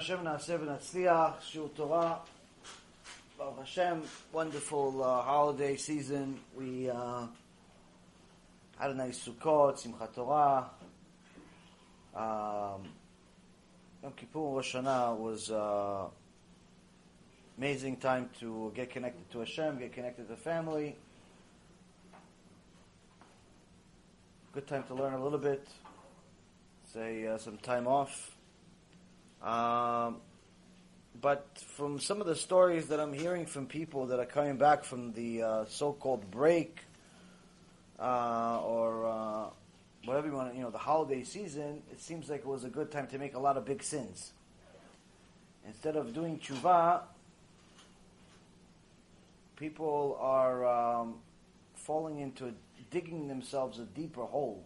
Hashem na'aseh v'natzliach, Shur Torah. Baruch Hashem, wonderful uh, holiday season. We uh, had a nice Sukkot, Simchat Torah. Um, Yom Kippur Rosh Hashanah was uh, amazing time to get connected to Hashem, get connected to family. Good time to learn a little bit. Say uh, some time off. Um, but from some of the stories that I'm hearing from people that are coming back from the uh, so-called break uh, or uh, whatever you want, you know, the holiday season, it seems like it was a good time to make a lot of big sins. Instead of doing tshuva, people are um, falling into digging themselves a deeper hole,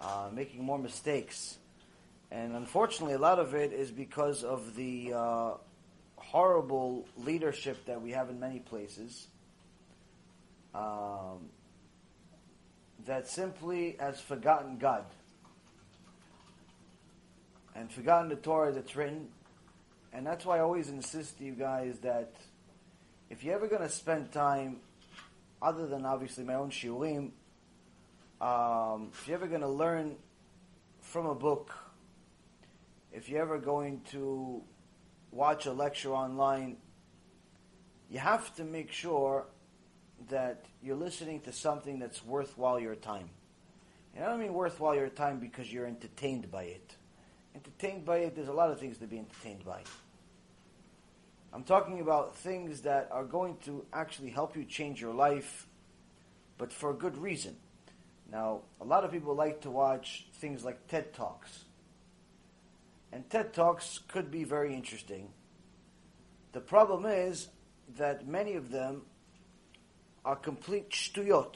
uh, making more mistakes. And unfortunately, a lot of it is because of the uh, horrible leadership that we have in many places um, that simply has forgotten God and forgotten the Torah that's written. And that's why I always insist to you guys that if you're ever going to spend time, other than obviously my own shiurim, um, if you're ever going to learn from a book, if you're ever going to watch a lecture online, you have to make sure that you're listening to something that's worthwhile your time. And I don't mean worthwhile your time because you're entertained by it. Entertained by it, there's a lot of things to be entertained by. I'm talking about things that are going to actually help you change your life, but for a good reason. Now, a lot of people like to watch things like TED Talks. And TED Talks could be very interesting. The problem is that many of them are complete shtuyot,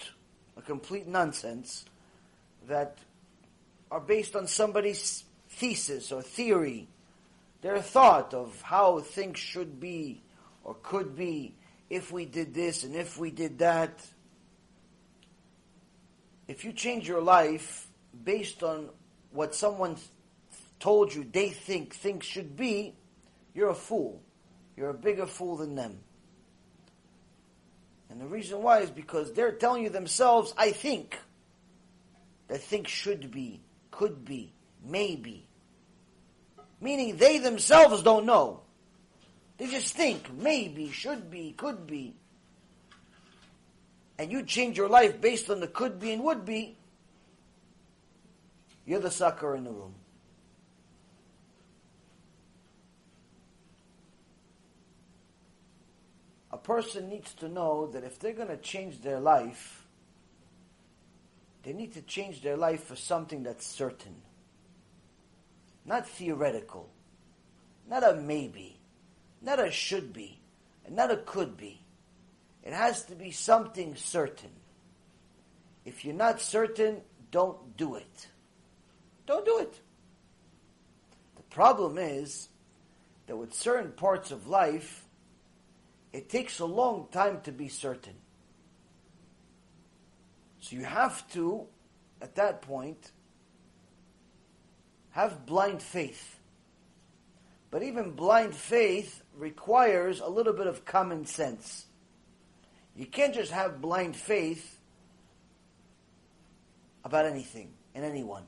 a complete nonsense, that are based on somebody's thesis or theory, their thought of how things should be or could be if we did this and if we did that. If you change your life based on what someone told you they think things should be, you're a fool. You're a bigger fool than them. And the reason why is because they're telling you themselves, I think, that things should be, could be, maybe. Meaning they themselves don't know. They just think, maybe, should be, could be. And you change your life based on the could be and would be, you're the sucker in the room. A person needs to know that if they're going to change their life, they need to change their life for something that's certain. Not theoretical. Not a maybe. Not a should be. And not a could be. It has to be something certain. If you're not certain, don't do it. Don't do it. The problem is that with certain parts of life, it takes a long time to be certain. So you have to, at that point, have blind faith. But even blind faith requires a little bit of common sense. You can't just have blind faith about anything and anyone.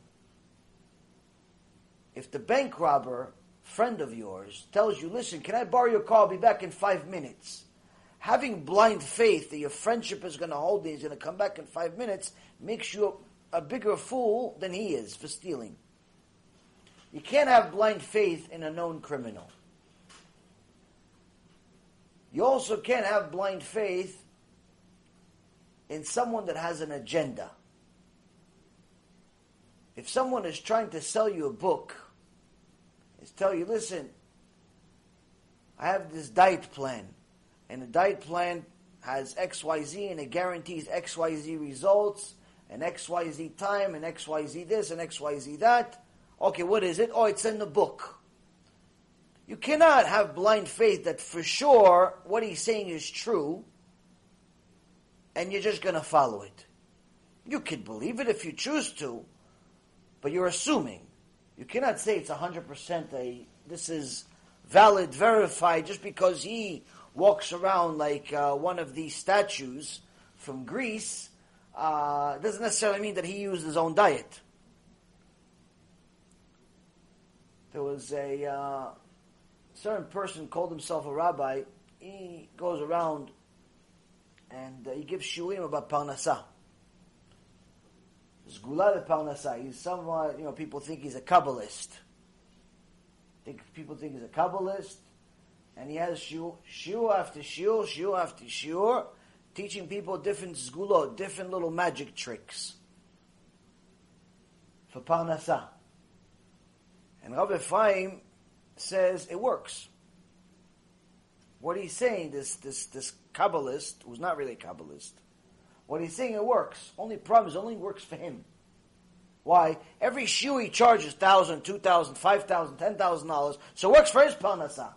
If the bank robber friend of yours tells you, listen, can I borrow your car? I'll be back in five minutes. Having blind faith that your friendship is going to hold and he's going to come back in five minutes makes you a, a bigger fool than he is for stealing. You can't have blind faith in a known criminal. You also can't have blind faith in someone that has an agenda. If someone is trying to sell you a book, is tell you, listen, I have this diet plan, and the diet plan has XYZ, and it guarantees XYZ results, and XYZ time, and XYZ this, and XYZ that. Okay, what is it? Oh, it's in the book. You cannot have blind faith that for sure what he's saying is true, and you're just going to follow it. You could believe it if you choose to, but you're assuming. You cannot say it's 100% a, this is valid, verified, just because he walks around like uh, one of these statues from Greece, uh, doesn't necessarily mean that he used his own diet. There was a uh, certain person called himself a rabbi. He goes around and uh, he gives shiurim about parnasah. Zgula de parnasah. He's somewhat, you know, people think he's a kabbalist. Think people think he's a kabbalist, and he has shiur, shiur after shiur, shiur after shiur, teaching people different zgulot, different little magic tricks for parnasah. And Rabbi Ephraim says it works. What he's saying, this this this Kabbalist, who's not really a Kabbalist, what he's saying it works. Only problem is only works for him. Why? Every shiur he charges thousand, two thousand, five thousand, ten thousand dollars, so works for his parnasah.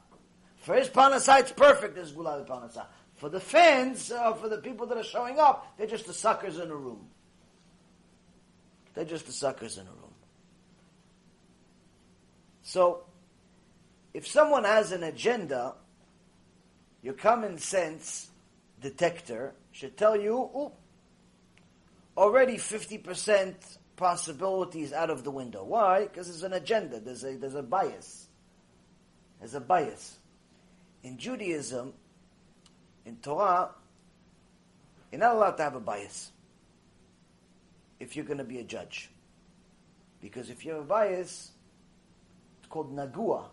For his parnasah, it's perfect as gulal parnasah. For the fans, uh, for the people that are showing up, they're just the suckers in a room. They're just the suckers in a room. So, if someone has an agenda, your common sense detector should tell you, ooh, already 50% possibilities out of the window. Why? Because there's an agenda, there's a, there's a bias. There's a bias. In Judaism, in Torah, you're not allowed to have a bias if you're going to be a judge. Because if you have a bias, it's called Nagua.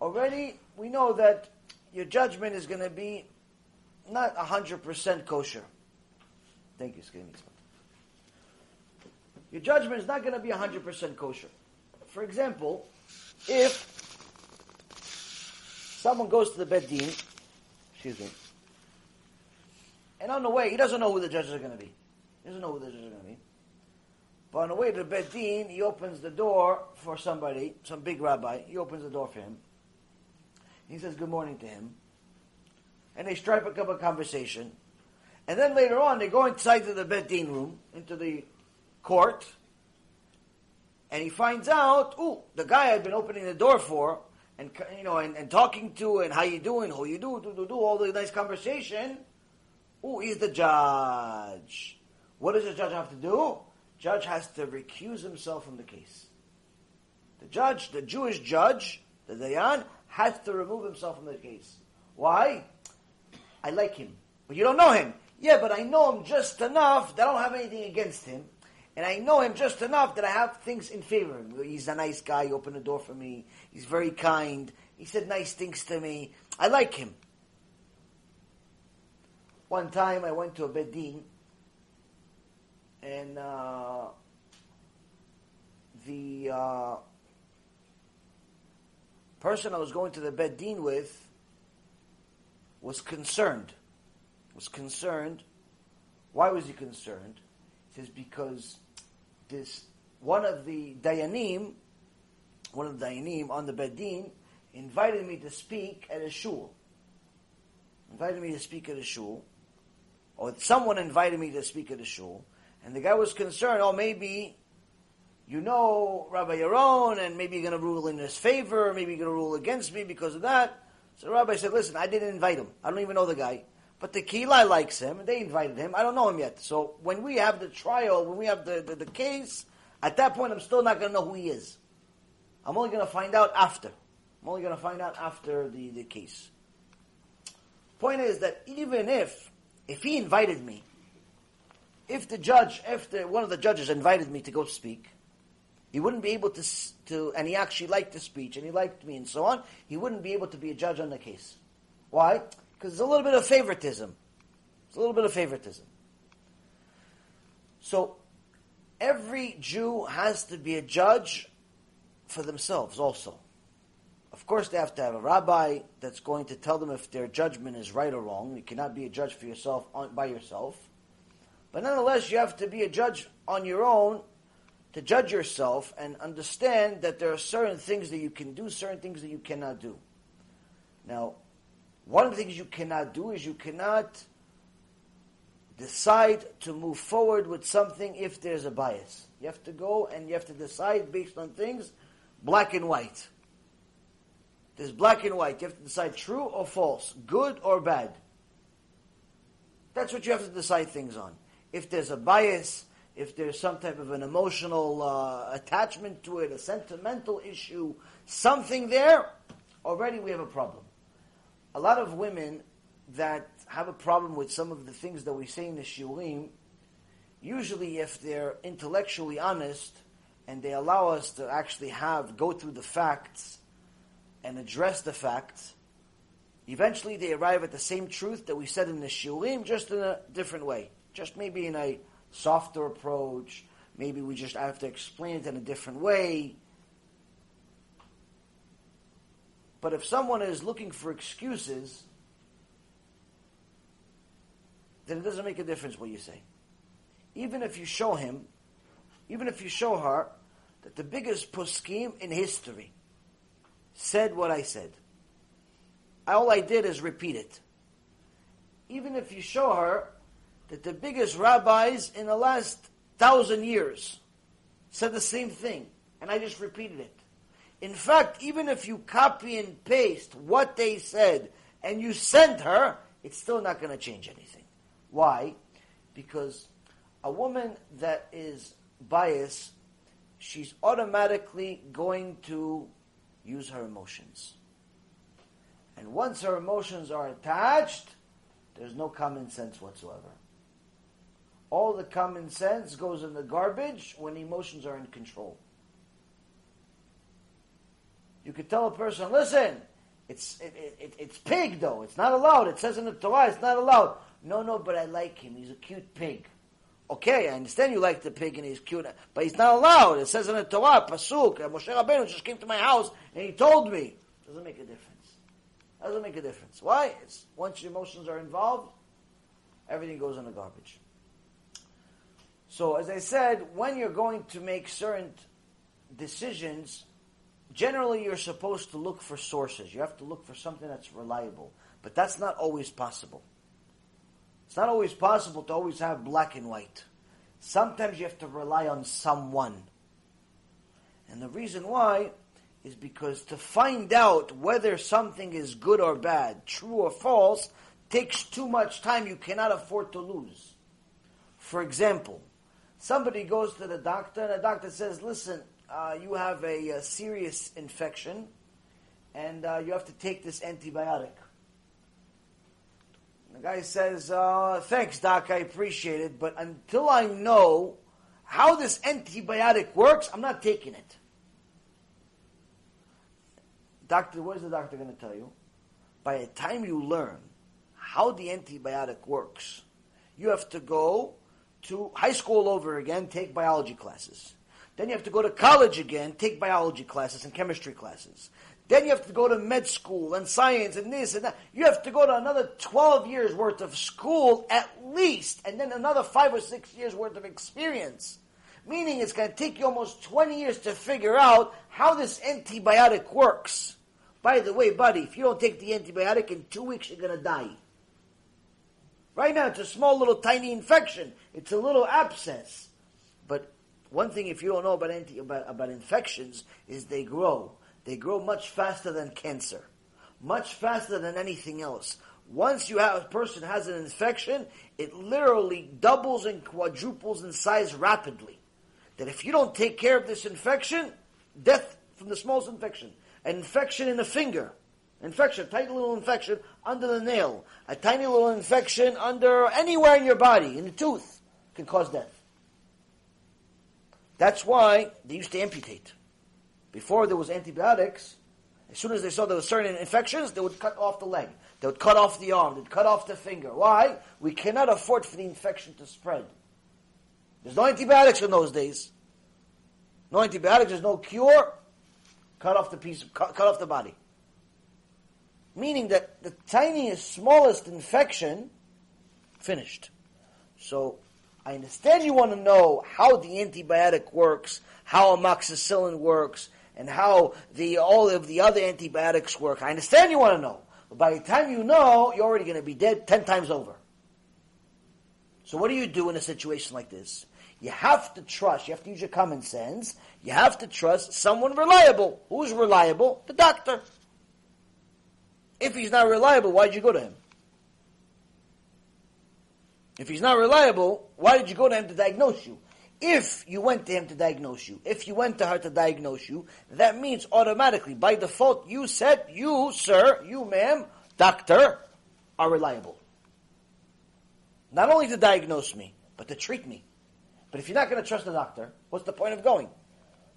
Already, we know that your judgment is going to be not 100% kosher. Thank you, Skinny. Your judgment is not going to be 100% kosher. For example, if someone goes to the Beit Din, excuse me, and on the way, he doesn't know who the judges are going to be. He doesn't know who the judges are going to be. But on the way to the Beit Din, he opens the door for somebody, some big rabbi. He opens the door for him. He says good morning to him. And they strike up a conversation. And then later on, they go inside to the Beit Din room, into the court. And he finds out, ooh, the guy I've been opening the door for, and you know, and, and talking to, and how you doing, how you do, do, do, do, all the nice conversation. Ooh, he's the judge. What does the judge have to do? judge has to recuse himself from the case. The judge, the Jewish judge, the Dayan, has to remove himself from the case. Why? I like him. But you don't know him. Yeah, but I know him just enough that I don't have anything against him. And I know him just enough that I have things in favor of him. He's a nice guy. He opened the door for me. He's very kind. He said nice things to me. I like him. One time I went to a Beit Din and uh, the uh, person I was going to the Beit Din with was concerned. Was concerned. Why was he concerned? He says because this one of the dayanim, one of the dayanim on the Beit Din, invited me to speak at a shul. Invited me to speak at a shul, or someone invited me to speak at a shul. And the guy was concerned, oh, maybe you know Rabbi Yaron, and maybe you're going to rule in his favor, maybe you're going to rule against me because of that. So rabbi said, listen, I didn't invite him. I don't even know the guy. But the Kehila likes him, they invited him. I don't know him yet. So when we have the trial, when we have the, the, the case, at that point, I'm still not going to know who he is. I'm only going to find out after. I'm only going to find out after the, the case. Point is that even if, if he invited me, if the judge, if the, one of the judges invited me to go speak, he wouldn't be able to, to, and he actually liked the speech, and he liked me, and so on, he wouldn't be able to be a judge on the case. Why? Because there's a little bit of favoritism. There's a little bit of favoritism. So, every Jew has to be a judge for themselves also. Of course, they have to have a rabbi that's going to tell them if their judgment is right or wrong. You cannot be a judge for yourself on, by yourself. But nonetheless, you have to be a judge on your own to judge yourself and understand that there are certain things that you can do, certain things that you cannot do. Now, one of the things you cannot do is you cannot decide to move forward with something if there's a bias. You have to go and you have to decide based on things black and white. There's black and white. You have to decide true or false, good or bad. That's what you have to decide things on. If there's a bias, if there's some type of an emotional uh, attachment to it, a sentimental issue, something there, already we have a problem. A lot of women that have a problem with some of the things that we say in the shiurim, usually if they're intellectually honest and they allow us to actually have, go through the facts and address the facts, eventually they arrive at the same truth that we said in the shiurim, just in a different way. Just maybe in a softer approach, maybe we just have to explain it in a different way. But if someone is looking for excuses, then it doesn't make a difference what you say. Even if you show him, even if you show her that the biggest poskim in history said what I said. All I did is repeat it. Even if you show her that the biggest rabbis in the last thousand years said the same thing, and I just repeated it. In fact, even if you copy and paste what they said and you send her, it's still not going to change anything. Why? Because a woman that is biased, she's automatically going to use her emotions. And once her emotions are attached, there's no common sense whatsoever. All the common sense goes in the garbage when emotions are in control. You could tell a person, listen, it's, it, it, it's pig though, it's not allowed. It says in the Torah it's not allowed. No, no, but I like him. He's a cute pig. Okay, I understand you like the pig and he's cute, but he's not allowed. It says in the Torah, Pasuk, Moshe Rabbeinu just came to my house and he told me. Doesn't make a difference. Doesn't make a difference. Why? It's, once your emotions are involved, everything goes in the garbage. So, as I said, when you're going to make certain decisions, generally you're supposed to look for sources. You have to look for something that's reliable. But that's not always possible. It's not always possible to always have black and white. Sometimes you have to rely on someone. And the reason why is because to find out whether something is good or bad, true or false, takes too much time you cannot afford to lose. For example, somebody goes to the doctor and the doctor says, listen, uh, you have a, a, serious infection and uh, you have to take this antibiotic. The guy says, uh, thanks, doc, I appreciate it, but until I know how this antibiotic works, I'm not taking it. Doctor, what is the doctor going to tell you? By the time you learn how the antibiotic works, you have to go to high school over again, take biology classes. Then you have to go to college again, take biology classes and chemistry classes. Then you have to go to med school and science and this and that. You have to go to another 12 years worth of school at least, and then another five or six years worth of experience. Meaning it's going to take you almost 20 years to figure out how this antibiotic works. By the way, buddy, if you don't take the antibiotic in two weeks, you're going to die. Right now, it's a small little tiny infection. It's a little abscess. But one thing, if you don't know about, anti, about, about infections, is they grow. They grow much faster than cancer, much faster than anything else. Once you have a person has an infection, it literally doubles and quadruples in size rapidly. That if you don't take care of this infection, death from the smallest infection, an infection in the finger, infection, tiny little infection under the nail, a tiny little infection under anywhere in your body, in the tooth, can cause death. That's why they used to amputate. Before there was antibiotics, as soon as they saw there were certain infections, they would cut off the leg. They would cut off the arm. They'd cut off the finger. Why? We cannot afford for the infection to spread. There's no antibiotics in those days. No antibiotics. There's no cure. Cut off the piece. Cut, cut off the body. Meaning that the tiniest, smallest infection finished. So I understand you want to know how the antibiotic works, how amoxicillin works, and how the all of the other antibiotics work. I understand you want to know. But by the time you know, you're already going to be dead ten times over. So what do you do in a situation like this? You have to trust. You have to use your common sense. You have to trust someone reliable. Who's reliable? The doctor. If he's not reliable, why'd you go to him? If he's not reliable, why did you go to him to diagnose you? If you went to him to diagnose you, if you went to her to diagnose you, that means automatically, by default, you said, you, sir, you, ma'am, doctor, are reliable. Not only to diagnose me, but to treat me. But if you're not going to trust the doctor, what's the point of going?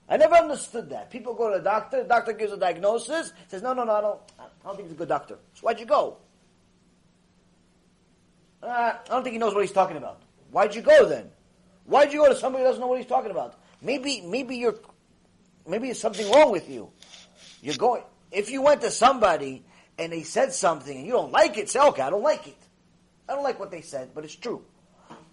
I never understood that. People go to the doctor, the doctor gives a diagnosis, says, no, no, no, I don't, I don't think he's a good doctor. So why'd you go? Uh, I don't think he knows what he's talking about. Why'd you go then? Why'd you go to somebody who doesn't know what he's talking about? Maybe, maybe you're, maybe there's something wrong with you. You're going, if you went to somebody and they said something and you don't like it, say, okay, I don't like it. I don't like what they said, but it's true.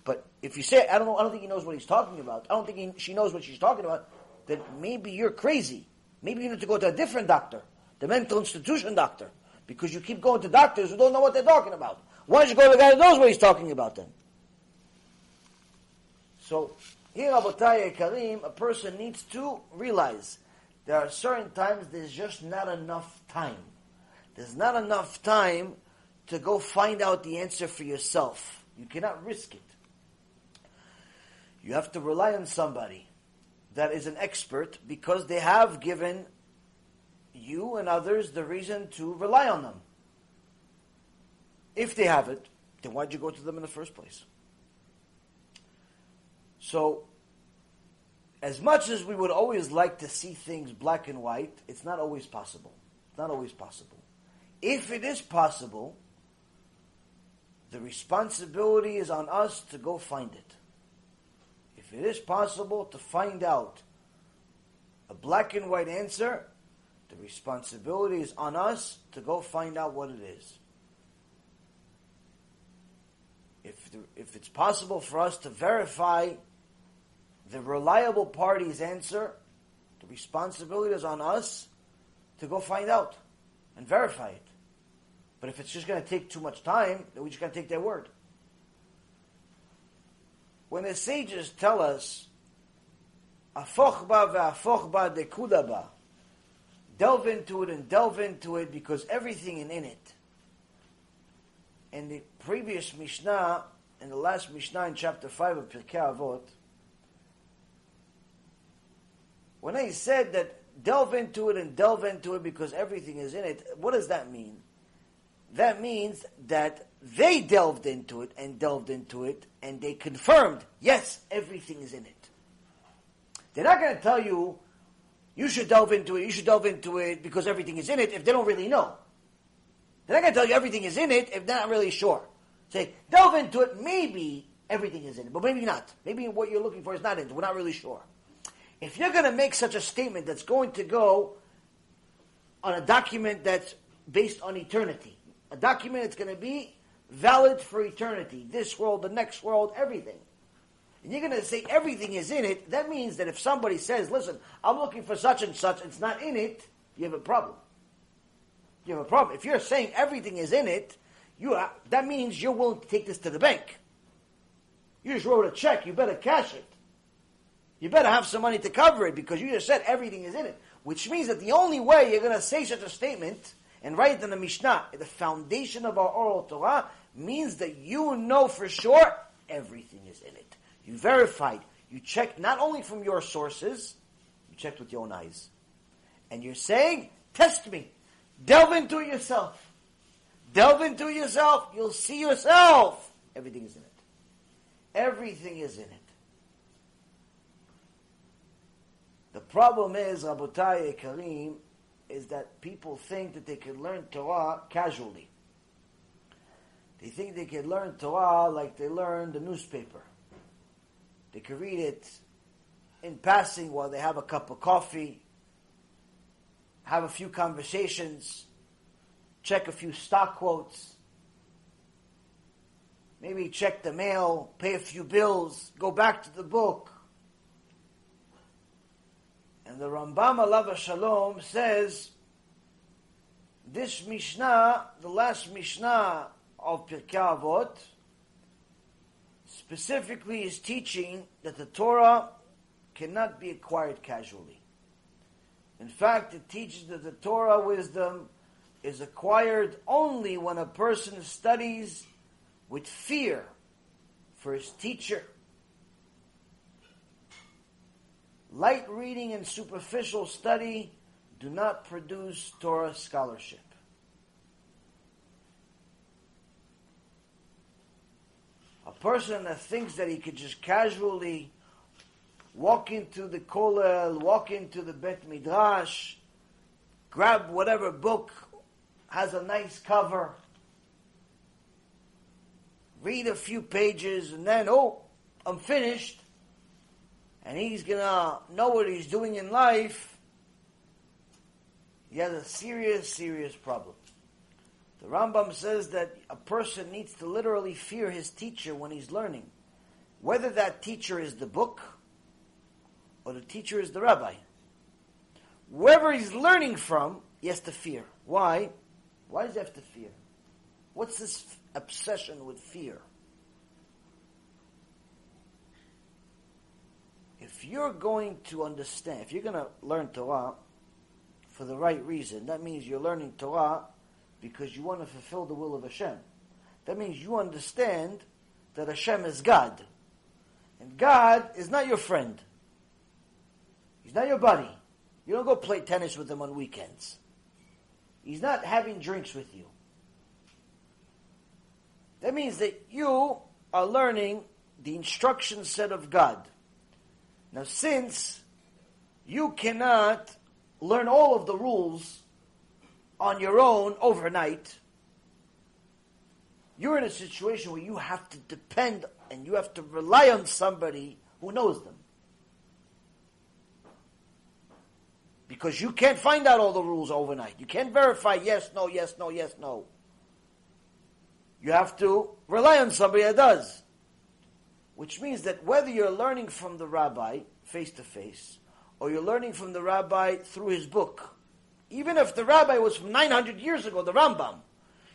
But if you say, I don't know, I don't think he knows what he's talking about. I don't think he, she knows what she's talking about. Then maybe you're crazy. Maybe you need to go to a different doctor, the mental institution doctor, because you keep going to doctors who don't know what they're talking about. Why don't you go to the guy who knows what he's talking about then? So here, Rabotai Karim, a person needs to realize there are certain times there's just not enough time. There's not enough time to go find out the answer for yourself. You cannot risk it. You have to rely on somebody that is an expert because they have given you and others the reason to rely on them. If they have it, then why'd you go to them in the first place? So, as much as we would always like to see things black and white, it's not always possible. It's not always possible. If it is possible, the responsibility is on us to go find it. If it is possible to find out a black and white answer, the responsibility is on us to go find out what it is. If, the, if it's possible for us to verify the reliable party's answer, the responsibility is on us to go find out and verify it. But if it's just going to take too much time, then we just got to take their word. When the sages tell us, Afochba ve'afochba dekudaba, delve into it and delve into it because everything is in it. In the previous Mishnah, in the last Mishnah in chapter 5 of Pirkei Avot, when I said that delve into it and delve into it because everything is in it, what does that mean? that means that they delved into it and delved into it and they confirmed, yes, everything is in it. They're not going to tell you, you should delve into it, you should delve into it because everything is in it if they don't really know. They're not going to tell you everything is in it if they're not really sure. Say, delve into it, maybe everything is in it, but maybe not. Maybe what you're looking for is not in it, we're not really sure. If you're going to make such a statement that's going to go on a document that's based on eternity, a document that's going to be valid for eternity. This world, the next world, everything. And you're going to say everything is in it. That means that if somebody says, listen, I'm looking for such and such, it's not in it, you have a problem. You have a problem. If you're saying everything is in it, you are, that means you're willing to take this to the bank. You just wrote a check, you better cash it. You better have some money to cover it because you just said everything is in it. Which means that the only way you're going to say such a statement and write in the Mishnah, the foundation of our oral Torah means that you know for sure everything is in it. You verified, you checked not only from your sources, you checked with your own eyes. And you're saying, test me. Delve into it yourself. Delve into yourself. You'll see yourself. Everything is in it. Everything is in it. The problem is, Rabotai Karim, is that people think that they can learn Torah casually. They think they can learn Torah like they learn the newspaper. They can read it in passing while they have a cup of coffee, have a few conversations, check a few stock quotes, maybe check the mail, pay a few bills, go back to the book, and the Rambam Alav Shalom says, this Mishnah, the last Mishnah of Pirkei Avot, specifically is teaching that the Torah cannot be acquired casually. In fact, it teaches that the Torah wisdom is acquired only when a person studies with fear for his teacher. Light reading and superficial study do not produce Torah scholarship. A person that thinks that he could just casually walk into the kollel, walk into the bet midrash, grab whatever book has a nice cover, read a few pages, and then, oh, I'm finished. And he's gonna know what he's doing in life. He has a serious, serious problem. The Rambam says that a person needs to literally fear his teacher when he's learning. Whether that teacher is the book or the teacher is the rabbi. Wherever he's learning from, he has to fear. Why? Why does he have to fear? What's this obsession with fear? If you're going to understand, if you're going to learn Torah for the right reason, that means you're learning Torah because you want to fulfill the will of Hashem. That means you understand that Hashem is God. And God is not your friend. He's not your buddy. You don't go play tennis with him on weekends. He's not having drinks with you. That means that you are learning the instruction set of God. Now, since you cannot learn all of the rules on your own overnight, you're in a situation where you have to depend and you have to rely on somebody who knows them. Because you can't find out all the rules overnight. You can't verify yes, no, yes, no, yes, no. You have to rely on somebody that does. Which means that whether you're learning from the rabbi face to face, or you're learning from the rabbi through his book, even if the rabbi was from 900 years ago, the Rambam,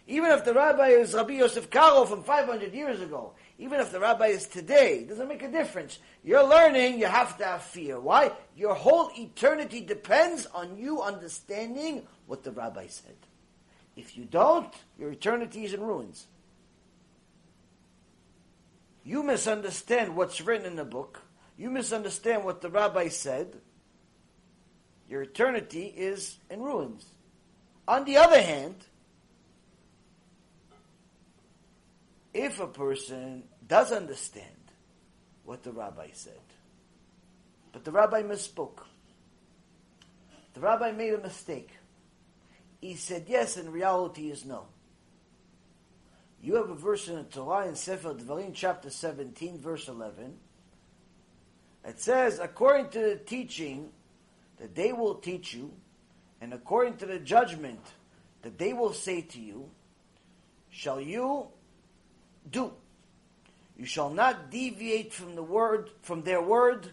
even if the rabbi is Rabbi Yosef Karo from 500 years ago, even if the rabbi is today, it doesn't make a difference. You're learning, you have to have fear. Why? Your whole eternity depends on you understanding what the rabbi said. If you don't, your eternity is in ruins. You misunderstand what's written in the book, you misunderstand what the rabbi said, your eternity is in ruins. On the other hand, if a person does understand what the rabbi said, but the rabbi misspoke, the rabbi made a mistake. He said yes, and reality is no. You have a verse in the Torah in Sefer Devarim, chapter 17, verse 11. It says, according to the teaching that they will teach you, and according to the judgment that they will say to you, shall you do. You shall not deviate from the word, from their word.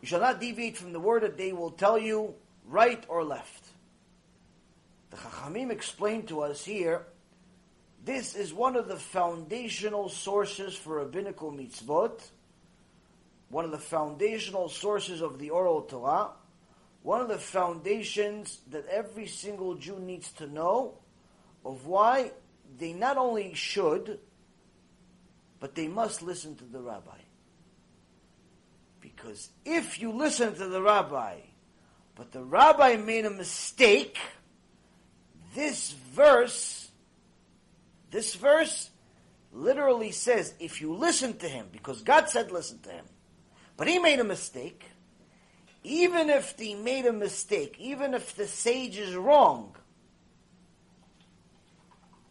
You shall not deviate from the word that they will tell you, right or left. The Chachamim explained to us here, this is one of the foundational sources for rabbinical mitzvot, one of the foundational sources of the oral Torah, one of the foundations that every single Jew needs to know of why they not only should, but they must listen to the rabbi. Because if you listen to the rabbi, but the rabbi made a mistake, this verse, this verse literally says, if you listen to him, because God said listen to him, but he made a mistake, even if he made a mistake, even if the sage is wrong,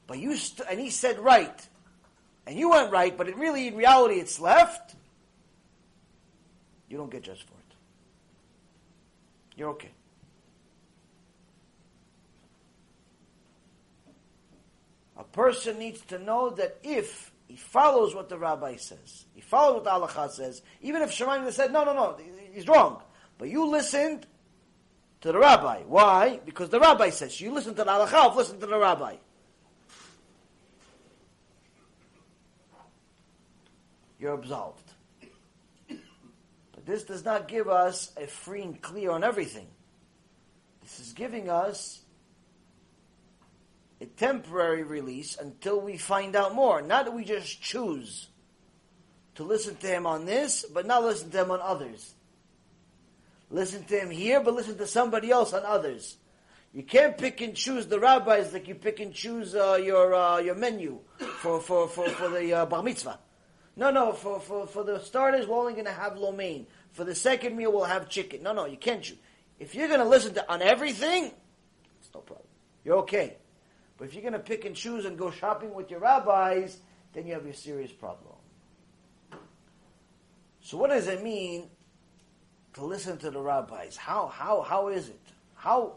but you st- and he said right, and you went right, but it really, in reality, it's left. You don't get judged for it. You're okay. A person needs to know that if he follows what the rabbi says, he follows what the halacha says, even if Shemaim said, no, no, no, he's wrong. But you listened to the rabbi. Why? Because the rabbi says. You listen to the halacha, listen to the rabbi. You're absolved. But this does not give us a free and clear on everything. This is giving us a temporary release until we find out more. Not that we just choose to listen to him on this, but not listen to him on others. Listen to him here, but listen to somebody else on others. You can't pick and choose the rabbis like you pick and choose uh, your uh, your menu for for for, for the uh, bar mitzvah. No, no. For, for, for the starters, we're only going to have lo mein. For the second meal, we'll have chicken. No, no. You can't choose. If you're going to listen to on everything, it's no problem. You're okay. But if you're going to pick and choose and go shopping with your rabbis, then you have a serious problem. So what does it mean to listen to the rabbis? How, how, how is it? How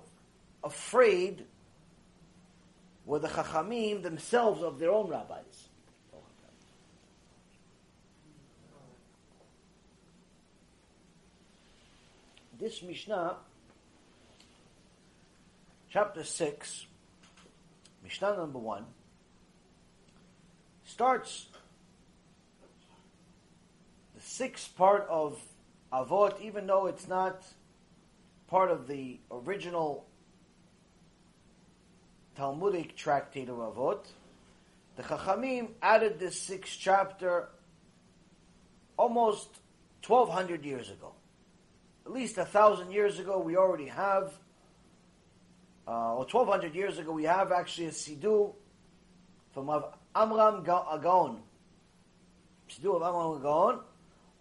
afraid were the chachamim themselves of their own rabbis? This Mishnah, chapter 6, Mishnah number 1, starts the sixth part of Avot, even though it's not part of the original Talmudic tractate of Avot, the Chachamim added this sixth chapter almost 1200 years ago. At least a thousand years ago, we already have, uh, or 1200 years ago, we have actually a Siddur from Amram Gaon. Siddur of Amram Gaon,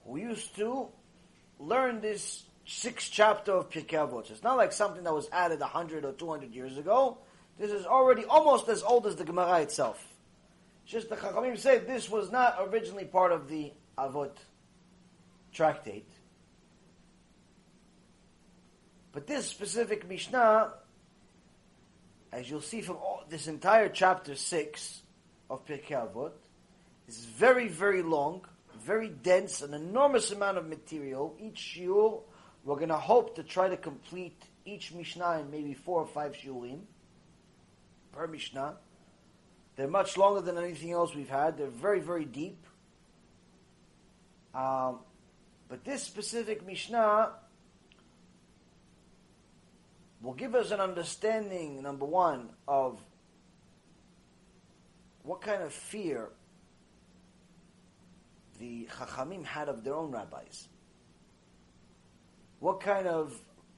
who used to learn this sixth chapter of Pirkei Avot. It's not like something that was added 100 or 200 years ago. This is already almost as old as the Gemara itself. It's just the Chachamim say this was not originally part of the Avot tractate. But this specific Mishnah, as you'll see from all, this entire chapter 6 of Pirkei Avot, is very, very long, very dense, an enormous amount of material. Each shiur, we're going to hope to try to complete each Mishnah in maybe four or five shiurim per Mishnah. They're much longer than anything else we've had. They're very, very deep. Um, but this specific Mishnah will give us an understanding, number one, of what kind of fear the Chachamim had of their own rabbis. What kind of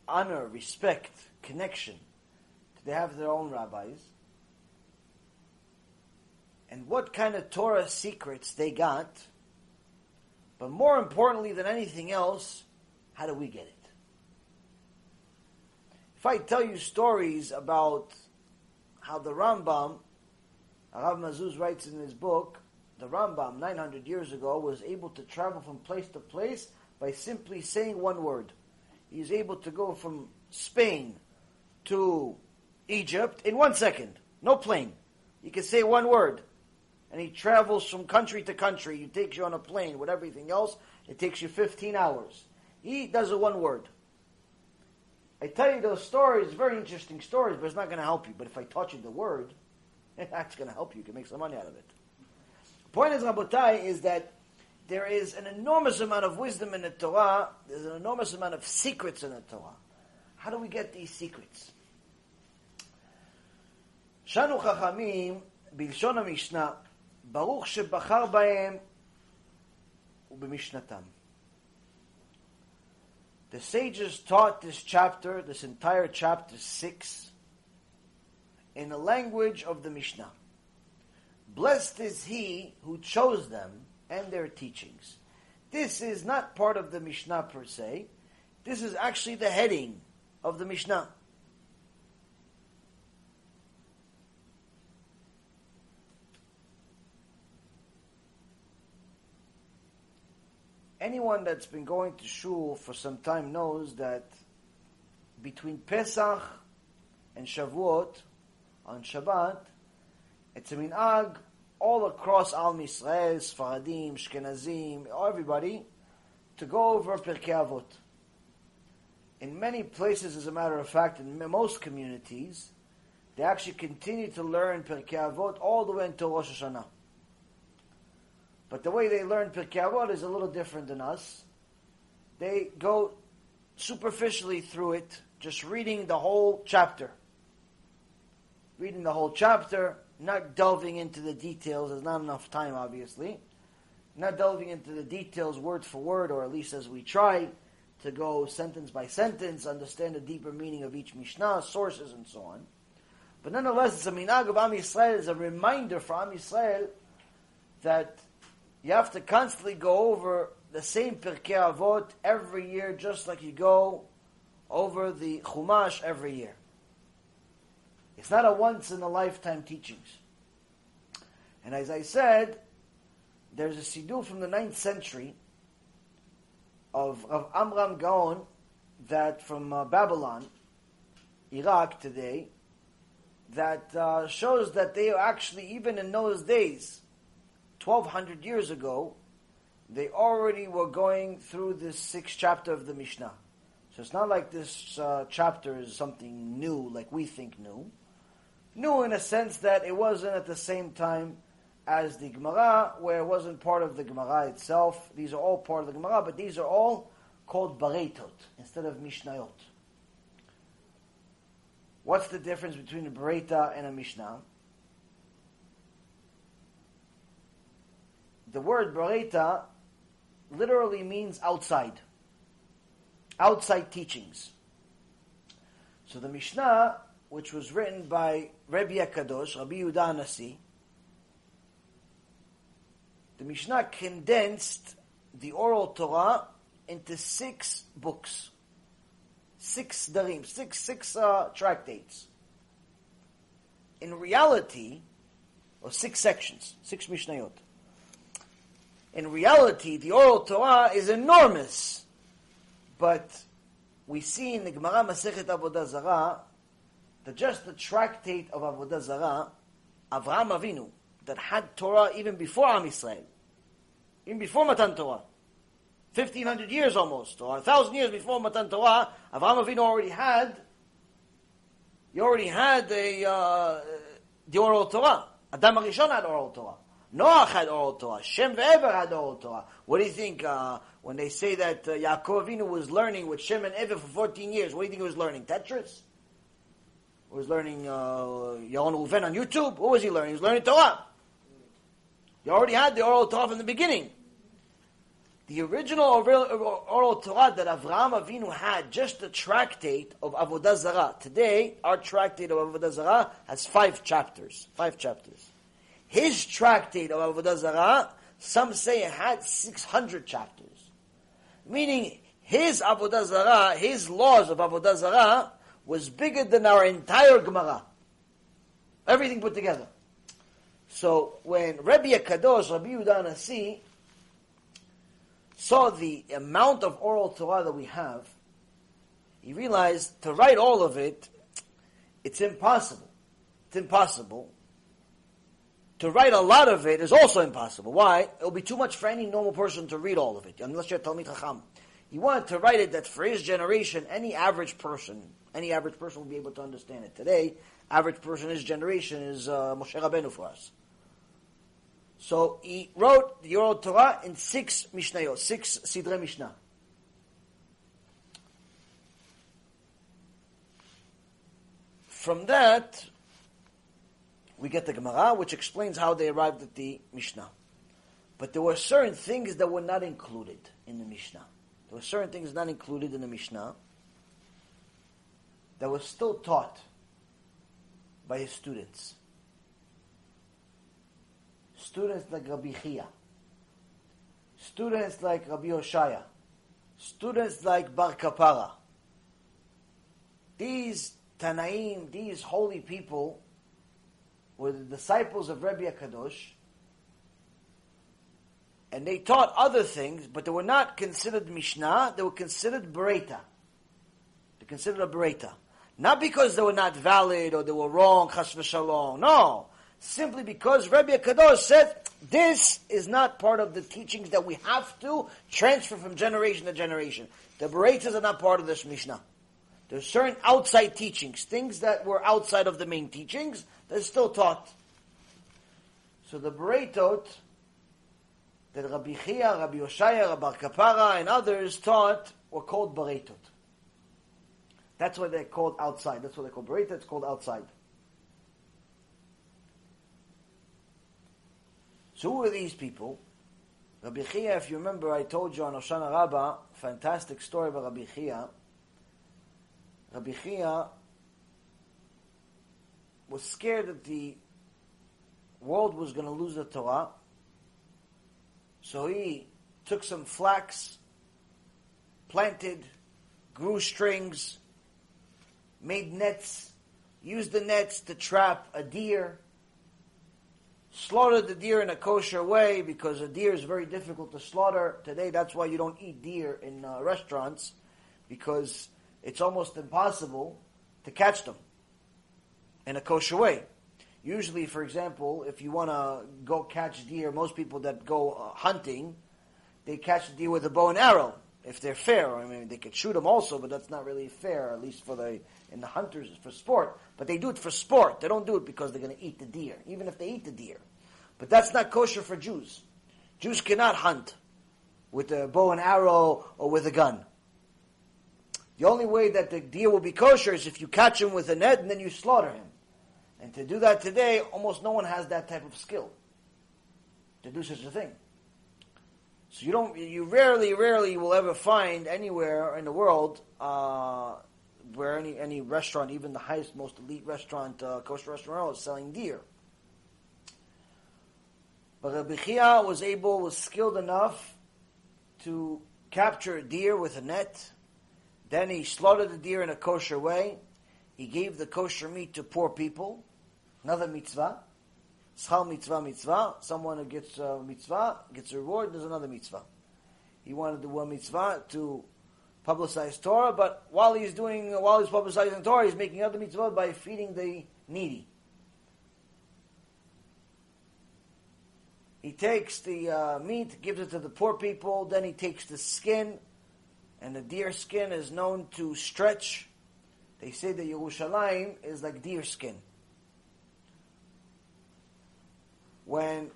honor, respect, connection did they have their own rabbis? and what kind of Torah secrets they got, but more importantly than anything else, how do we get it? If I tell you stories about how the Rambam, HaRav Mazuz writes in his book, the Rambam 900 years ago was able to travel from place to place by simply saying one word. He's able to go from Spain to Egypt in one second. No plane. You can say one word and he travels from country to country. He takes you on a plane with everything else. It takes you 15 hours. He does it one word. I tell you those stories, very interesting stories, but it's not going to help you. But if I taught you the word, that's going to help you. You can make some money out of it. The point is, Rabotai, is that there is an enormous amount of wisdom in the Torah. There's an enormous amount of secrets in the Torah. How do we get these secrets? Shanu Chachamim, בלשון המשנה, ברוך שבחר בהם ובמשנתם. The sages taught this chapter, this entire chapter 6, in the language of the Mishnah. Blessed is he who chose them and their teachings. This is not part of the Mishnah per se. This is actually the heading of the Mishnah. Anyone that's been going to shul for some time knows that between Pesach and Shavuot on Shabbat, it's a minhag all across Al Israel, Sfaradim, Shkenazim, everybody, to go over Pirkei Avot. In many places, as a matter of fact, in most communities, they actually continue to learn Pirkei Avot all the way until Rosh Hashanah. But the way they learn Pirkei is a little different than us. They go superficially through it, just reading the whole chapter. Reading the whole chapter, not delving into the details. There's not enough time, obviously. Not delving into the details word for word, or at least as we try to go sentence by sentence, understand the deeper meaning of each Mishnah, sources, and so on. But nonetheless, it's a minhag of Am Yisrael, it's a reminder for Am Yisrael that you have to constantly go over the same Pirkei Avot every year, just like you go over the Chumash every year. It's not a once in a lifetime teachings. And as I said, there's a siddur from the 9th century of, of Amram Gaon that from uh, Babylon, Iraq today, that uh, shows that they actually, even in those days, 1200 years ago, they already were going through this sixth chapter of the Mishnah. So it's not like this uh, chapter is something new, like we think new. New in a sense that it wasn't at the same time as the Gemara, where it wasn't part of the Gemara itself. These are all part of the Gemara, but these are all called Bareitot instead of Mishnayot. What's the difference between a Bereta and a Mishnah? The word Bereta literally means outside. Outside teachings. So the Mishnah, which was written by Rabbi HaKadosh, Rabbi Yehuda Nasi, the Mishnah condensed the oral Torah into six books, six darim, six six uh, tractates. In reality, or six sections, six Mishnayot. In reality, the oral Torah is enormous, but we see in the Gemara Masechet Avodah Zarah that just the tractate of Avodah Zarah, Avraham Avinu, that had Torah even before Am Yisrael, even before Matan Torah. 1500 years almost, or 1000 years before Matan Torah, Avraham Avinu already had, he already had a, uh, the oral Torah. Adam HaRishon had oral Torah. Noah had oral Torah. Shem Ve'ever had oral Torah. What do you think uh, when they say that uh, Yaakov Avinu was learning with Shem and Ever for 14 years? What do you think he was learning? Tetris? He was learning uh, on YouTube? What was he learning? He was learning Torah. You already had the oral Torah from the beginning. The original oral Torah that Avraham Avinu had, just the tractate of Avodah Zarah. Today, our tractate of Avodah Zarah has five chapters. Five chapters. His tractate of Avodah Zarah, some say it had 600 chapters. Meaning, his Avodah Zarah, his laws of Avodah Zarah, was bigger than our entire Gemara. Everything put together. So when Rabbi HaKadosh, Rabbi Yehuda saw the amount of oral Torah that we have, he realized to write all of it, it's impossible. It's impossible. To write a lot of it is also impossible. Why? It will be too much for any normal person to read all of it, unless you're Talmid Chacham. He wanted to write it that for his generation, any average person, any average person will be able to understand it. Today, average person in his generation is uh, Moshe Rabbeinu for us. So he wrote the oral Torah in six Mishnayot, six Sidre Mishnah. From that, we get the Gemara, which explains how they arrived at the Mishnah. But there were certain things that were not included in the Mishnah. There were certain things not included in the Mishnah that were still taught by his students students like Rabbi Chia, students like Rabbi Hoshaya, students like Bar Kapara. These Tanaim, these holy people, were the disciples of Rabbi HaKadosh, and they taught other things, but they were not considered Mishnah, they were considered Bereta. They considered a Bereta. Not because they were not valid or they were wrong, chas v'shalom. No simply because Rabbi Kadosh said this is not part of the teachings that we have to transfer from generation to generation. The Beretas are not part of this Mishnah. There's certain outside teachings, things that were outside of the main teachings, are still taught. So the Beretot that Rabbi Chia, Rabbi Hoshaya, Rabbi Kapara, and others taught were called Baretot. That's why they're called outside. That's why they're called. It's called outside. So who are these people? Rabbi Chia, if you remember, I told you on Hoshana Rabbah, fantastic story about Rabbi Chia. Rabbi Chia was scared that the world was going to lose the Torah. So he took some flax, planted, grew strings, made nets, used the nets to trap a deer, slaughtered the deer in a kosher way because a deer is very difficult to slaughter. Today, that's why you don't eat deer in uh, restaurants because it's almost impossible to catch them in a kosher way. Usually, for example, if you want to go catch deer, most people that go uh, hunting, they catch the deer with a bow and arrow. If they're fair, I mean, they could shoot them also, but that's not really fair, at least for the in the hunters for sport. But they do it for sport. They don't do it because they're going to eat the deer, even if they eat the deer. But that's not kosher for Jews. Jews cannot hunt with a bow and arrow or with a gun. The only way that the deer will be kosher is if you catch him with a net and then you slaughter him. And to do that today, almost no one has that type of skill to do such a thing. So you don't, you rarely, rarely will ever find anywhere in the world uh, where any any restaurant, even the highest, most elite restaurant, uh, kosher restaurant, is selling deer. But Rabbi Chia was able, was skilled enough to capture a deer with a net. Then he slaughtered the deer in a kosher way. He gave the kosher meat to poor people. Another mitzvah. Sechar mitzvah mitzvah. Someone who gets a mitzvah gets a reward. There's another mitzvah. He wanted to do one mitzvah to publicize Torah, but while he's doing, while he's publicizing Torah, he's making other mitzvah by feeding the needy. He takes the uh, meat, gives it to the poor people, then he takes the skin, and the deer skin is known to stretch. They say that Yerushalayim is like deer skin. When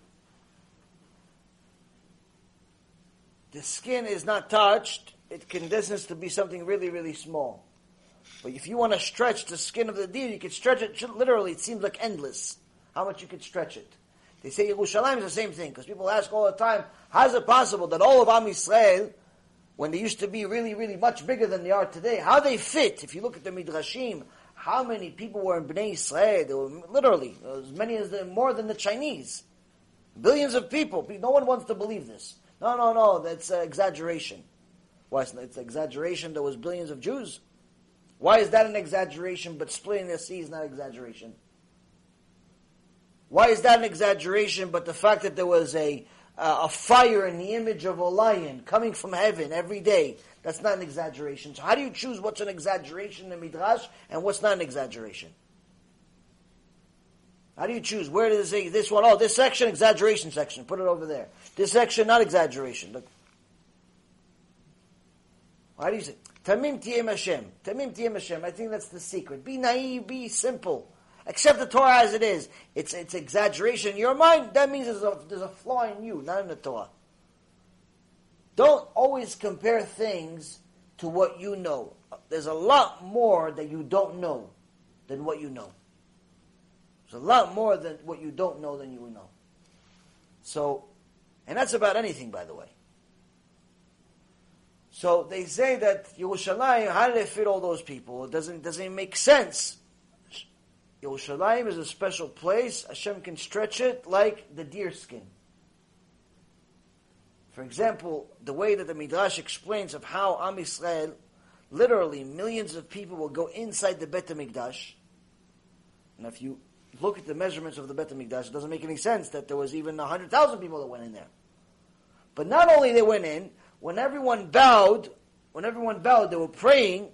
the skin is not touched, it condenses to be something really, really small. But if you want to stretch the skin of the deer, you can stretch it literally. It seems like endless how much you could stretch it. They say Yerushalayim is the same thing because people ask all the time, how is it possible that all of Am Yisrael, when they used to be really, really much bigger than they are today, how they fit? If you look at the midrashim, how many people were in Bnei Israel? There were literally as many as the, more than the Chinese, billions of people. No one wants to believe this. No, no, no. That's uh, exaggeration. Why? It's, it's exaggeration. There was billions of Jews. Why is that an exaggeration? But splitting the sea is not exaggeration. Why is that an exaggeration? But the fact that there was a uh, a fire in the image of a lion coming from heaven every day, that's not an exaggeration. So how do you choose what's an exaggeration in Midrash and what's not an exaggeration? How do you choose? Where does it say this one? Oh, this section, exaggeration section. Put it over there. This section, not exaggeration. Look. Why do you say? Tamim tiyem Hashem. Tamim tiyem Hashem. I think that's the secret. Be naive, be simple. Accept the Torah as it is. It's, it's exaggeration in your mind. That means there's a, there's a flaw in you, not in the Torah. Don't always compare things to what you know. There's a lot more that you don't know than what you know. There's a lot more than what you don't know than you know. So, and that's about anything, by the way. So they say that Yerushalayim, how did they fit all those people? It doesn't, doesn't make sense. Yerushalayim is a special place. Hashem can stretch it like the deer skin. For example, the way that the Midrash explains of how Am Yisrael, literally millions of people will go inside the Bet HaMikdash. And if you look at the measurements of the Bet HaMikdash, it doesn't make any sense that there was even 100,000 people that went in there. But not only they went in, when everyone bowed, when everyone bowed, they were praying,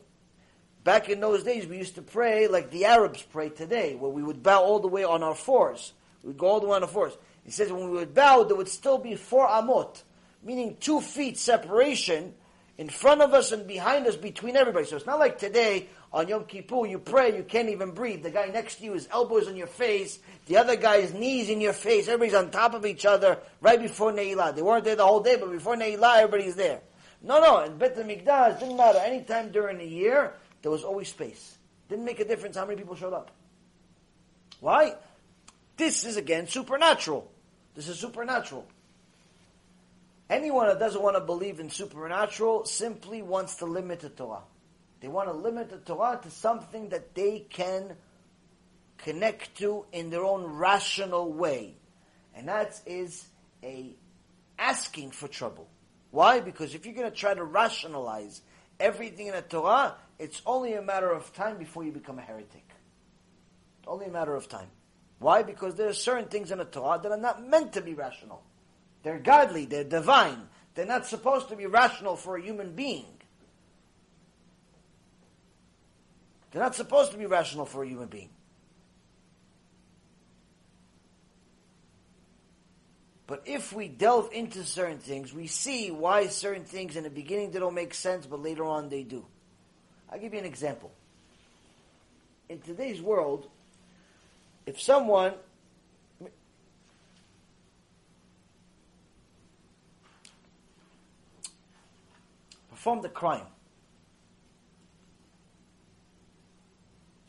Back in those days, we used to pray like the Arabs pray today, where we would bow all the way on our fours. We would go all the way on our fours. He says when we would bow, there would still be four amot, meaning two feet separation in front of us and behind us between everybody. So it's not like today, On Yom Kippur, you pray, you can't even breathe. The guy next to you, his elbows on your face, the other guy's knees in your face. Everybody's on top of each other right before Ne'ilah. They weren't there the whole day, but before Ne'ilah, everybody's there. No, no, in Bet HaMikdash, didn't matter. Anytime during the year, there was always space. Didn't make a difference how many people showed up. Why? This is again supernatural. This is supernatural. Anyone that doesn't want to believe in supernatural simply wants to limit the Torah. They want to limit the Torah to something that they can connect to in their own rational way. And that is a asking for trouble. Why? Because if you're going to try to rationalize everything in the Torah, it's only a matter of time before you become a heretic. It's only a matter of time. Why? Because there are certain things in the Torah that are not meant to be rational. They're godly, they're divine. They're not supposed to be rational for a human being. They're not supposed to be rational for a human being. But if we delve into certain things, we see why certain things in the beginning they don't make sense, but later on they do. I'll give you an example. In today's world, if someone performed the crime,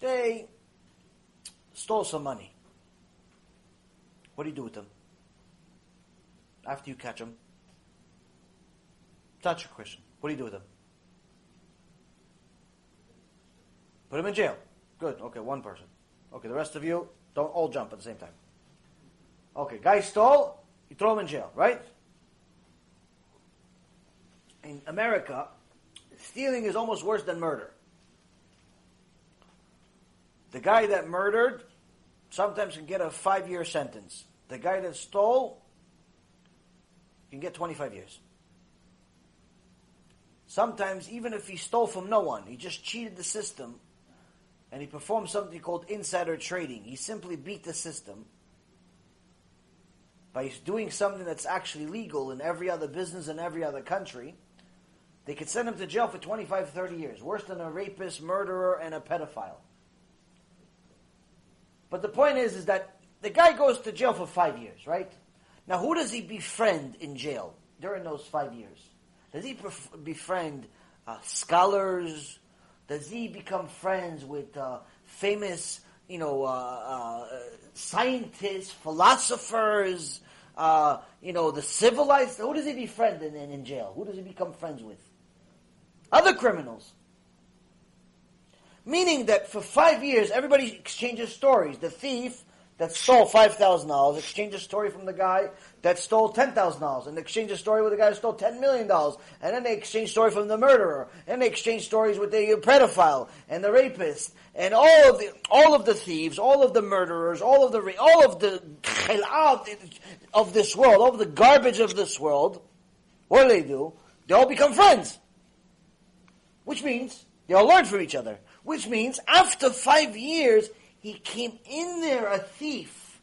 they stole some money. What do you do with them? After you catch them? That's your question. What do you do with them? Put them in jail. Good. Okay, one person. Okay, the rest of you don't all jump at the same time. Okay, guy stole, you throw him in jail, right? In America, stealing is almost worse than murder. The guy that murdered sometimes can get a five year sentence. The guy that stole can get 25 years. Sometimes, even if he stole from no one, he just cheated the system, and he performed something called insider trading. He simply beat the system by doing something that's actually legal in every other business in every other country. They could send him to jail for 25, 30 years, worse than a rapist, murderer, and a pedophile. But the point is, is that the guy goes to jail for five years, right? Now, who does he befriend in jail during those five years? Does he befriend uh, scholars, does he become friends with uh, famous, you know, uh, uh, scientists, philosophers, uh, you know, the civilized? Who does he befriend in, in, in jail? Who does he become friends with? Other criminals. Meaning that for five years, everybody exchanges stories. The thief that stole $5,000 exchanges a story from the guy that stole $10,000 and exchange a story with the guy that stole $10 million. And then they exchange story from the murderer. And they exchange stories with the pedophile and the rapist and all of the, all of the thieves, all of the murderers, all of the, all of the of this world, all of the garbage of this world. What do they do? They all become friends. Which means they all learn from each other. Which means after five years, he came in there a thief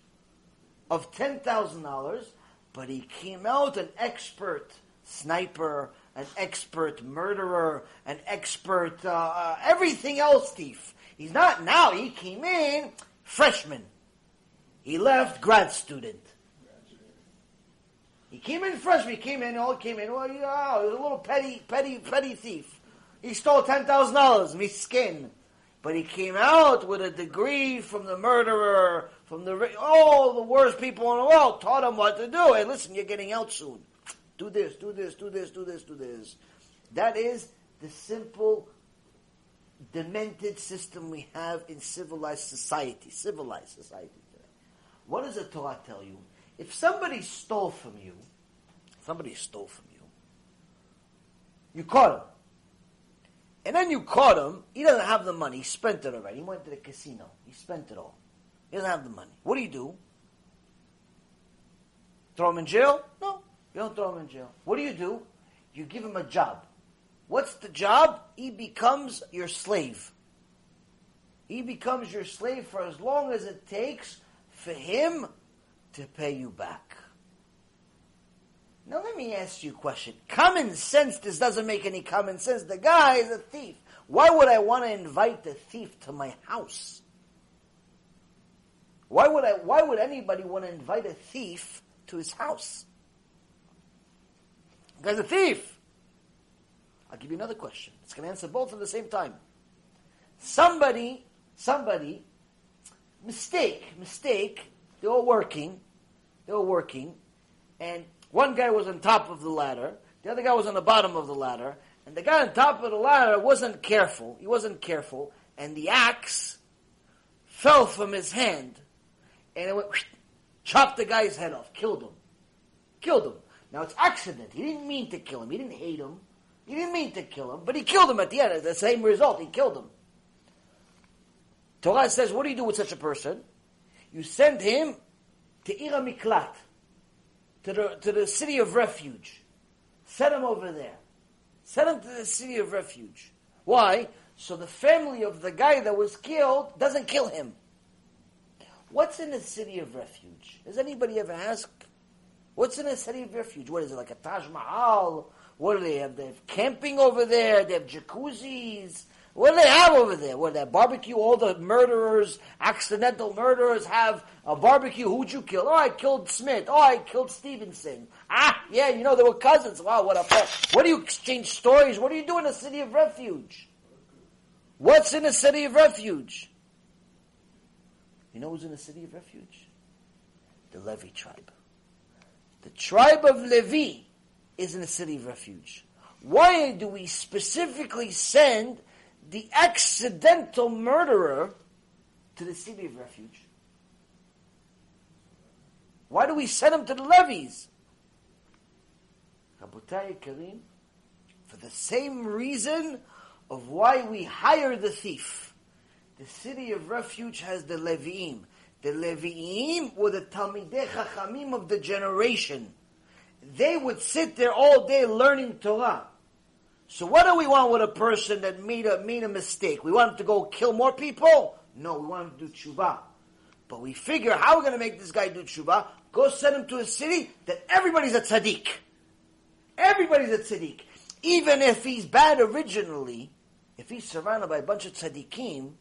of $10,000, but he came out an expert sniper, an expert murderer, an expert uh, uh, everything else thief. He's not now, he came in freshman. He left grad student. He came in freshman, he came in, all came in, well, you he was a little petty, petty, petty thief. He stole $10,000, me skin. But he came out with a degree from the murderer, from the all the worst people in the world, taught him what to do. Hey, listen, you're getting out soon. Do this, do this, do this, do this, do this. That is the simple, demented system we have in civilized society. Civilized society today. What does the Torah tell you? If somebody stole from you, somebody stole from you, you caught him. And then you caught him. He doesn't have the money. He spent it already. He went to the casino. He spent it all. He doesn't have the money. What do you do? Throw him in jail? No. You don't throw him in jail. What do you do? You give him a job. What's the job? He becomes your slave. He becomes your slave for as long as it takes for him to pay you back. Now let me ask you a question. Common sense, this doesn't make any common sense. The guy is a thief. Why would I want to invite the thief to my house? Why would I, why would anybody want to invite a thief to his house? The guy's a thief. I'll give you another question. It's going to answer both at the same time. Somebody, somebody, mistake, mistake, they were working, they were working, and one guy was on top of the ladder, the other guy was on the bottom of the ladder, and the guy on top of the ladder wasn't careful. He wasn't careful, and the axe fell from his hand, and it went, chopped the guy's head off, killed him. Killed him. Now it's accident. He didn't mean to kill him. He didn't hate him. He didn't mean to kill him, but he killed him at the end. The same result. He killed him. Torah says, what do you do with such a person? You send him to Ira Miklat, to the, to the city of refuge. Send him over there. Send him to the city of refuge. Why? So the family of the guy that was killed doesn't kill him. What's in the city of refuge? Has anybody ever asked? What's in the city of refuge? What is it, like a Taj Mahal? What do they have? They have camping over there. They have jacuzzis. What do they have over there? What, they barbecue? All the murderers, accidental murderers have a barbecue. Who'd you kill? Oh, I killed Smith. Oh, I killed Stevenson. Ah, yeah, you know, they were cousins. Wow, what a. What do you exchange stories? What do you do in a city of refuge? What's in a city of refuge? You know who's in a city of refuge? The Levi tribe. The tribe of Levi is in a city of refuge. Why do we specifically send the accidental murderer to the city of refuge? Why do we send him to the levies? Rabotai Karim, for the same reason of why we hire the thief. The city of refuge has the Levi'im. The Levi'im were the Talmidei Chachamim of the generation. They would sit there all day learning Torah. So what do we want with a person that made a, made a mistake? We want him to go kill more people? No, we want him to do tshuva. But we figure how we're going to make this guy do tshuva. Go send him to a city that everybody's a tzaddik. Everybody's a tzaddik. Even if he's bad originally, if he's surrounded by a bunch of tzaddikim,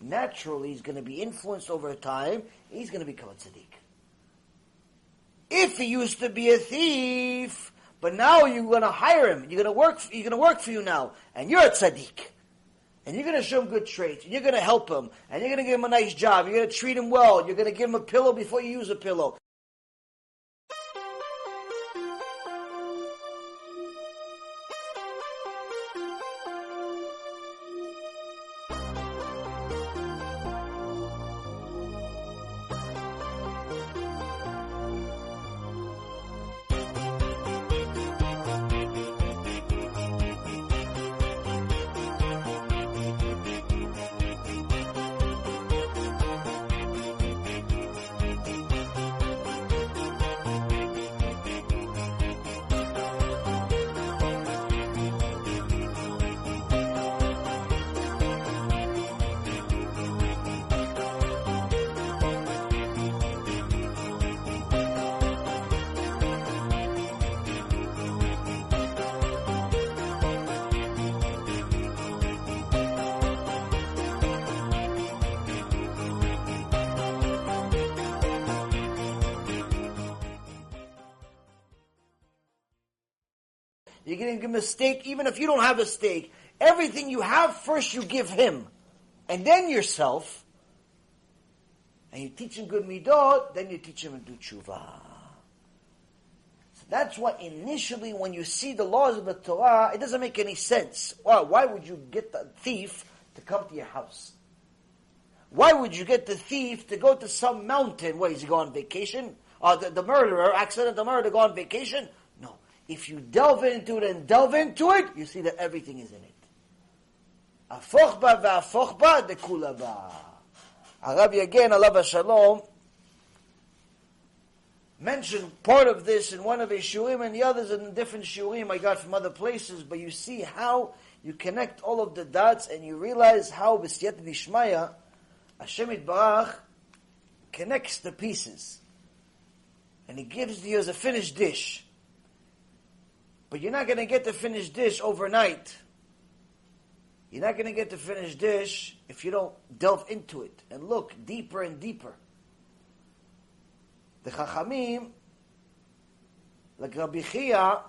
naturally he's going to be influenced over time. He's going to become a tzaddik. If he used to be a thief, but now you're going to hire him. You're going to work. You're going to work for you now, and you're a tzaddik. And you're going to show him good traits, and you're going to help him, and you're going to give him a nice job. You're going to treat him well. You're going to give him a pillow before you use a pillow. Mistake even if you don't have a stake. Everything you have, first you give him. And then yourself. And you teach him good midot, then you teach him to do tshuva. So that's why initially when you see the laws of the Torah, it doesn't make any sense. Why, why would you get the thief to come to your house? Why would you get the thief to go to some mountain? Where is he going on vacation? Or the, the murderer, accidental murderer, go on vacation? If you delve into it and delve into it, you see that everything is in it. Afochba v'afochba dekulaba. Rabbi again, Allah Shalom, mentioned part of this in one of his shiurim and the others in different shiurim I got from other places, but you see how you connect all of the dots and you realize how B'siyat Dishmaya, Hashem Barach connects the pieces. And he gives you as a finished dish. But you're not going to get the finished dish overnight. You're not going to get to finish dish if you don't delve into it and look deeper and deeper. The Chachamim, like Rabbi Chia,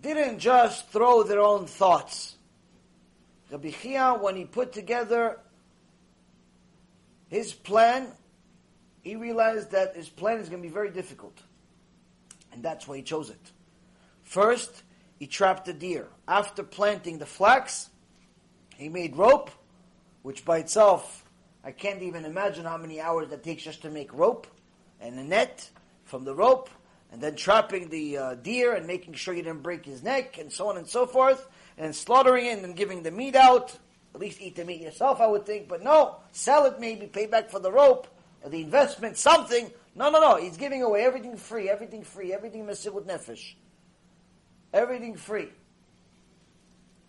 didn't just throw their own thoughts. Rabbi Chia, when he put together his plan, he realized that his plan is going to be very difficult. And that's why he chose it. First, he trapped the deer. After planting the flax, he made rope, which by itself, I can't even imagine how many hours that takes just to make rope and a net from the rope, and then trapping the uh, deer and making sure you didn't break his neck, and so on and so forth, and slaughtering it and giving the meat out. At least eat the meat yourself, I would think, but no, sell it maybe, pay back for the rope, or the investment, something. No, no, no, he's giving away everything free, everything free, everything mesirut nefesh. Everything free.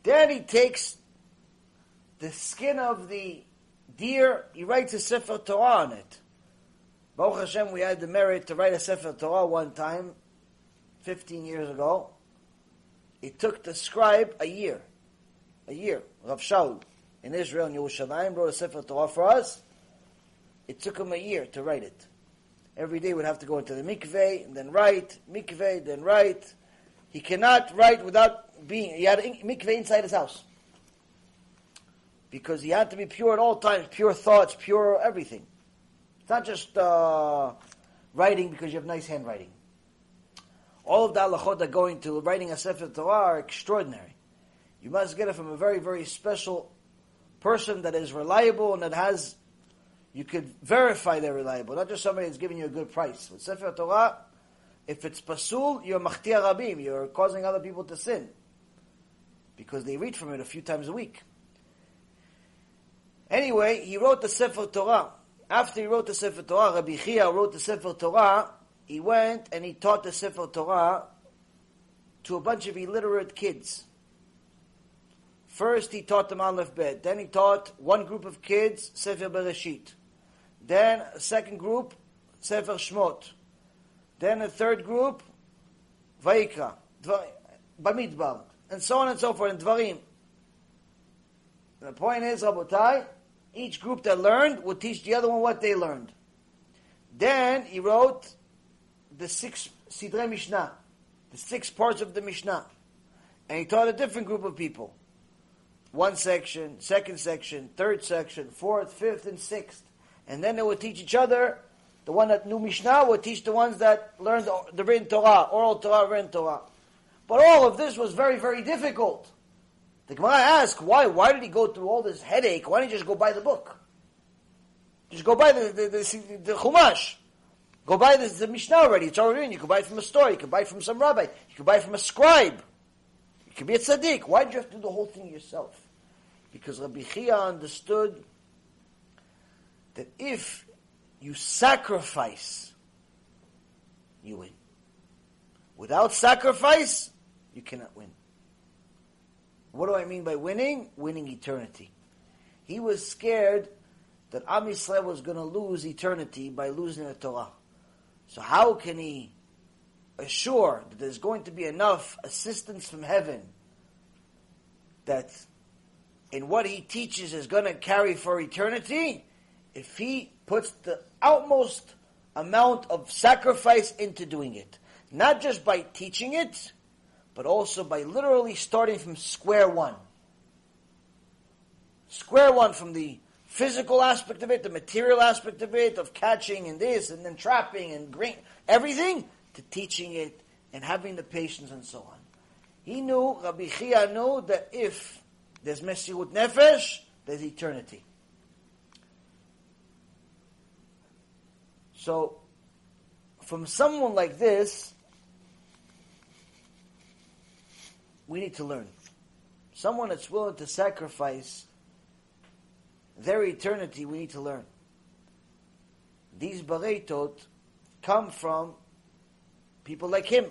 Then he takes the skin of the deer, he writes a Sefer Torah on it. Baruch Hashem, we had the merit to write a Sefer Torah one time, 15 years ago. It took the scribe a year. A year. Rav Shaul in Israel in Yerushalayim wrote a Sefer Torah for us. It took him a year to write it. Every day we'd have to go into the mikveh and then write, mikveh, then write. He cannot write without being, he had a mikveh inside his house. Because he had to be pure at all times, pure thoughts, pure everything. It's not just uh, writing because you have nice handwriting. All of the halachot that go into writing a Sefer Torah are extraordinary. You must get it from a very, very special person that is reliable and that has, you could verify they're reliable, not just somebody that's giving you a good price. With Sefer Torah, if it's pasul, you're machtia rabim, you're causing other people to sin. Because they read from it a few times a week. Anyway, he wrote the Sefer Torah after he wrote the Sefer Torah, Rabbi Chia wrote the Sefer Torah, he went and he taught the Sefer Torah to a bunch of illiterate kids. First, he taught them Aleph Bet. Then he taught one group of kids Sefer Bereshit. Then a second group, Sefer Shmot. Then a third group, Vaikra, Bamidbar, and so on and so forth, and Dvarim. The point is, Rabotai, each group that learned would teach the other one what they learned. Then he wrote the six Sidrei Mishnah, the six parts of the Mishnah. And he taught a different group of people. One section, second section, third section, fourth, fifth, and sixth. And then they would teach each other. The one that knew Mishnah would teach the ones that learned the written Torah, oral Torah, written Torah. But all of this was very, very difficult. The Gemara asks, why? Why did he go through all this headache? Why didn't he just go buy the book? Just go buy the, the, the, the Chumash. Go buy the, the Mishnah already. It's already in. You can buy it from a store. You can buy it from some rabbi. You can buy it from a scribe. You can be a tzaddik. Why did you have to do the whole thing yourself? Because Rabbi Chia understood that if you sacrifice, you win. Without sacrifice, you cannot win. What do I mean by winning? Winning eternity. He was scared that Am Yisrael was going to lose eternity by losing the Torah. So how can he assure that there's going to be enough assistance from heaven that in what he teaches is going to carry for eternity if he puts the utmost amount of sacrifice into doing it. Not just by teaching it, but also by literally starting from square one. Square one from the physical aspect of it, the material aspect of it, of catching and this, and then trapping and everything, to teaching it and having the patience and so on. He knew, Rabbi Chia knew that if there's Mesirut Nefesh, there's eternity. So, from someone like this, we need to learn. Someone that's willing to sacrifice their eternity, we need to learn. These Bareitot come from people like him,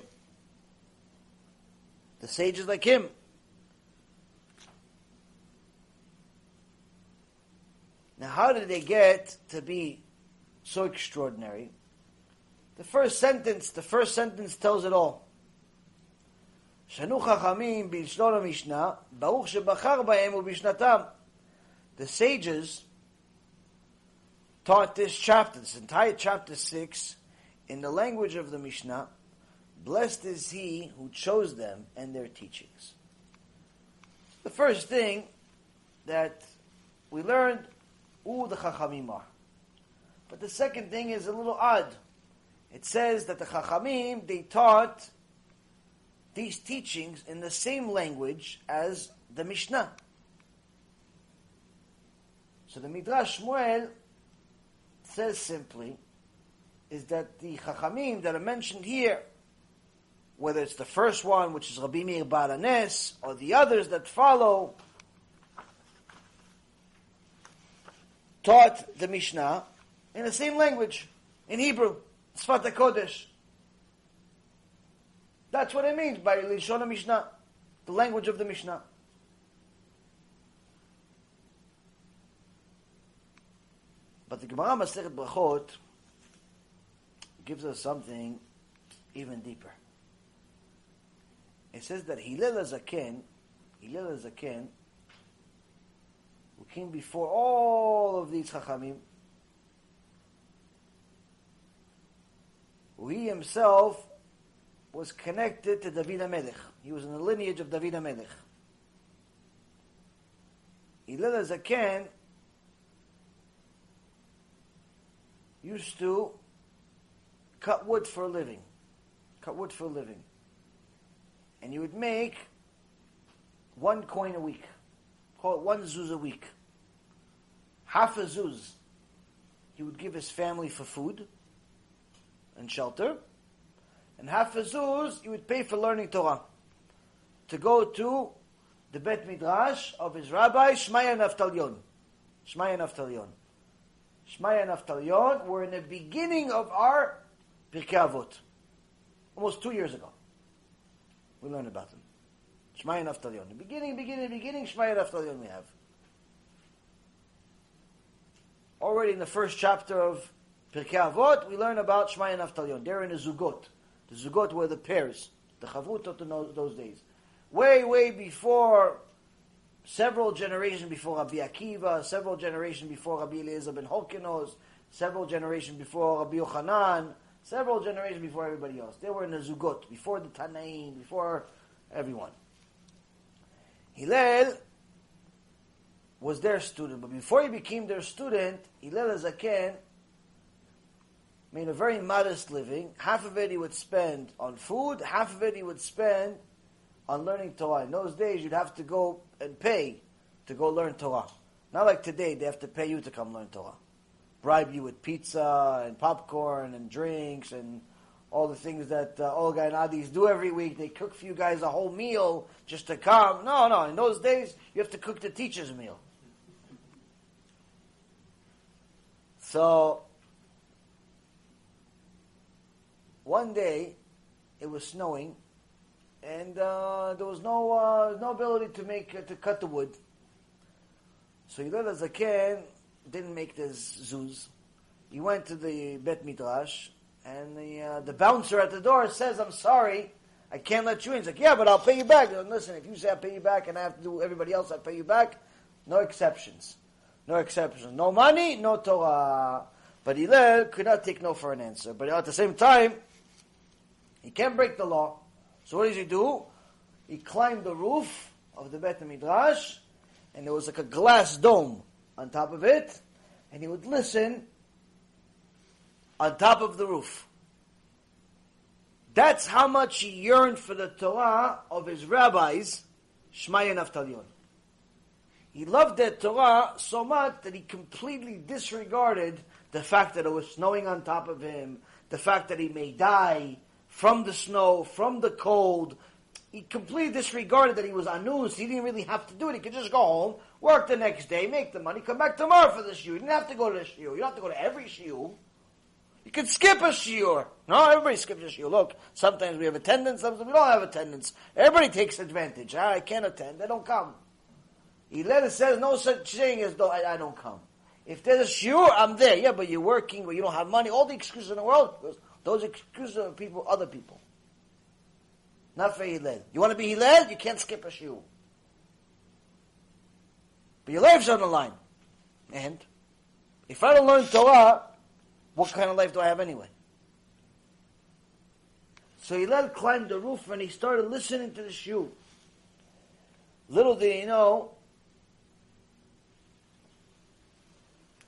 the sages like him. Now, how did they get to be so extraordinary. The first sentence, the first sentence tells it all. The sages taught this chapter, this entire chapter 6, in the language of the Mishnah. Blessed is he who chose them and their teachings. The first thing that we learned who the Chachamim are. But the second thing is a little odd. It says that the Chachamim, they taught these teachings in the same language as the Mishnah. So the Midrash Shmuel says simply is that the Chachamim that are mentioned here, whether it's the first one, which is Rabbi Meir Baal HaNes, or the others that follow, taught the Mishnah in the same language, in Hebrew, Sfat Kodesh. That's what it means by Lishon Mishnah, the language of the Mishnah. But the Gemara Masechet Brachot gives us something even deeper. It says that Hillel Zaken, Hillel Zaken, who came before all of these Chachamim, he himself was connected to David HaMelech. He was in the lineage of David HaMelech. Hillel Zaken used to cut wood for a living. Cut wood for a living. And he would make one coin a week. Call it one zuz a week. Half a zuz he would give his family for food and shelter. And half a zuz he would pay for learning Torah. To go to the Bet Midrash of his rabbi, Shmaya v'Avtalion. Shmaya v'Avtalion. Shmaya v'Avtalion were in the beginning of our Pirkei Avot. Almost two years ago. We learned about them. Shmaya v'Avtalion. The beginning, beginning, beginning, Shmaya v'Avtalion we have. Already in the first chapter of Pirkei Avot, we learn about Shmaya v'Avtalion. They're in the Zugot. The Zugot were the pairs. The Chavrutot in those days. Way, way before several generations before Rabbi Akiva, several generations before Rabbi Eliezer ben Horkenos, several generations before Rabbi Yochanan, several generations before everybody else. They were in the Zugot, before the Tanaim, before everyone. Hillel was their student, but before he became their student, Hillel Zaken made a very modest living. Half of it he would spend on food, half of it he would spend on learning Torah. In those days, you'd have to go and pay to go learn Torah. Not like today, they have to pay you to come learn Torah. Bribe you with pizza and popcorn and drinks and all the things that uh, Olga and Adis do every week. They cook for you guys a whole meal just to come. No, no. In those days, you have to cook the teacher's meal. So, one day, it was snowing, and uh, there was no uh, no ability to make uh, to cut the wood. So Hillel Zaken didn't make this zuz. He went to the Bet Midrash, and the uh, the bouncer at the door says, "I'm sorry, I can't let you in." He's like, "Yeah, but I'll pay you back." Listen, if you say I pay you back, and I have to do everybody else, I pay you back. No exceptions. No exceptions. No money, no Torah. But Hillel could not take no for an answer. But at the same time, he can't break the law. So what does he do? He climbed the roof of the Bet Midrash, and there was like a glass dome on top of it, and he would listen on top of the roof. That's how much he yearned for the Torah of his rabbis, Shmaya v'Avtalion. He loved that Torah so much that he completely disregarded the fact that it was snowing on top of him, the fact that he may die, from the snow, from the cold. He completely disregarded that he was anus. He didn't really have to do it. He could just go home, work the next day, make the money, come back tomorrow for the shiur. He didn't have to go to the shiur. You don't have to go to every shiur. You could skip a shiur. No, everybody skips a shiur. Look, sometimes we have attendance, sometimes we don't have attendance. Everybody takes advantage. Ah, I can't attend. I don't come. He let us says no such thing as though I, I don't come. If there's a shiur, I'm there. Yeah, but you're working, but you don't have money. All the excuses in the world. Those excuses are people, other people. not for Hillel. You want to be Hillel? You can't skip a shiur. But your life's on the line. And if I don't learn Torah, what kind of life do I have anyway? So Hillel climbed the roof and he started listening to the shiur. Little did he know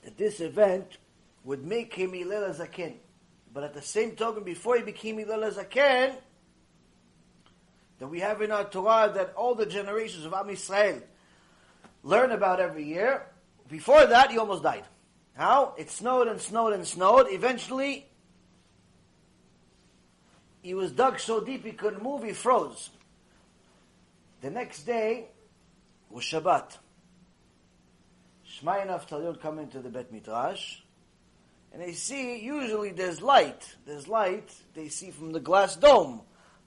that this event would make him Hillel Zaken. But at the same token, before he became Hillel Zaken, that we have in our Torah that all the generations of Am Yisrael learn about every year. Before that, he almost died. How? It snowed and snowed and snowed. Eventually, he was dug so deep he couldn't move, he froze. The next day was Shabbat. Shmai and Avtalyon come into the Bet Midrash, and they see, usually there's light. There's light, they see from the glass dome.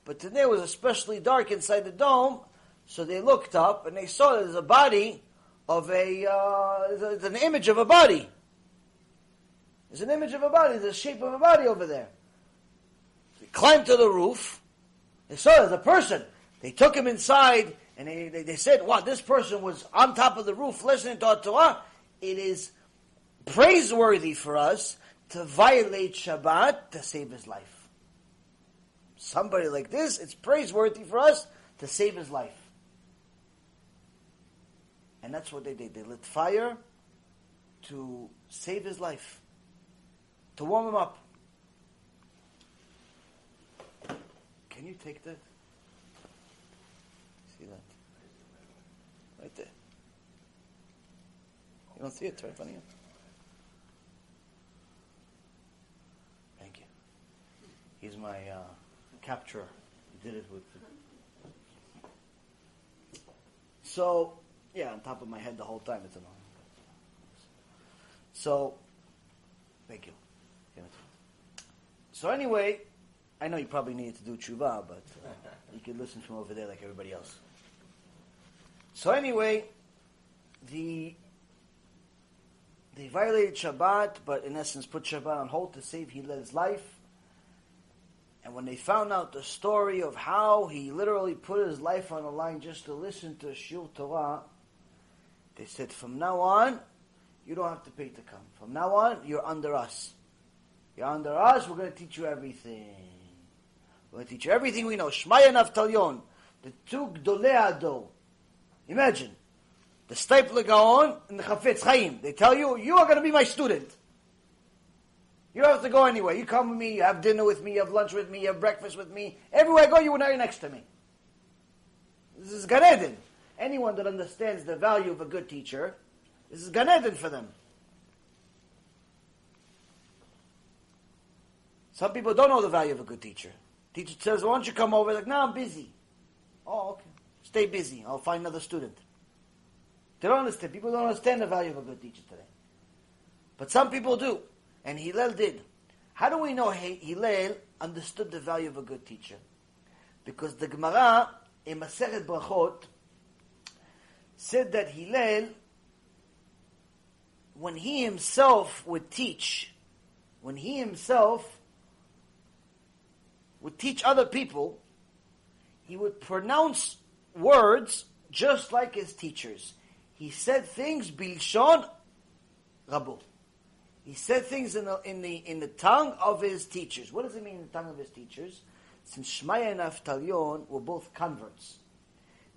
But today was especially dark inside the dome, so they looked up and they saw there's a body of a, uh, it's an image of a body. There's an image of a body, there's a shape of a body over there. They climbed to the roof, they saw there's a person. They took him inside and they, they, they said, wow, this person was on top of the roof listening to our Torah. It is praiseworthy for us to violate Shabbat to save his life somebody like this, it's praiseworthy for us to save his life. And that's what they did. They lit fire to save his life, to warm him up. Can you take that? See that? Right there. You don't see it? Try funny. Thank you. He's my. Uh, capture. He did it with. So, yeah, on top of my head the whole time. It's annoying. So, thank you. So anyway, I know you probably needed to do tshuva, but uh, you could listen from over there like everybody else. So anyway, the they violated Shabbat, but in essence put Shabbat on hold to save Hillel's life. And when they found out the story of how he literally put his life on the line just to listen to Shiur Torah, they said, from now on, you don't have to pay to come. From now on, you're under us. You're under us, we're going to teach you everything. We're going to teach you everything we know. Shmaya v'Avtalion, the two Gdolei HaDor. Imagine, the Steipler Gaon and the Chafetz Chaim. They tell you, you are going to be my student. You don't have to go anywhere. You come with me, you have dinner with me, you have lunch with me, you have breakfast with me. Everywhere I go, you are next to me. This is Gan Eden. Anyone that understands the value of a good teacher, this is Gan Eden for them. Some people don't know the value of a good teacher. Teacher says, why don't you come over? They're Like, no, I'm busy. Oh, okay. Stay busy. I'll find another student. They don't understand. People don't understand the value of a good teacher today. But some people do. And Hillel did. How do we know Hillel understood the value of a good teacher? Because the Gemara in Masechet Brachot said that Hillel, when he himself would teach, when he himself would teach other people, he would pronounce words just like his teachers. He said things bilshon rabu. He said things in the, in the, in the tongue of his teachers. What does it mean in the tongue of his teachers? Since Shmaya and Avtalyon were both converts,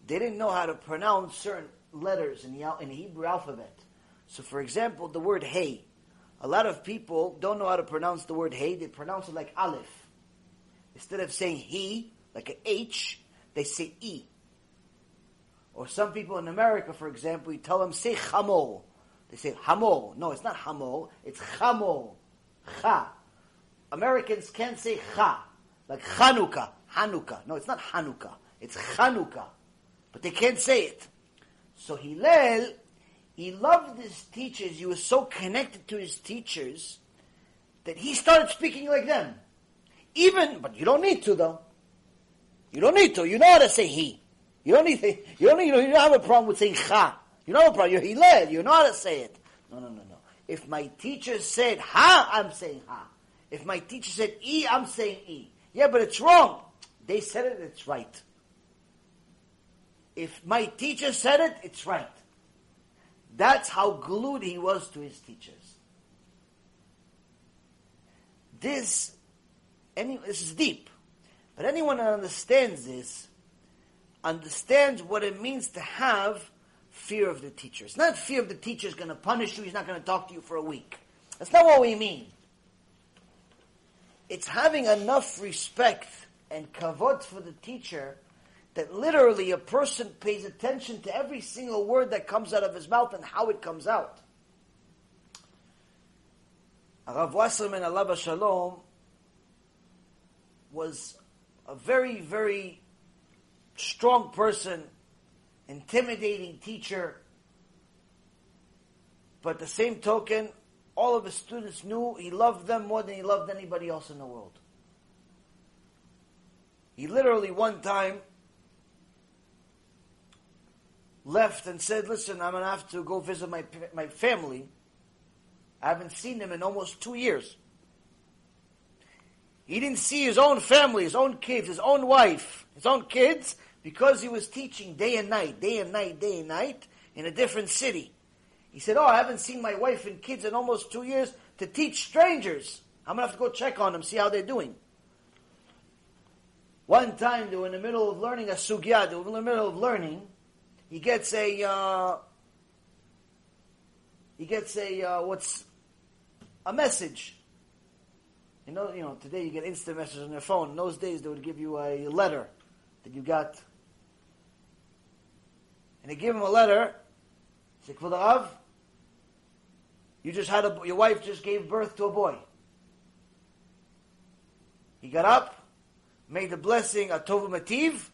they didn't know how to pronounce certain letters in the, in the Hebrew alphabet. So, for example, the word hey. A lot of people don't know how to pronounce the word hey. They pronounce it like aleph. Instead of saying he, like an H, they say e. Or some people in America, for example, you tell them say chamo. They say hamor. No, it's not hamor. It's chamor. Cha. Americans can't say cha. Like Chanukah. Hanukkah. No, it's not Hanukkah. It's Chanukah. But they can't say it. So Hillel, he loved his teachers. He was so connected to his teachers that he started speaking like them. Even, but you don't need to though. You don't need to. You know how to say he. You don't need to, you don't need, you don't have a problem with saying cha. You know, bro, you're Hillel. You know how to say it. No, no, no, no. If my teacher said ha, I'm saying ha. If my teacher said e, I'm saying e. Yeah, but it's wrong. they said it, it's right. If my teacher said it, it's right. That's how glued he was to his teachers. This, any, this is deep, but anyone that understands this understands what it means to have fear of the teacher. It's not fear of the teacher is going to punish you, he's not going to talk to you for a week. That's not what we mean. It's having enough respect and kavod for the teacher that literally a person pays attention to every single word that comes out of his mouth and how it comes out. Rav Wasserman Allah Shalom was a very, very strong person, intimidating teacher, but the same token, all of his students knew he loved them more than he loved anybody else in the world. He literally one time left and said, listen, I'm to have to go visit my, my family. I haven't seen them in almost two years. He didn't see his own family, his own kids, his own wife, his own kids, because he was teaching day and night, day and night, day and night, in a different city. He said, oh, I haven't seen my wife and kids in almost two years to teach strangers. I'm to have to go check on them, see how they're doing. One time they were in the middle of learning a sugya, they were in the middle of learning, he gets a uh, he gets a uh, what's a message. You know, you know, today you get instant messages on your phone. In those days, they would give you a letter that you got, they give him a letter. Say, Rav, you just had a your wife just gave birth to a boy. He got up, made the blessing a tova mativ,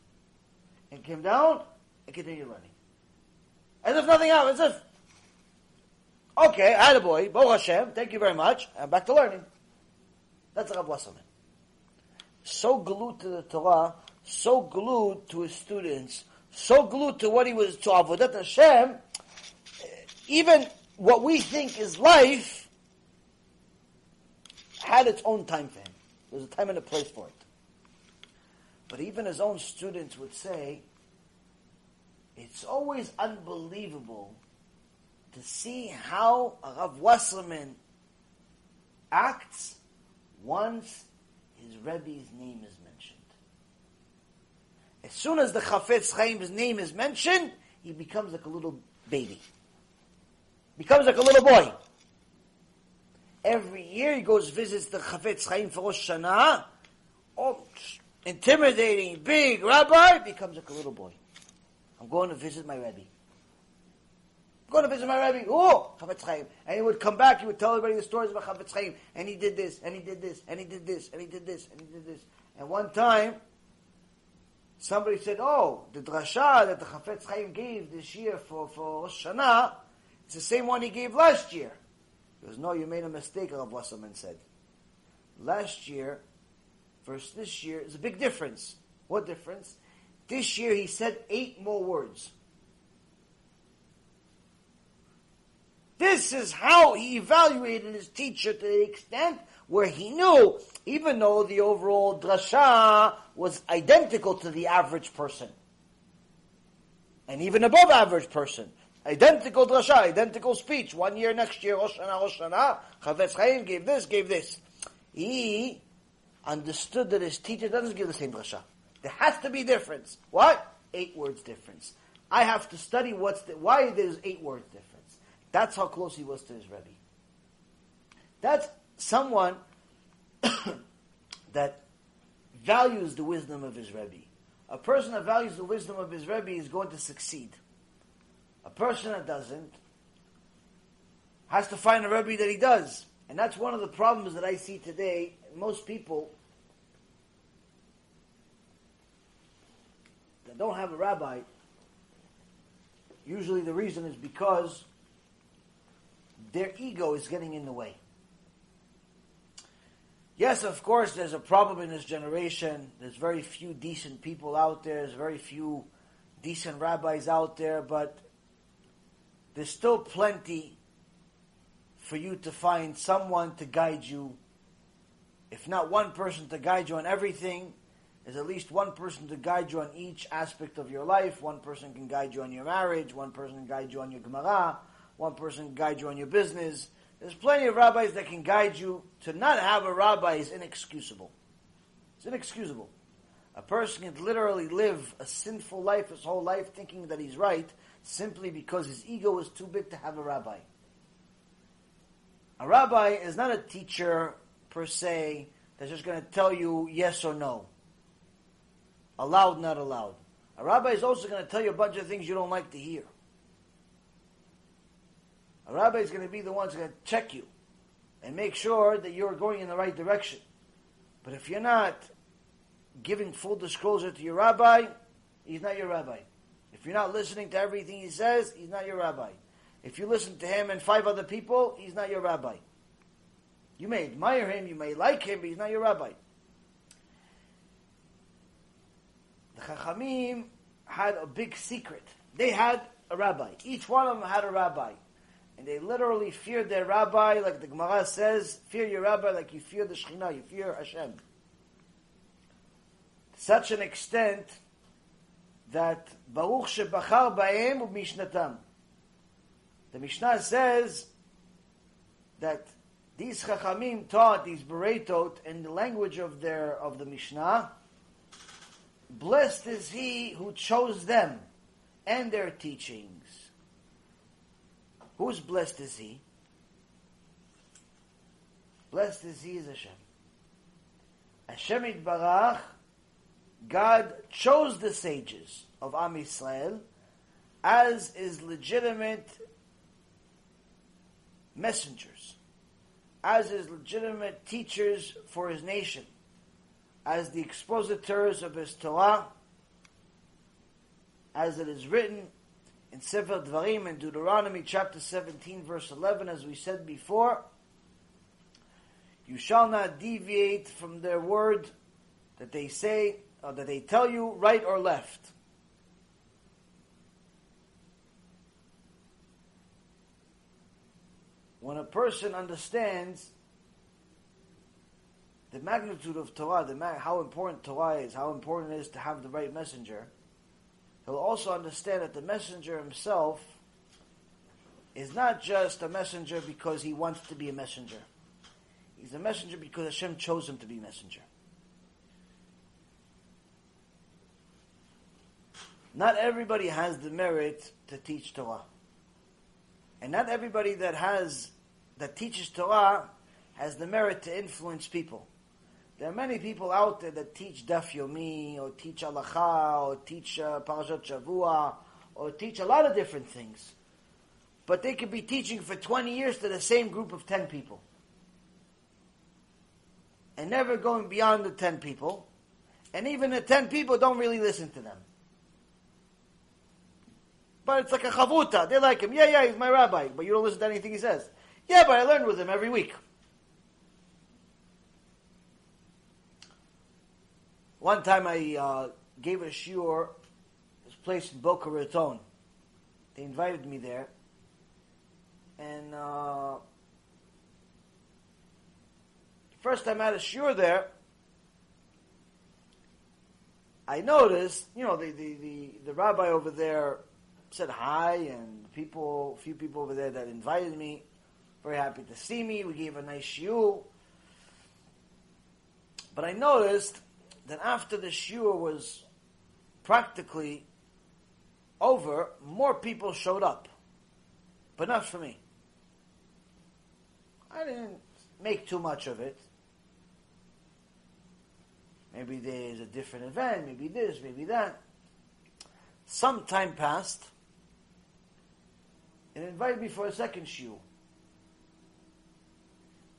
and came down and continued learning. As if nothing happened, as if, okay, I had a boy, Bo Hashem, thank you very much, I'm back to learning. That's Rav Wasserman. So glued to the Torah, so glued to his students, so glued to what he was, to Avodat Hashem, even what we think is life had its own time for him. There was a time and a place for it. But even his own students would say, it's always unbelievable to see how Rav Wasserman acts once his Rebbe's name is mentioned. As soon as the Chafetz Chaim's name is mentioned, he becomes like a little baby. Becomes like a little boy. Every year he goes visits the Chafetz Chaim for Rosh Hashanah. Oh, intimidating, big rabbi, becomes like a little boy. I'm going to visit my Rebbe. I'm going to visit my Rebbe. Oh, Chafetz Chaim. And he would come back, he would tell everybody the stories about Chafetz Chaim. And he did this, and he did this, and he did this, and he did this, and he did this. And one time, somebody said, oh, the drasha that the Chafetz Chaim gave this year for, for Hashanah, it's the same one he gave last year. He goes, no, you made a mistake, Rav Wasserman said. Last year versus this year is a big difference. What difference? This year he said eight more words. This is how he evaluated his teacher to the extent where he knew, even though the overall drasha was identical to the average person, and even above average person, identical drasha, identical speech, one year, next year, Rosh Hashanah, Rosh Hashanah, Chaim gave this, gave this. He understood that his teacher doesn't give the same drasha. There has to be difference. What? Eight words difference. I have to study what's the, why there's eight words difference. That's how close he was to his Rebbe. That's someone that values the wisdom of his Rebbe. A person that values the wisdom of his Rebbe is going to succeed. A person that doesn't has to find a Rebbe that he does. And that's one of the problems that I see today. Most people that don't have a rabbi, usually the reason is because their ego is getting in the way. Yes, of course, there's a problem in this generation. There's very few decent people out there. There's very few decent rabbis out there, but there's still plenty for you to find someone to guide you. If not one person to guide you on everything, There's at least one person to guide you on each aspect of your life. One person can guide you on your marriage. One person can guide you on your Gemara. One person can guide you on your business. There's plenty of rabbis that can guide you. To not have a rabbi is inexcusable. It's inexcusable. A person can literally live a sinful life his whole life thinking that he's right simply because his ego is too big to have a rabbi. A rabbi is not a teacher per se that's just going to tell you yes or no. Allowed, not allowed. A rabbi is also going to tell you a bunch of things you don't like to hear. A rabbi is going to be the one who's going to check you and make sure that you're going in the right direction. But if you're not giving full disclosure to your rabbi, he's not your rabbi. If you're not listening to everything he says, he's not your rabbi. If you listen to him and five other people, he's not your rabbi. You may admire him, you may like him, but he's not your rabbi. The Chachamim had a big secret. They had a rabbi. Each one of them had a rabbi. And they literally feared their rabbi, like the Gemara says, fear your rabbi like you fear the Shekhinah, you fear Hashem. To such an extent that Baruch Shebachar Baem Mishnatam. The Mishnah says that these Chachamim taught these Bereitot in the language of their of the Mishnah. Blessed is he who chose them and their teachings. Who's blessed is he? Blessed is he is Hashem. Hashem Barach, God chose the sages of Am Yisrael as his legitimate messengers, as his legitimate teachers for his nation, as the expositors of his Torah, as it is written in Sefer Dvarim in Deuteronomy chapter 17 verse 11 as we said before, you shall not deviate from their word that they say, or that they tell you right or left. When a person understands the magnitude of Torah, the how important Torah is, how important it is to have the right messenger, he'll also understand that the messenger himself is not just a messenger because he wants to be a messenger. He's a messenger because Hashem chose him to be a messenger. Not everybody has the merit to teach Torah. And not everybody that has that teaches Torah has the merit to influence people. There are many people out there that teach Daf Yomi, or teach Halacha, or teach uh, Parashat Shavua, or teach a lot of different things. But they could be teaching for 20 years to the same group of 10 people. And never going beyond the 10 people. And even the 10 people don't really listen to them. But it's like a chavruta. They like him. Yeah, yeah, he's my rabbi. But you don't listen to anything he says. Yeah, but I learn with him every week. One time I uh, gave a shiur, this place in Boca Raton. They invited me there, and uh, first time I had a shiur there, I noticed, you know, the, the, the, the rabbi over there said hi, and people, a few people over there that invited me, very happy to see me. We gave a nice shiur. But I noticed that after the shiur was practically over, more people showed up. But not for me. I didn't make too much of it. Maybe there's a different event, maybe this, maybe that. Some time passed, and invited me for a second shiur.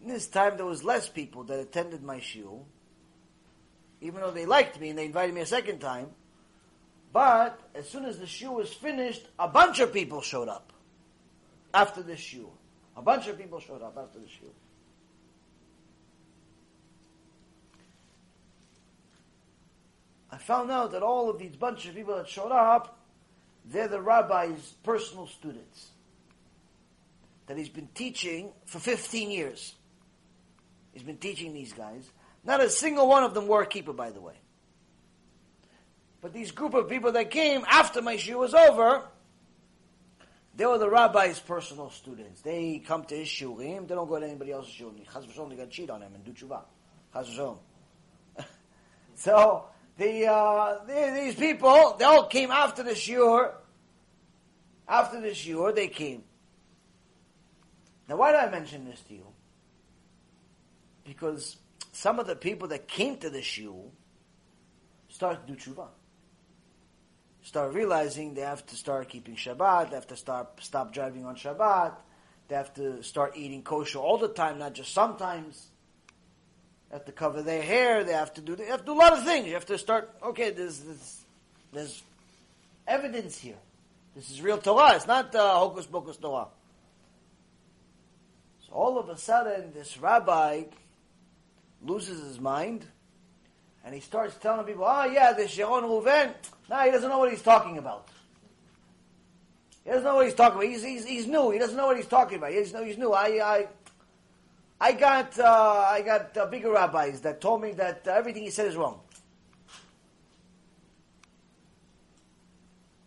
This time there was less people that attended my shiur even though they liked me and they invited me a second time. But as soon as the shiur was finished, a bunch of people showed up after the shiur. A bunch of people showed up after the shiur. I found out that all of these bunch of people that showed up, they're the rabbi's personal students. That he's been teaching for 15 years. He's been teaching these guys. Not a single one of them were a keeper, by the way. But these group of people that came after my shiur was over, they were the rabbi's personal students. They come to his shiurim. They don't go to anybody else's shiurim. Chaz v'sholom, they got cheat on him and do tshuva. Chaz v'sholom. so, the, uh, the, these people, they all came after the shiur. After the shiur, they came. Now, why do I mention this to you? Because some of the people that came to the shiur start to do tshuva start realizing they have to start keeping Shabbat, they have to start stop driving on Shabbat, they have to start eating kosher all the time, not just sometimes. They have to cover their hair. They have to do. They have to do a lot of things. You have to start. Okay, there's there's, there's evidence here. This is real Torah. It's not uh, hocus pocus Torah. So all of a sudden, this rabbi loses his mind and he starts telling people, oh yeah, this Yaron Reuven, no, he doesn't know what he's talking about. He doesn't know what he's talking about. He's, he's, he's new. He doesn't know what he's talking about. He's, he's new. I, I, I got, uh, I got uh, bigger rabbis that told me that uh, everything he said is wrong.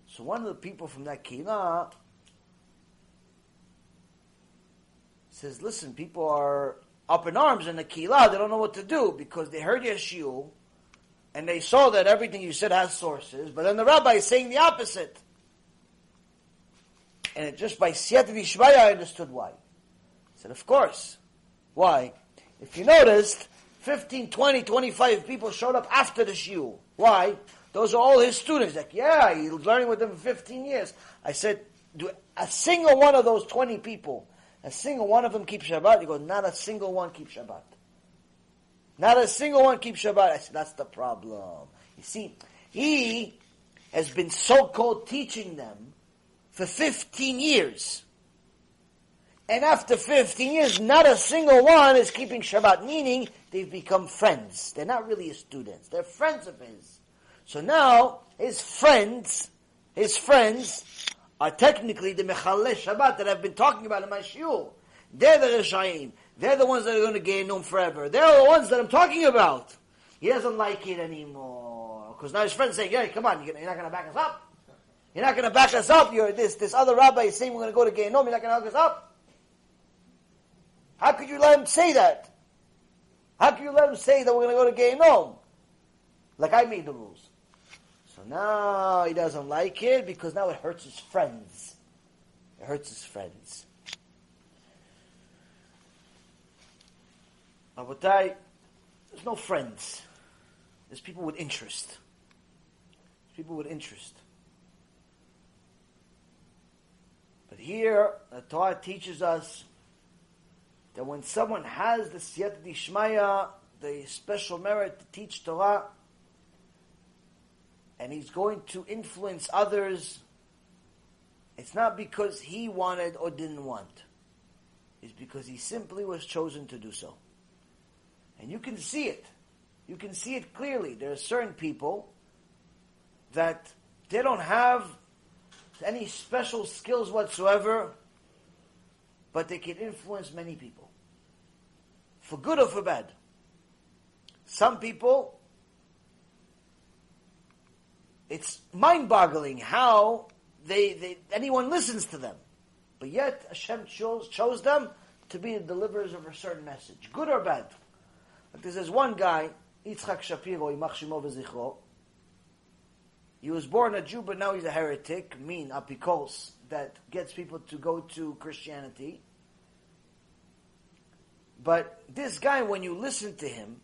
So one of the people from that Kehila says, listen, people are up in arms in the Kehila. They don't know what to do because they heard Yeshua and they saw that everything you said has sources, but then the rabbi is saying the opposite. And it just by Siyata Dishmaya I understood why. He said, of course. Why? If you noticed, 15, 20, 25 people showed up after the shiur. Why? Those are all his students. Like, yeah, he's learning with them for 15 years. I said, do a single one of those 20 people, a single one of them keeps Shabbat? He goes, not a single one keeps Shabbat. Not a single one keeps Shabbat. I said, that's the problem. You see, he has been so-called teaching them for 15 years. And after 15 years, not a single one is keeping Shabbat, meaning they've become friends. They're not really his students. They're friends of his. So now, his friends, his friends, are technically the Mechaleh Shabbat that I've been talking about in my shiur. They're the Reshaim. They're the ones that are going to gain them forever. They're the ones that I'm talking about. He doesn't like it anymore. Because now his friend's saying, yeah, come on, you're not going to back us up? You're not going to back us up. You're this, this other rabbi is saying we're going to go to Gehenom. You're not going to back us up? How could you let him say that? How could you let him say that we're going to go to Gehenom? Like I made the rules. So now he doesn't like it because now it hurts his friends. It hurts his friends. Rabotai, there's no friends. There's people with interest. There's people with interest. But here, the Torah teaches us that when someone has the siyata dishmaya, the special merit to teach Torah, and he's going to influence others, it's not because he wanted or didn't want. It's because he simply was chosen to do so. And you can see it. You can see it clearly. There are certain people that they don't have any special skills whatsoever, but they can influence many people. For good or for bad. Some people, it's mind boggling how they, they, anyone listens to them. But yet Hashem chose, chose them to be the deliverers of a certain message, good or bad. There's this one guy, Yitzchak Shapiro. He was born a Jew, but now he's a heretic, mean apikos, that gets people to go to Christianity. But this guy, when you listen to him,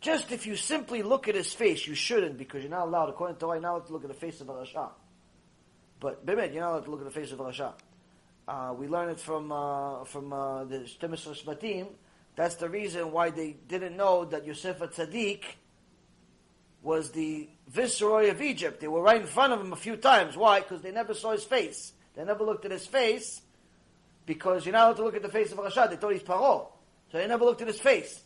just if you simply look at his face, you shouldn't because you're not allowed, according to Torah, you're not allowed to look at the face of a Rasha. But, Bemet, you're not allowed to look at the face of a Rasha. Uh, we learn it from, uh, from uh, the Shtemis Shvatim, that's the reason why they didn't know that Yosef Tzaddik was the viceroy of Egypt. They were right in front of him a few times. Why? Because they never saw his face. They never looked at his face because you're not allowed to look at the face of a Rasha. They thought he's Paro. So they never looked at his face.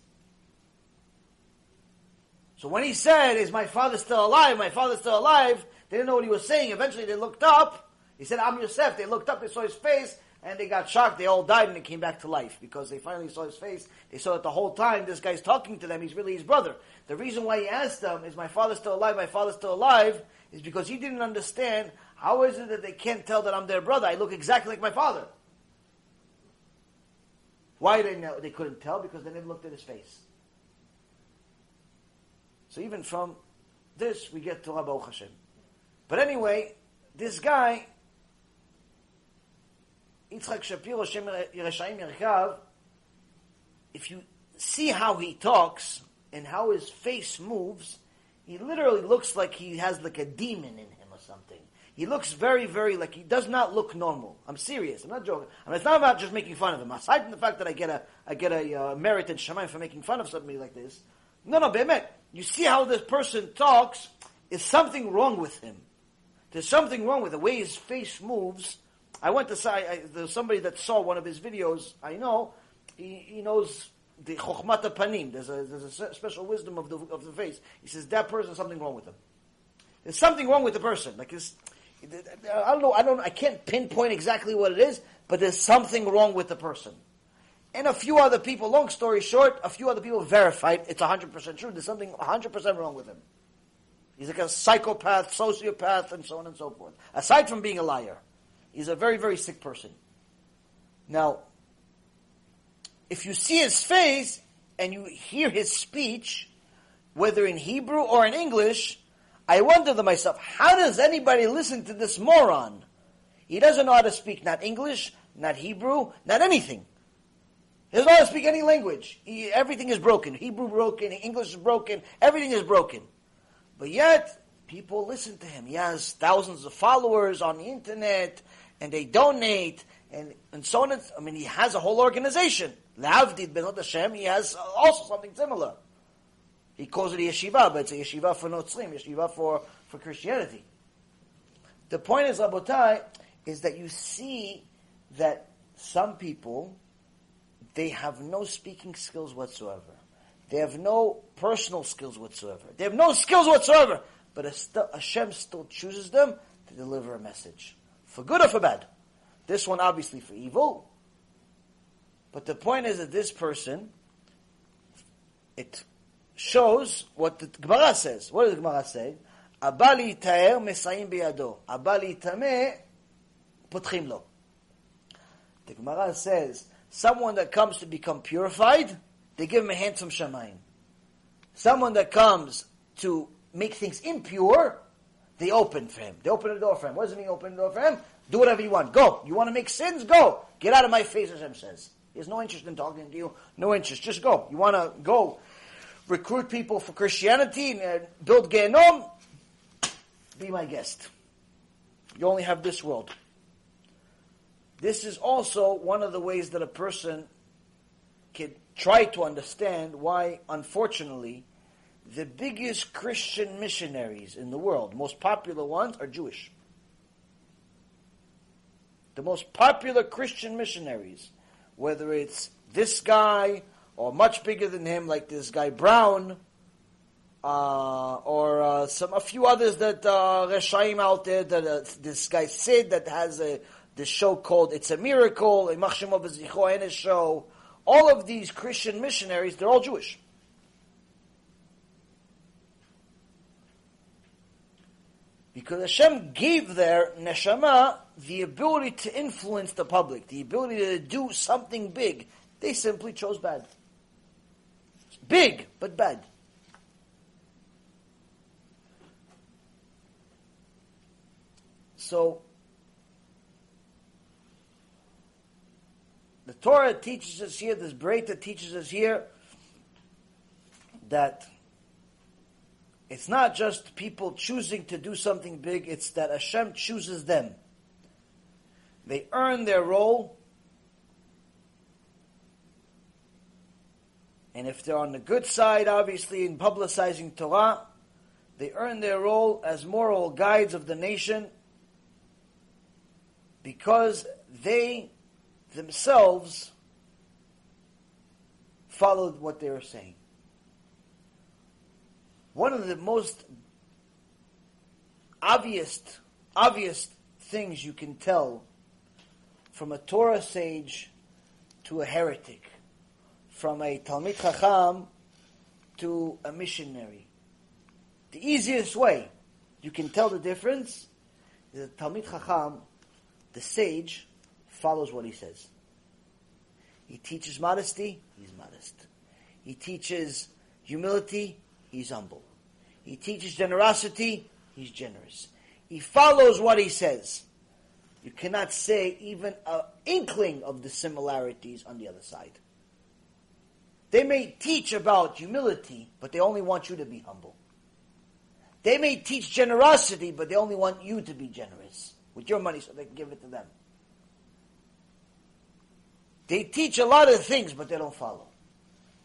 So when he said, is my father still alive? My father's still alive. They didn't know what he was saying. Eventually they looked up. He said, I'm Yosef. They looked up. They saw his face. and they got shocked. They all died and they came back to life because they finally saw his face. They saw that the whole time this guy's talking to them. He's really his brother. The reason why he asked them is, "My father's still alive. My father's still alive," is because he didn't understand how is it that they can't tell that I'm their brother. I look exactly like my father. Why they know they couldn't tell because they never looked at his face. So even from this we get to Rabbi Hashem. But anyway, this guy, Yitzchak Shapiro, Shem Yerushalayim Yerkav, if you see how he talks and how his face moves, he literally looks like he has like a demon in him or something. He looks very, very like he does not look normal. I'm serious. I'm not joking. I mean, it's not about just making fun of him. Aside from the fact that I get a, I get a uh, merit in Shemaim for making fun of somebody like this. No, no, Bemet. You see how this person talks. Is something wrong with him? There's something wrong with the way his face moves. I went to say there's somebody that saw one of his videos. I know he, he knows the chokhmat panim. There's a there's a special wisdom of the of the face. He says that person something wrong with him. There's something wrong with the person. Like I don't know. I don't. I can't pinpoint exactly what it is, but there's something wrong with the person. And a few other people. Long story short, a few other people verified it's 100 percent true. There's something 100 percent wrong with him. He's like a psychopath, sociopath, and so on and so forth. Aside from being a liar, he's a very, very sick person. Now, if you see his face and you hear his speech, whether in Hebrew or in English, I wonder to myself, how does anybody listen to this moron? He doesn't know how to speak not English, not Hebrew, not anything. He doesn't know how to speak any language. He, everything is broken. Hebrew broken, English is broken, everything is broken. But yet, people listen to him. He has thousands of followers on the internet, and they donate, and, and so on. I mean, he has a whole organization. Le'avdid ben Hashem, he has also something similar. He calls it a yeshiva, but it's a yeshiva for Notzrim, yeshiva for, for Christianity. The point is, Rabotai, is that you see that some people, they have no speaking skills whatsoever. They have no personal skills whatsoever. They have no skills whatsoever. But Hashem still chooses them to deliver a message. For good or for bad. This one obviously for evil. But the point is that this person, it shows what the Gemara says. What does the Gemara say? Abali taer mesayim biyado. Abali tameh putchim lo. The Gemara says, someone that comes to become purified, they give him a handsome shamayim. Someone that comes to make things impure, they open for him. They open the door for him. What does it mean open the door for him? Do whatever you want. Go. You want to make sins? Go. Get out of my face, Hashem says. He has no interest in talking to you. No interest. Just go. You want to go recruit people for Christianity and uh, build Gehenom? Be my guest. You only have this world. This is also one of the ways that a person can try to understand why, unfortunately, the biggest Christian missionaries in the world, most popular ones, are Jewish. The most popular Christian missionaries, whether it's this guy or much bigger than him, like this guy Brown, uh, or uh, some a few others that uh, Reshaim out there, that uh, this guy Sid that has a the show called "It's a Miracle," a Machshim show all of these Christian missionaries, they're all Jewish. Because Hashem gave their neshama the ability to influence the public, the ability to do something big. They simply chose bad. Big, but bad. So, The Torah teaches us here, this Breita teaches us here, that it's not just people choosing to do something big, it's that Hashem chooses them. They earn their role, and if they're on the good side, obviously, in publicizing Torah, they earn their role as moral guides of the nation because they themselves followed what they were saying. One of the most obvious, obvious things you can tell from a Torah sage to a heretic, from a Talmid Chacham to a missionary. The easiest way you can tell the difference is that Talmid Chacham, the sage, follows what he says. He teaches modesty, he's modest. He teaches humility, he's humble. He teaches generosity, he's generous. He follows what he says. You cannot say even an inkling of the similarities on the other side. They may teach about humility, but they only want you to be humble. They may teach generosity, but they only want you to be generous with your money so they can give it to them. They teach a lot of things, but they don't follow.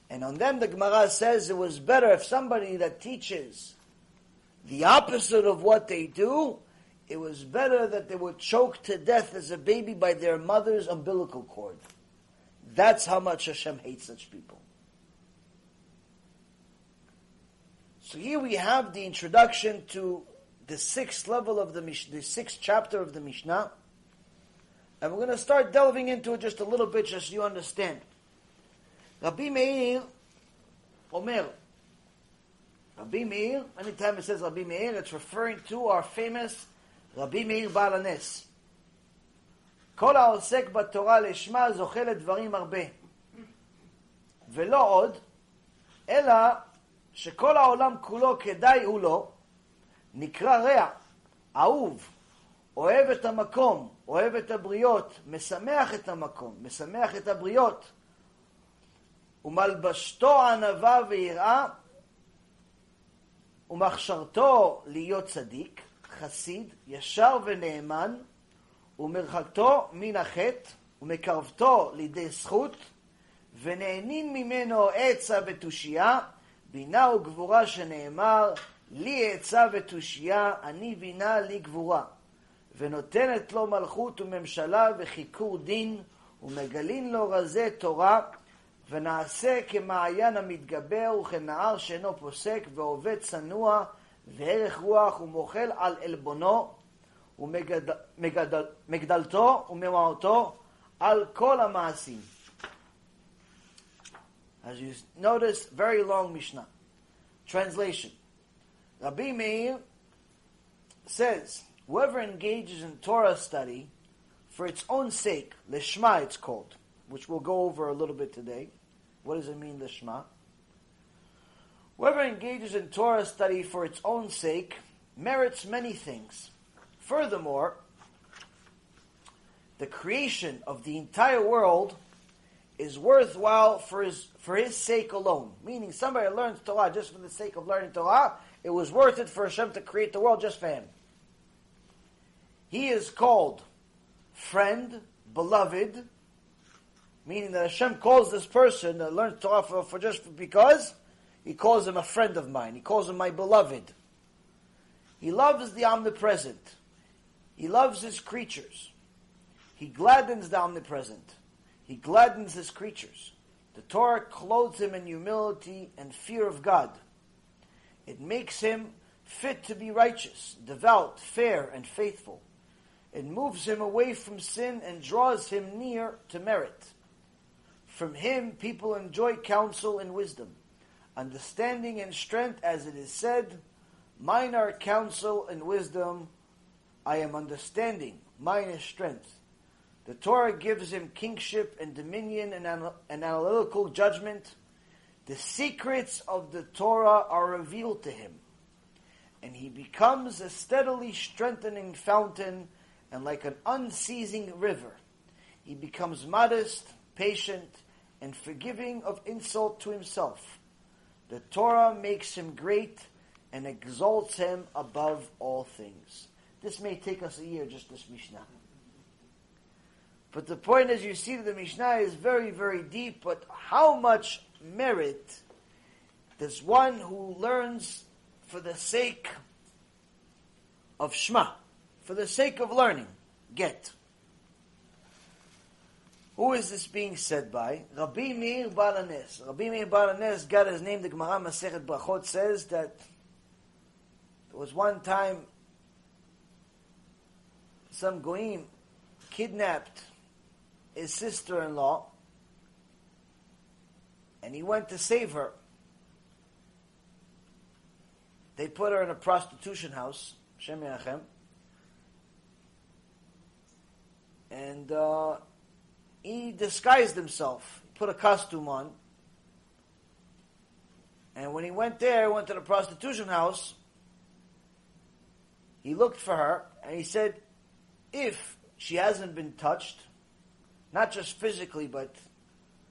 And on them, the Gemara says it was better if somebody that teaches the opposite of what they do, it was better that they were choked to death as a baby by their mother's umbilical cord. That's how much Hashem hates such people. So here we have the introduction to the sixth level of the Mishnah, the sixth chapter of the Mishnah. And we're going to start delving into it just a little bit just so you understand. Rabbi Meir Omer. Rabbi Meir, anytime it says Rabbi Meir, it's referring to our famous Rabbi Meir Baal HaNes. כל העוסק בתורה לשמה זוכה לדברים הרבה. ולא עוד, אלא שכל העולם כולו כדאי הוא לו, נקרא רע, אהוב, אוהב את המקום, אוהב את הבריות, משמח את המקום, משמח את הבריות, ומלבשתו ענווה ויראה, ומכשרתו להיות צדיק, חסיד, ישר ונאמן, ומרחקתו מן החטא, ומקרבתו לידי זכות, ונהנין ממנו עצה ותושייה, בינה וגבורה שנאמר, לי עצה ותושייה, אני בינה לי גבורה. ונותנת לו מלכות וממשלה וחיקור דין, ומגלין לו רזי תורה, ונעשה כמעיין המתגבר וכנהר שאינו פוסק, ועובד צנוע, וערך רוח, ומוחל על עלבונו, ומגדלתו וממעותו על כל המעשים. As you notice, very long Mishnah. Translation. Rabbi Meir says, whoever engages in Torah study for its own sake, lishma it's called, which we'll go over a little bit today. What does it mean, lishma? Whoever engages in Torah study for its own sake merits many things. Furthermore, the creation of the entire world is worthwhile for his for his sake alone. Meaning, somebody learns Torah just for the sake of learning Torah, it was worth it for Hashem to create the world just for him. He is called friend, beloved, meaning that Hashem calls this person that learns Torah for, for just because he calls him a friend of mine. He calls him my beloved. He loves the omnipresent. He loves his creatures. He gladdens the omnipresent. He gladdens his creatures. The Torah clothes him in humility and fear of God. It makes him fit to be righteous, devout, fair, and faithful. It moves him away from sin and draws him near to merit. From him, people enjoy counsel and wisdom, understanding and strength, as it is said, Mine are counsel and wisdom, I am understanding, mine is strength. The Torah gives him kingship and dominion and an analytical judgment. The secrets of the Torah are revealed to him, and he becomes a steadily strengthening fountain and like an unceasing river. He becomes modest, patient, and forgiving of insult to himself. The Torah makes him great and exalts him above all things. This may take us a year, just this Mishnah. But the point, as you see, the Mishnah is very, very deep. But how much merit does one who learns for the sake of Shema, for the sake of learning, get? Who is this being said by? Rabbi Meir Baal HaNes. Rabbi Meir Baal HaNes got his name. The Gemara Masechet Brachot says that there was one time some goyim kidnapped his sister-in-law, and he went to save her. They put her in a prostitution house, Shem Yachem, and uh, he disguised himself, put a costume on, and when he went there, went to the prostitution house, he looked for her, and he said, if she hasn't been touched, not just physically, but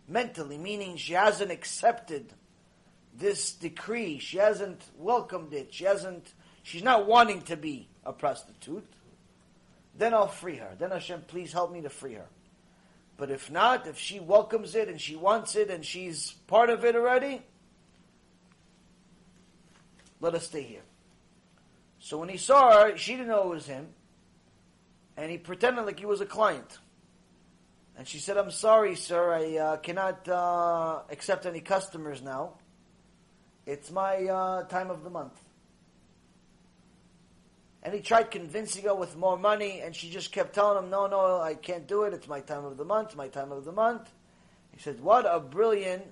mentally, meaning she hasn't accepted this decree, she hasn't welcomed it, she hasn't, she's not wanting to be a prostitute, then I'll free her. Then Hashem, please help me to free her. But if not, if she welcomes it and she wants it and she's part of it already, let us stay here. So when he saw her, she didn't know it was him, and he pretended like he was a client. And she said, I'm sorry, sir, I uh, cannot uh, accept any customers now. It's my uh, time of the month. And he tried convincing her with more money, and she just kept telling him, No, no, I can't do it. It's my time of the month, my time of the month. He said, What a brilliant,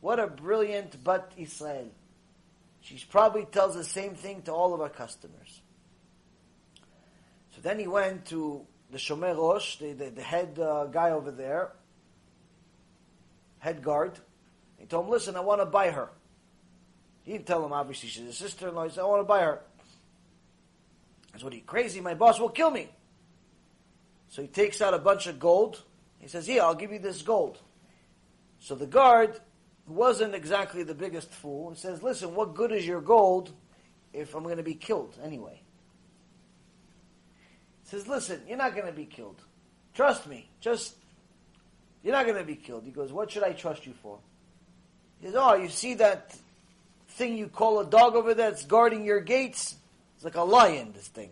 what a brilliant but Israel. She probably tells the same thing to all of our customers. So then he went to the Shomer Rosh, the, the, the head uh, guy over there, head guard. He told him, listen, I want to buy her. He didn't tell him, obviously, she's a sister-in-law. He said, I want to buy her. I what are you, crazy? My boss will kill me. So he takes out a bunch of gold. He says, yeah, I'll give you this gold. So the guard wasn't exactly the biggest fool, and says, Listen, what good is your gold if I'm going to be killed anyway? He says, Listen, you're not going to be killed. Trust me. Just, you're not going to be killed. He goes, What should I trust you for? He says, Oh, you see that thing you call a dog over there that's guarding your gates? It's like a lion, this thing.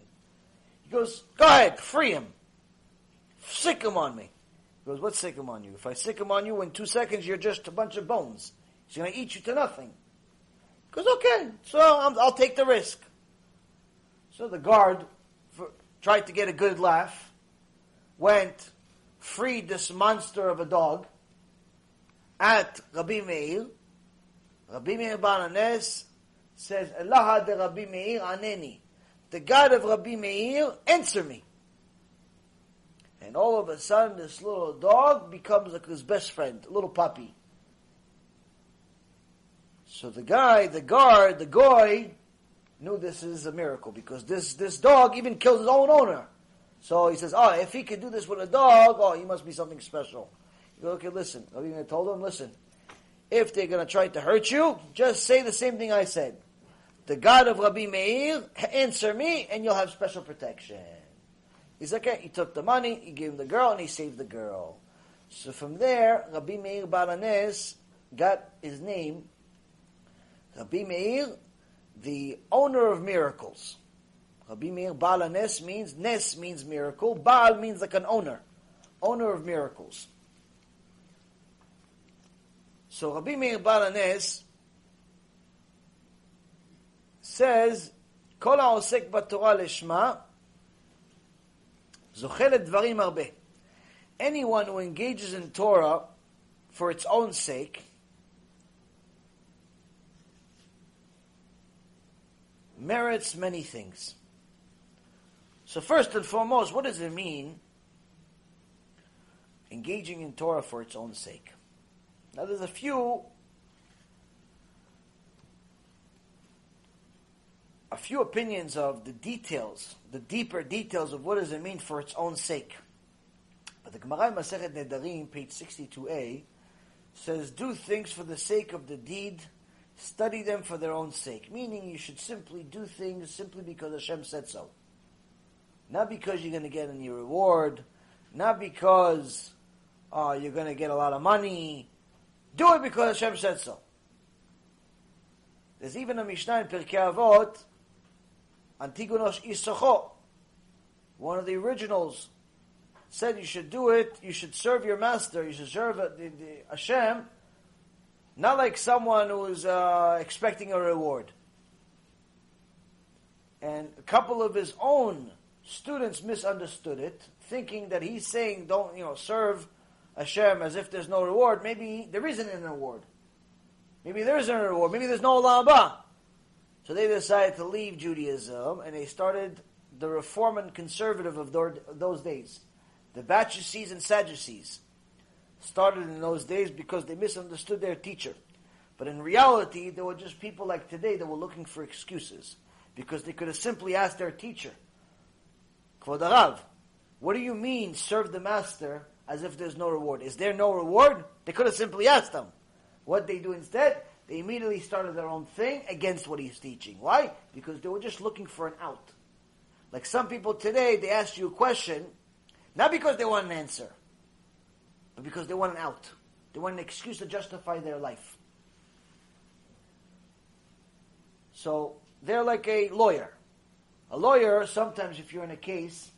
He goes, Go ahead, free him. Sick him on me. He goes, what's sick him on you? If I sick him on you, in two seconds you're just a bunch of bones. He's going to eat you to nothing. He goes, okay, so i will take the risk. So the guard for, tried to get a good laugh, went, freed this monster of a dog at Rabbi Meir. Rabbi Meir Baal HaNes says, Allah de Rabbi Meir aneni. The God of Rabbi Meir, answer me. And all of a sudden, this little dog becomes like his best friend, a little puppy. So the guy, the guard, the guy, knew this is a miracle because this, this dog even kills his own owner. So he says, oh, if he could do this with a dog, oh, he must be something special. You go, okay, listen. I told him, listen, if they're going to try to hurt you, just say the same thing I said. The God of Rabbi Meir, answer me, and you'll have special protection. He's okay. He took the money, he gave him the girl, and he saved the girl. So from there, Rabbi Meir Baal HaNes got his name. Rabbi Meir, the owner of miracles. Rabbi Meir Baal HaNes means, Nes means miracle, Baal means like an owner, owner of miracles. So Rabbi Meir Baal HaNes says, כל העוסק בתורה לשמה, Zochelet dvarim arbe. Anyone who engages in Torah for its own sake merits many things. So first and foremost, what does it mean engaging in Torah for its own sake? Now there's a few a few opinions of the details, the deeper details of what does it mean for its own sake. But the Gemara Masechet Nedarim, page 62a, says, do things for the sake of the deed, study them for their own sake. Meaning you should simply do things simply because Hashem said so. Not because you're going to get any reward, not because uh, you're going to get a lot of money. Do it because Hashem said so. There's even a Mishnah in Pirkei Avot Antigonos Ish Socho, one of the originals, said you should do it, you should serve your master, you should serve the, the Hashem, not like someone who's uh, expecting a reward. And a couple of his own students misunderstood it, thinking that he's saying, don't, you know, serve Hashem as if there's no reward, maybe there isn't an reward. Maybe there isn't a reward. Maybe there's no Olam So they decided to leave Judaism and they started the reform and conservative of those days. The Sadducees and Sadducees started in those days because they misunderstood their teacher. But in reality, they were just people like today that were looking for excuses because they could have simply asked their teacher, Kvod what do you mean serve the master as if there's no reward? Is there no reward? They could have simply asked them. What they do instead? They immediately started their own thing against what he's teaching. Why? Because they were just looking for an out. Like some people today, they ask you a question, not because they want an answer, but because they want an out. They want an excuse to justify their life. So they're like a lawyer. A lawyer, sometimes if you're in a case,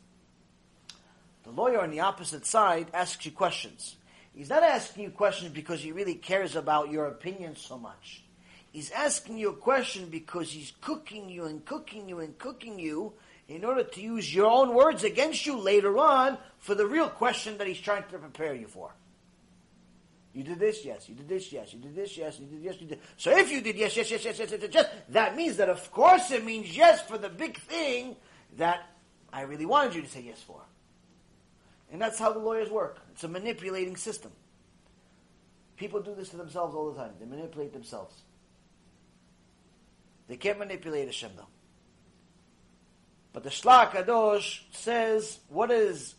the lawyer on the opposite side asks you questions. He's not asking you questions because he really cares about your opinion so much. He's asking you a question because he's cooking you and cooking you and cooking you in order to use your own words against you later on for the real question that he's trying to prepare you for. You did this, yes. You did this, yes. You did this, yes. You did yes, you did. So if you did yes, yes, yes, yes, yes, yes, yes that means that of course it means yes for the big thing that I really wanted you to say yes for. And that's how the lawyers work. It's a manipulating system. People do this to themselves all the time. They manipulate themselves. They can't manipulate Hashem though. But the Shlach Kadosh says, what is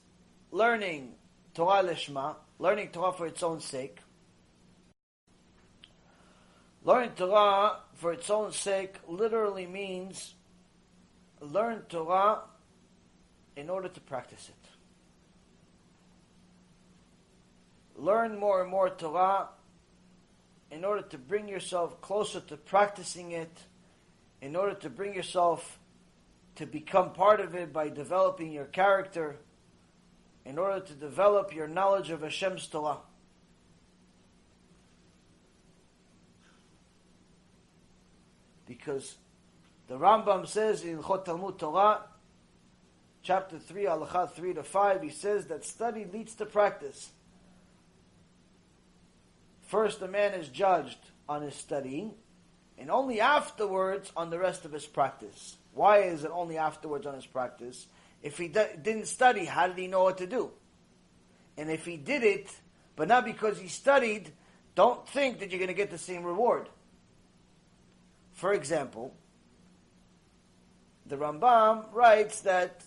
learning Torah Lishma, learning Torah for its own sake? Learning Torah for its own sake literally means learn Torah in order to practice it. Learn more and more Torah in order to bring yourself closer to practicing it, in order to bring yourself to become part of it by developing your character, in order to develop your knowledge of Hashem's Torah. Because the Rambam says in Chot Talmud Torah, chapter 3, halacha 3 to 5, he says that study leads to practice. First, a man is judged on his studying, and only afterwards on the rest of his practice. Why is it only afterwards on his practice? If he didn't study, how did he know what to do? And if he did it, but not because he studied, don't think that you're going to get the same reward. For example, the Rambam writes that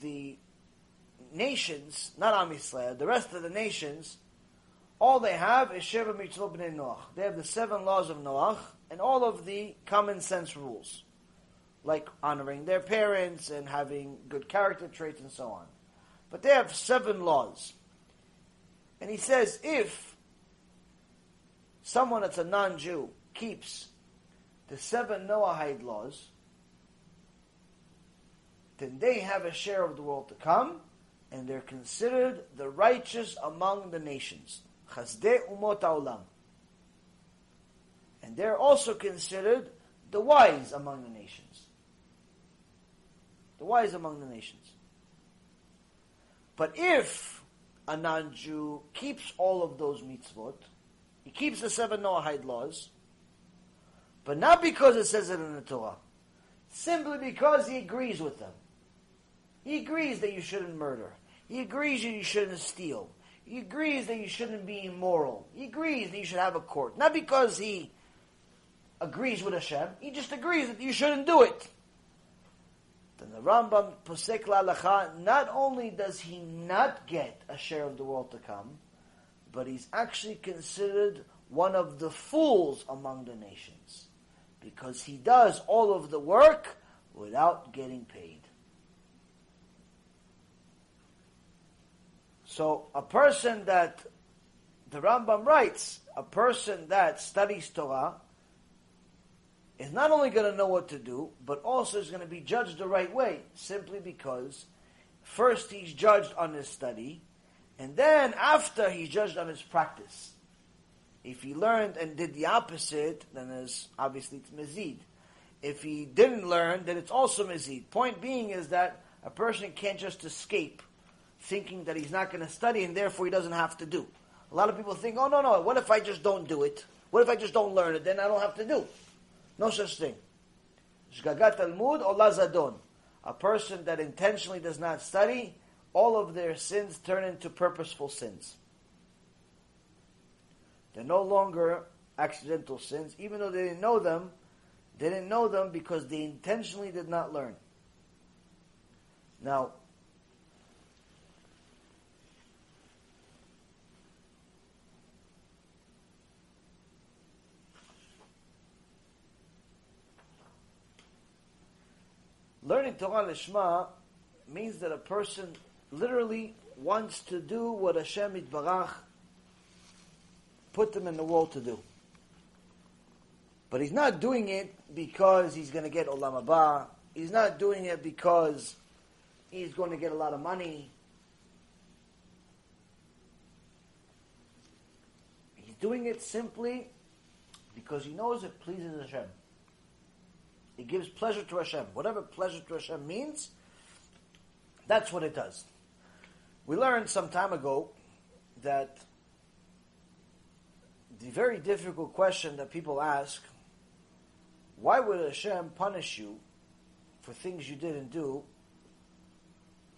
the nations, not Am Yisrael, the rest of the nations, all they have is Sheva Mitzvot B'nai Noach. They have the seven laws of Noach and all of the common sense rules, like honoring their parents and having good character traits and so on. But they have seven laws. And he says if someone that's a non-Jew keeps the seven Noahide laws, then they have a share of the world to come, and they're considered the righteous among the nations. Chasdei umot haolam. And they're also considered the wise among the nations. The wise among the nations. But if a non-Jew keeps all of those mitzvot, he keeps the seven Noahide laws, but not because it says it in the Torah, simply because he agrees with them. He agrees that you shouldn't murder. He agrees that you shouldn't steal. He agrees that you shouldn't be immoral. He agrees that you should have a court. Not because he agrees with Hashem, he just agrees that you shouldn't do it. Then the Rambam Posek Lalacha, not only does he not get a share of the world to come, but he's actually considered one of the fools among the nations because he does all of the work without getting paid. So a person that the Rambam writes, a person that studies Torah is not only going to know what to do, but also is going to be judged the right way, simply because first he's judged on his study, and then after he's judged on his practice. If he learned and did the opposite, then there's obviously it's mezid. If he didn't learn, then it's also mezid. Point being is that a person can't just escape thinking that he's not going to study and therefore he doesn't have to do. A lot of people think, oh, no, no, what if I just don't do it? What if I just don't learn it? Then I don't have to do. No such thing. Shgagat Talmud olah zadon. A person that intentionally does not study, all of their sins turn into purposeful sins. They're no longer accidental sins, even though they didn't know them. They didn't know them because they intentionally did not learn. Now, learning Torah Lishma means that a person literally wants to do what Hashem Yitbarach put them in the world to do. But he's not doing it because he's going to get Olam Haba. He's not doing it because he's going to get a lot of money. He's doing it simply because he knows it pleases Hashem. It gives pleasure to Hashem. Whatever pleasure to Hashem means, that's what it does. We learned some time ago that the very difficult question that people ask why would Hashem punish you for things you didn't do?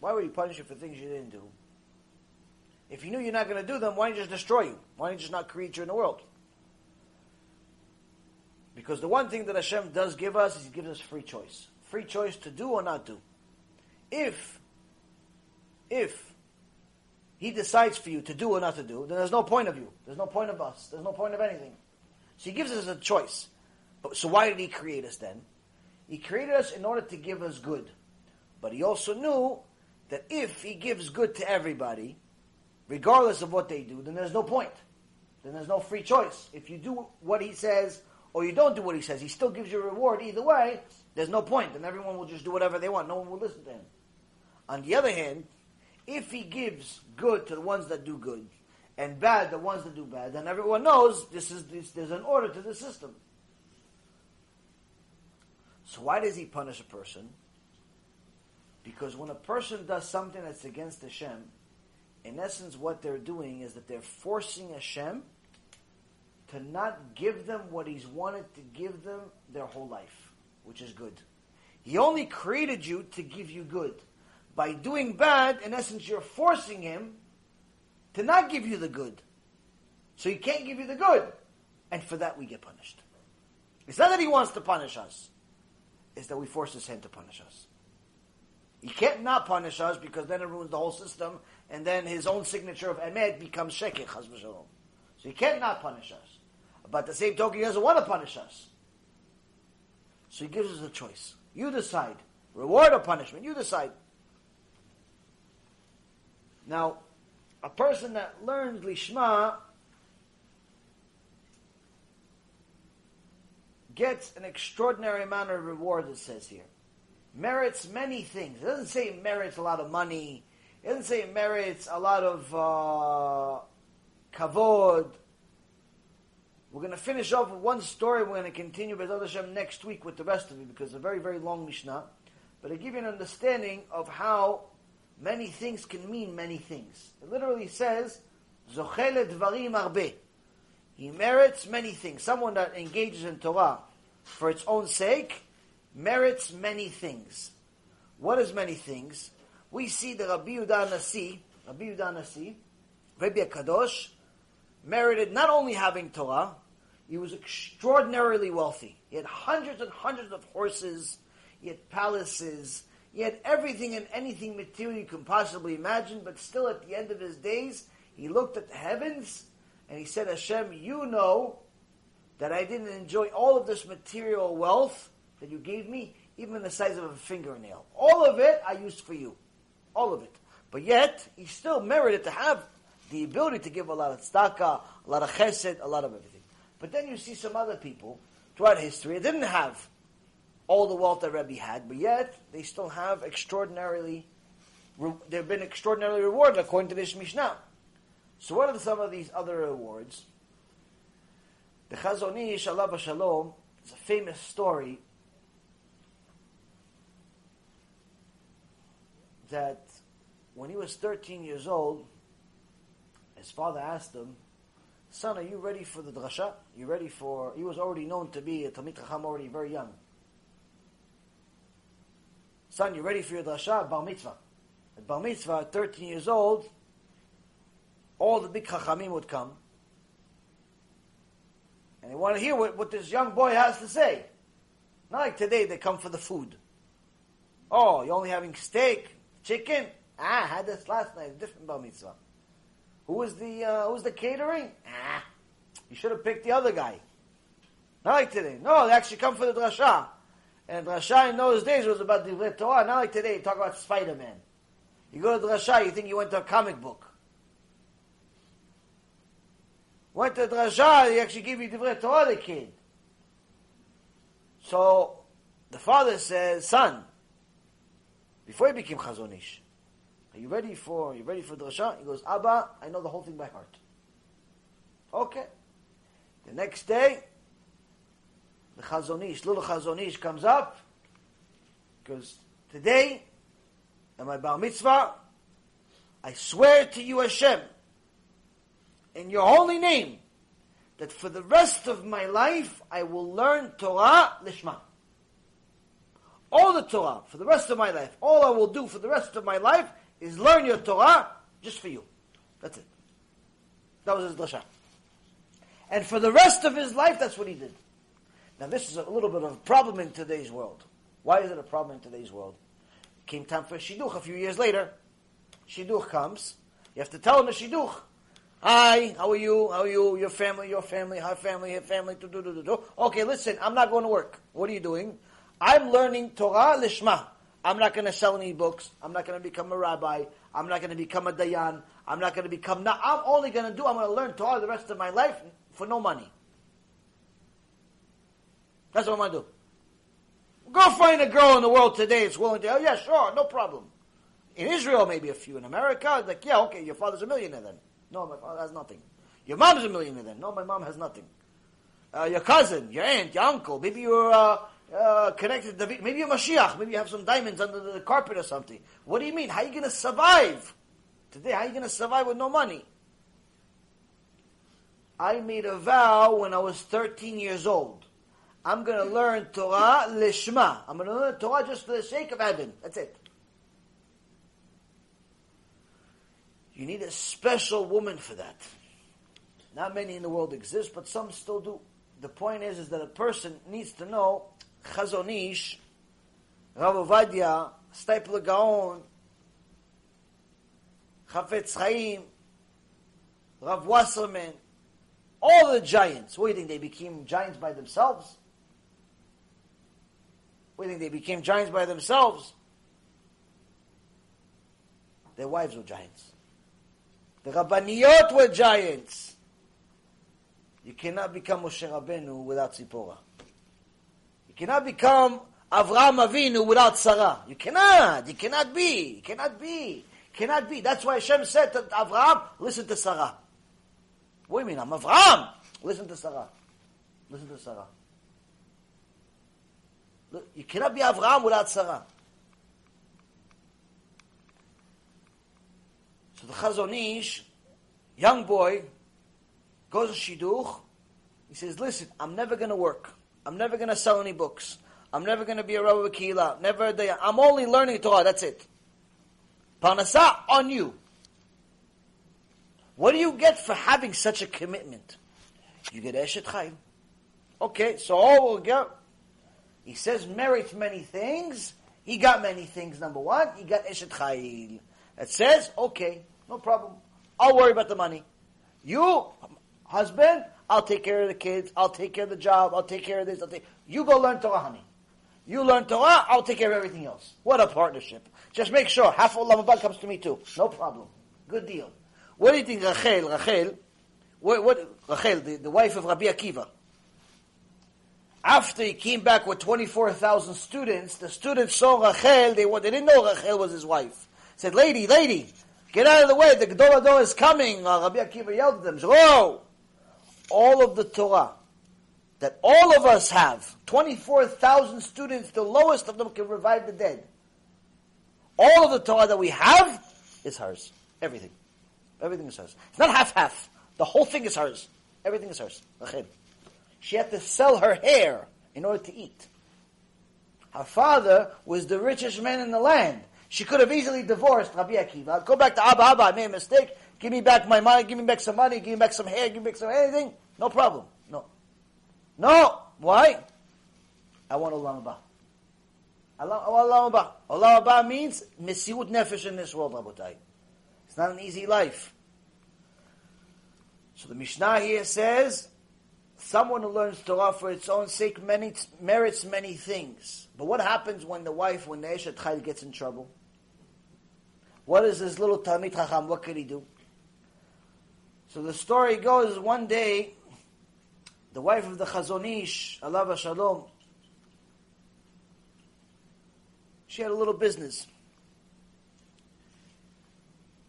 Why would He punish you for things you didn't do? If He knew you're not going to do them, why didn't He just destroy you? Why didn't He just not create you in the world? Because the one thing that Hashem does give us is He gives us free choice. Free choice to do or not do. If, if He decides for you to do or not to do, then there's no point of you. There's no point of us. There's no point of anything. So He gives us a choice. But, so why did he create us then? He created us in order to give us good. But he also knew that if he gives good to everybody, regardless of what they do, then there's no point. Then there's no free choice. If you do what he says or you don't do what he says, he still gives you a reward either way. There's no point. Then everyone will just do whatever they want. No one will listen to him. On the other hand, if he gives good to the ones that do good and bad the ones that do bad, then everyone knows this is this, there's an order to the system. So why does he punish a person? Because when a person does something that's against Hashem, in essence, what they're doing is that they're forcing Hashem to not give them what He's wanted to give them their whole life, which is good. He only created you to give you good. By doing bad, in essence, you're forcing Him to not give you the good. So He can't give you the good. And for that, we get punished. It's not that He wants to punish us it's that we force his hand to punish us. He can't not punish us because then it ruins the whole system, and then his own signature of emet becomes sheker, chas So he can't not punish us. But the same token, he doesn't want to punish us. So he gives us a choice. You decide. Reward or punishment, you decide. Now, a person that learns Lishma gets an extraordinary amount of reward, it says here. Merits many things. It doesn't say merits a lot of money. It doesn't say merits a lot of uh, kavod. We're going to finish off with one story. We're going to continue with Hashem next week with the rest of it because it's a very, very long Mishnah. But I give you an understanding of how many things can mean many things. It literally says, Zocheh lidvarim harbeh. He merits many things. Someone that engages in Torah for its own sake merits many things. What is many things? We see the Rabbi Nasi, Rabbi Nasi, Rabbi Kadosh, merited not only having Torah, he was extraordinarily wealthy. He had hundreds and hundreds of horses, he had palaces, he had everything and anything material you can possibly imagine, but still at the end of his days, he looked at the heavens and he said, Hashem, you know that I didn't enjoy all of this material wealth that you gave me, even the size of a fingernail. All of it I used for you. All of it. But yet, he still merited to have the ability to give a lot of tzedakah, a lot of chesed, a lot of everything. But then you see some other people throughout history that didn't have all the wealth that Rebbe had, but yet they still have extraordinarily, they've been extraordinarily rewarded according to this Mishnah. So what are some of these other awards? The Chazon Ish, Allah Shalom, is a famous story that when he was 13 years old, his father asked him, Son, are you ready for the drasha? You ready for. He was already known to be a Talmid Chacham already very young. Son, you ready for your drasha? Bar mitzvah. At bar mitzvah, at 13 years old, all the big Chachamim would come. And they want to hear what, what this young boy has to say. Not like today, they come for the food. Oh, you're only having steak, chicken? Ah, I had this last night, different bar mitzvah. Who was the uh, who was the catering? Ah, you should have picked the other guy. Not like today. No, they actually come for the drasha. And drasha in those days was about the Torah. Not like today, you talk about Spider Man. You go to drasha, you think you went to a comic book. Went to drasha, they actually give you the Torah, the kid. So the father says, son, before he became Chazon Ish, are you ready for, you ready for drasha? He goes, Abba, I know the whole thing by heart. Okay. The next day, the Chazon Ish, little Chazon Ish comes up, because today, at my bar mitzvah, I swear to you Hashem, in your holy name, that for the rest of my life, I will learn Torah Lishma. All the Torah, for the rest of my life, all I will do for the rest of my life is learn your Torah just for you. That's it. That was his drasha. And for the rest of his life, that's what he did. Now, this is a little bit of a problem in today's world. Why is it a problem in today's world? Came time for shidduch a few years later. Shidduch comes. You have to tell him a shidduch. Hi, how are you? How are you? Your family, your family, her family, her family. Do, do, do, do. Okay, listen, I'm not going to work. What are you doing? I'm learning Torah lishma. I'm not going to sell any books. I'm not going to become a rabbi. I'm not going to become a dayan. I'm not going to become. Na- I'm only going to do. I'm going to learn Torah the rest of my life for no money. That's what I'm going to do. Go find a girl in the world today that's willing to. Oh yeah, sure, no problem. In Israel, maybe a few. In America, like yeah, okay, your father's a millionaire then. No, my father has nothing. Your mom's a millionaire then. No, my mom has nothing. Uh, your cousin, your aunt, your uncle, maybe you're. Uh, uh, connected to maybe you're Mashiach, maybe you have some diamonds under the carpet or something. What do you mean? How are you going to survive today? How are you going to survive with no money? I made a vow when I was 13 years old. I'm going to learn Torah lishma. I'm going to learn Torah just for the sake of heaven. That's it. You need a special woman for that. Not many in the world exist, but some still do. The point is, is that a person needs to know Chazon Ish, Rav Ovadia, Steipler Gaon, Chafetz Chaim, Rav Wasserman, all the giants. What do you think? They became giants by themselves? What do you think? They became giants by themselves? Their wives were giants. The Rabbaniyot were giants. You cannot become Moshe Rabbeinu without Tzipora. You cannot become Avraham Avinu without Sarah. You cannot. You cannot be. You cannot be. Cannot be. That's why Hashem said to Avraham, listen to Sarah. What do you mean? I'm Avraham. Listen to Sarah. Listen to Sarah. You cannot be Avraham without Sarah. So the Chazon Ish, young boy, goes to Shidduch. He says, listen, I'm never going to work. I'm never going to sell any books. I'm never going to be a Rabbi Kehila. Never. I'm only learning Torah. That's it. Parnasah on you. What do you get for having such a commitment? You get Eshet Chayil. Okay, so all we'll get. He says merits many things. He got many things. Number one, he got Eshet Chayil. It says, okay, no problem. I'll worry about the money. You, husband, I'll take care of the kids. I'll take care of the job. I'll take care of this. I'll take. You go learn Torah, honey. You learn Torah. I'll take care of everything else. What a partnership! Just make sure half of Olam Haba comes to me too. No problem. Good deal. What do you think, Rachel? Rachel, what, what Rachel, the, the wife of Rabbi Akiva? After he came back with 24,000 students, the students saw Rachel, they, they didn't know Rachel was his wife. Said, lady, lady, get out of the way, the Ador is coming. Uh, Rabbi Akiva yelled at them, whoa, all of the Torah that all of us have, 24,000 students, the lowest of them can revive the dead. All of the Torah that we have is hers. Everything. Everything is hers. It's not half-half. The whole thing is hers. Everything is hers. She had to sell her hair in order to eat. Her father was the richest man in the land. She could have easily divorced Rabbi Akiva. Go back to Abba, Abba, I made a mistake. Give me back my money, give me back some money, give me back some hair, give me back some anything. No problem. No. No. Why? I want Olam Haba. Olam Haba. Oh, Olam Haba means Mesirut Nefesh in this world, Rabotai. It's not an easy life. So the Mishnah here says, someone who learns Torah for its own sake many, merits many things. But what happens when the wife, when the Eshet Chayil gets in trouble? What is this little Talmid Chacham? What could he do? So the story goes, one day, the wife of the Chazon Ish, Allah Shalom, she had a little business.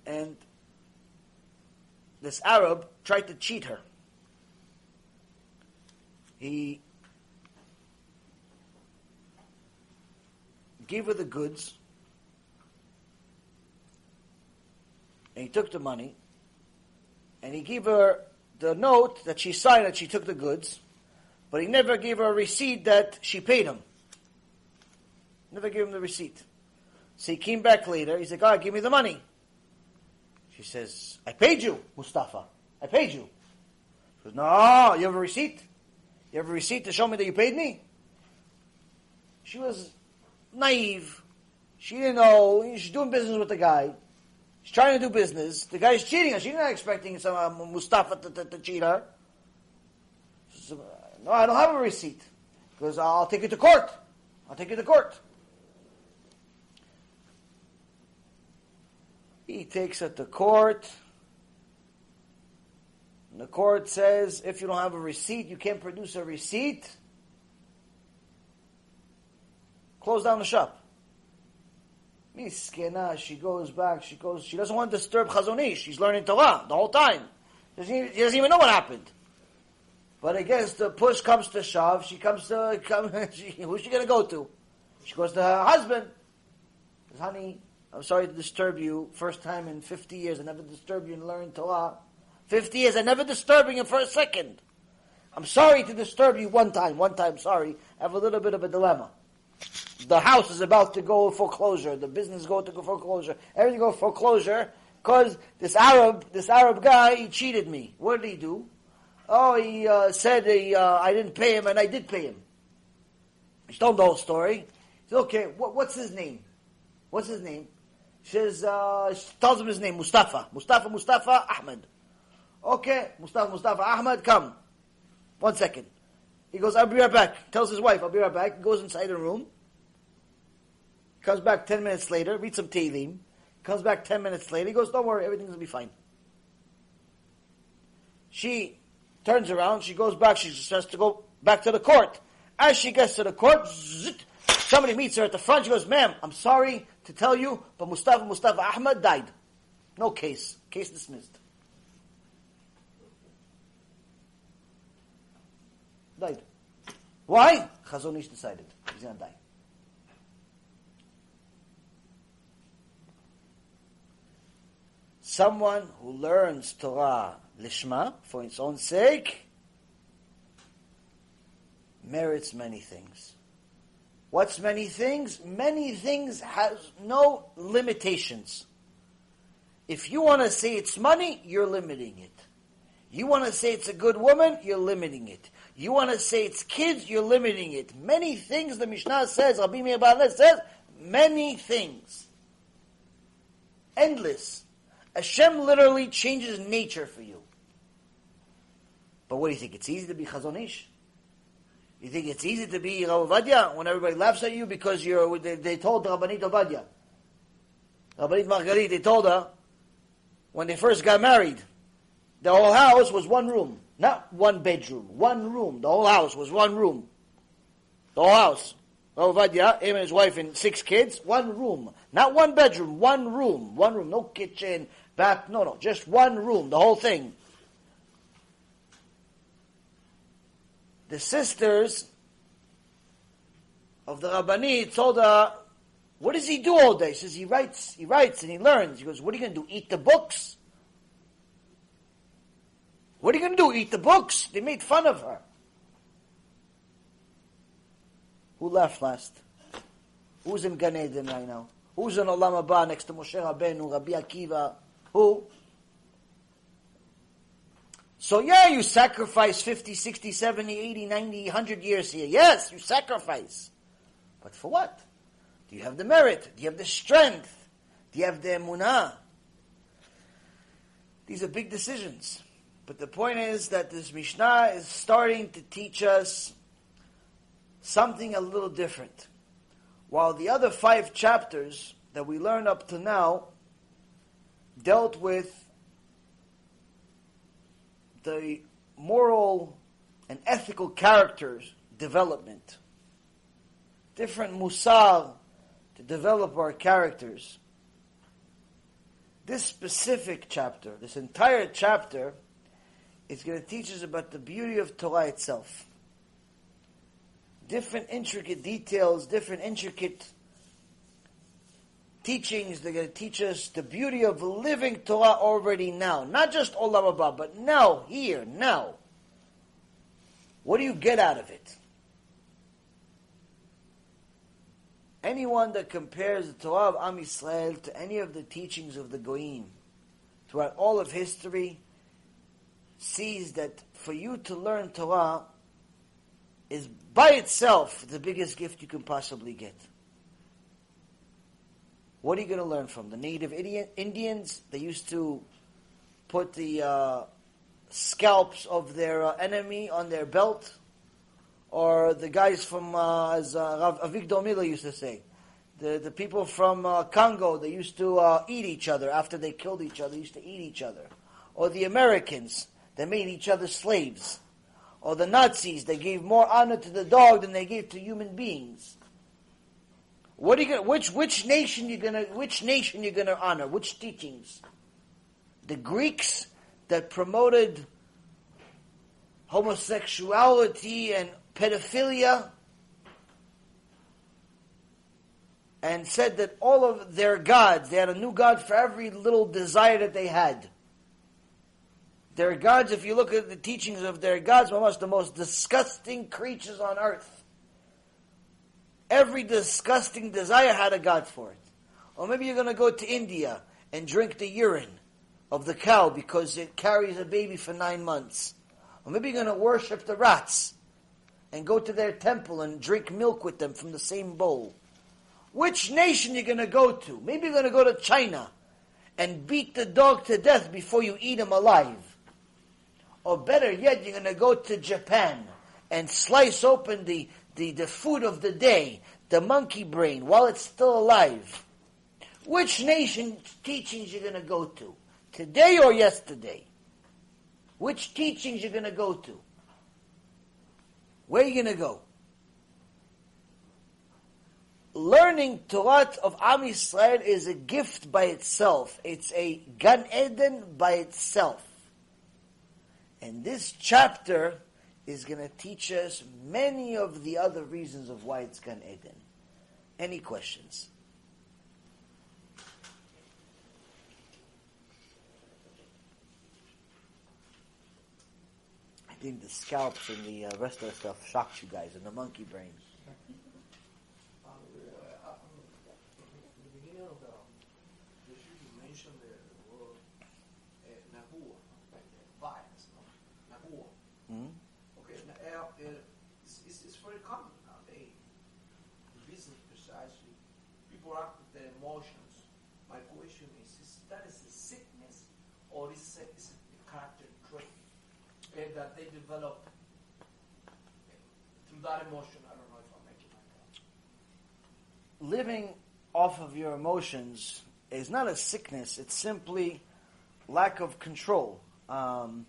And this Arab tried to cheat her. He gave her the goods, and he took the money, and he gave her the note that she signed that she took the goods, but he never gave her a receipt that she paid him. Never gave him the receipt. So he came back later. He's like, "All right, give me the money." She says, "I paid you, Mustafa. I paid you." He says, "No, you have a receipt. You have a receipt to show me that you paid me." She was naive. She didn't know. She's doing business with the guy. She's trying to do business. The guy's cheating her. She's not expecting some uh, Mustafa to, to, to, cheat her. No, I don't have a receipt. Because I'll take you to court. I'll take you to court. He takes her to court. And the court says, if you don't have a receipt, you can't produce a receipt. Close down the shop. Miskena, she goes back, she goes, she doesn't want to disturb Chazon Ish. She's learning Torah the whole time. She doesn't even know what happened. But I guess the push comes to shove. She comes to, come, she, who's she going to go to? She goes to her husband. Says, honey, I'm sorry to disturb you. First time in 50 years, I never disturbed you in learning Torah. 50 years, I never disturbing you for a second. I'm sorry to disturb you one time. One time, sorry. I have a little bit of a dilemma the house is about to go foreclosure, the business is going to go foreclosure, everything go foreclosure, because this Arab, this Arab guy, he cheated me. What did he do? Oh, he uh, said he, uh, I didn't pay him, and I did pay him. She told the whole story. He said, okay, what, what's his name? What's his name? Says, uh, she tells him his name, Mustafa. Mustafa, Mustafa, Ahmed. Okay, Mustafa, Mustafa, Ahmed, come. One second. He goes, I'll be right back. Tells his wife, I'll be right back. Goes inside the room. Comes back 10 minutes later, reads some Tehillim. Comes back 10 minutes later. He goes, don't worry, everything's going to be fine. She turns around. She goes back. She starts to go back to the court. As she gets to the court, somebody meets her at the front. She goes, ma'am, I'm sorry to tell you, but Mustafa Mustafa Ahmad died. No case. Case dismissed. Died. Why? Chazon Ish decided. He's going to die. someone who learns Torah lishma for its own sake merits many things. What's many things? Many things has no limitations. If you want to say it's money, you're limiting it. You want to say it's a good woman, you're limiting it. You want to say it's kids, you're limiting it. Many things the Mishnah says, Rabbi Meir says, many things. Endless. Hashem literally changes nature for you. But what do you think? It's easy to be Chazon Ish? You think it's easy to be Rav Ovadia when everybody laughs at you because you're, they, they told Rabbanit Ovadia. Rabbanit Margalit, they told her, when they first got married, the whole house was one room. Not one bedroom, one room. The whole house was one room. The whole house. Rav Ovadia, him and his wife and six kids, one room. Not one bedroom, one room. One room, no kitchen, bath, no, no, just one room, the whole thing. The sisters of the Rabbani told her, What does he do all day? He says he writes, he writes and he learns. He goes, what are you going to do? Eat the books? What are you going to do? Eat the books? They made fun of her. Who left last? Who's in Gan Eden right now? Who's in Olam Haba next to Moshe Rabbeinu, Rabbi Akiva? Who? So yeah, you sacrifice 50, 60, 70, 80, 90, 100 years here. Yes, you sacrifice. But for what? Do you have the merit? Do you have the strength? Do you have the emunah? These are big decisions. But the point is that this Mishnah is starting to teach us something a little different. While the other five chapters that we learned up to now dealt with the moral and ethical characters development. Different musar to develop our characters. This specific chapter, this entire chapter, is going to teach us about the beauty of Torah itself. Different intricate details, different intricate teachings. They're going to teach us the beauty of living Torah already now. Not just Olam Haba, but now, here, now. What do you get out of it? Anyone that compares the Torah of Am Yisrael to any of the teachings of the Goyim throughout all of history sees that for you to learn Torah is by itself the biggest gift you can possibly get. What are you going to learn from? The native Indians, they used to put the uh, scalps of their uh, enemy on their belt. Or the guys from, uh, as uh, Avigdor Miller used to say, the, the people from uh, Congo, they used to uh, eat each other after they killed each other, they used to eat each other. Or the Americans, they made each other slaves. Or the Nazis, they gave more honor to the dog than they gave to human beings. What are you going which which nation you gonna which nation you gonna honor? Which teachings? The Greeks that promoted homosexuality and pedophilia and said that all of their gods, they had a new god for every little desire that they had. Their gods, if you look at the teachings of their gods, were almost the most disgusting creatures on earth. Every disgusting desire had a God for it. Or maybe you're going to go to India and drink the urine of the cow because it carries a baby for nine months. Or maybe you're going to worship the rats and go to their temple and drink milk with them from the same bowl. Which nation you're going to go to? Maybe you're going to go to China and beat the dog to death before you eat him alive. Or better yet, you're going to go to Japan and slice open the the, the food of the day, the monkey brain, while it's still alive, which nation teachings you're going to go to? Today or yesterday? Which teachings you're going to go to? Where are you going to go? Learning Torah of Am Yisrael is a gift by itself. It's a Gan Eden by itself. And this chapter is going to teach us many of the other reasons of why it's Gan Eden. Any questions? I think the scalps and the uh, rest of the stuff shocked you guys, and the monkey brains. That they develop through that emotion. I don't know if I'm making my point. Living off of your emotions is not a sickness, it's simply lack of control. Um,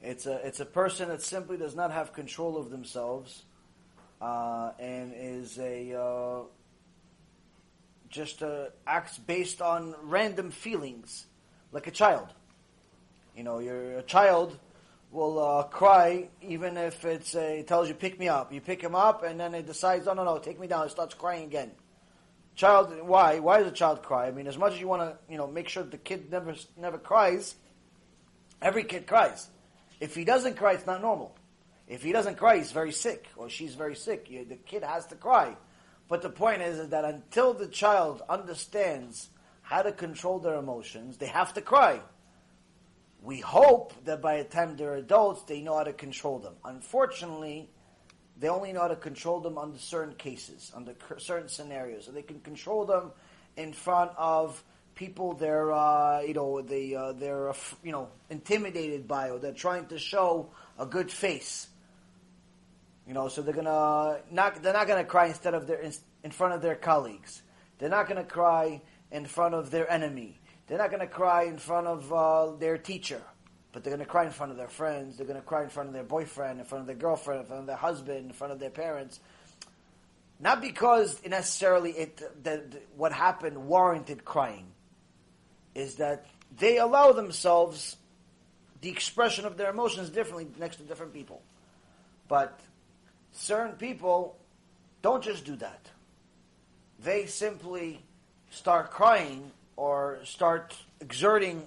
it's a it's a person that simply does not have control of themselves, uh, and is a uh, just uh, acts based on random feelings, like a child. You know, you're a child will uh, cry even if it's a, it tells you pick me up. You pick him up and then it decides, no, no, no, take me down. It starts crying again. Child, why? Why does a child cry? I mean, as much as you want to, you know, make sure the kid never never cries. Every kid cries. If he doesn't cry, it's not normal. If he doesn't cry, he's very sick, or she's very sick. You, the kid has to cry. But the point is, is that until the child understands how to control their emotions, they have to cry. We hope that by the time they're adults, they know how to control them. Unfortunately, they only know how to control them under certain cases, under certain scenarios. So they can control them in front of people they're, uh, you know, they, uh, they're, uh, you know, intimidated by, or they're trying to show a good face. You know, so they're gonna not, they're not gonna cry instead of their, in front of their colleagues. They're not gonna cry in front of their enemy. They're not going to cry in front of uh, their teacher, but they're going to cry in front of their friends. They're going to cry in front of their boyfriend, in front of their girlfriend, in front of their husband, in front of their parents. Not because necessarily it that what happened warranted crying, is that they allow themselves the expression of their emotions differently next to different people. But certain people don't just do that. They simply start crying or start exerting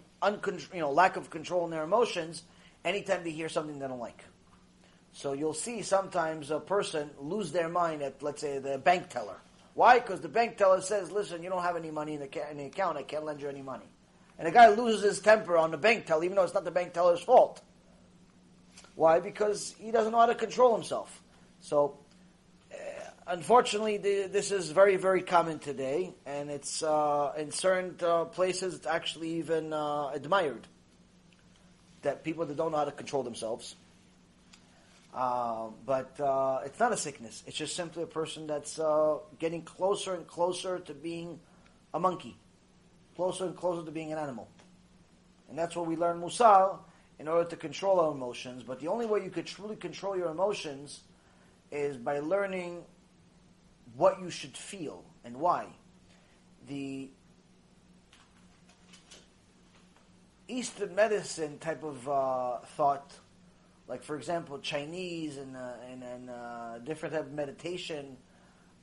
you know, lack of control in their emotions anytime they hear something they don't like. So you'll see sometimes a person lose their mind at, let's say, the bank teller. Why? Because the bank teller says, listen, you don't have any money in the, ca- in the account, I can't lend you any money. And the guy loses his temper on the bank teller, even though it's not the bank teller's fault. Why? Because he doesn't know how to control himself. So unfortunately, the, this is very, very common today, and it's uh, in certain uh, places it's actually even uh, admired that people that don't know how to control themselves. Uh, but uh, it's not a sickness. It's just simply a person that's uh, getting closer and closer to being a monkey, closer and closer to being an animal. And that's what we learn Musar in order to control our emotions. But the only way you could truly control your emotions is by learning what you should feel and why. The Eastern medicine type of uh, thought, like for example Chinese and uh, and, and uh, different type of meditation,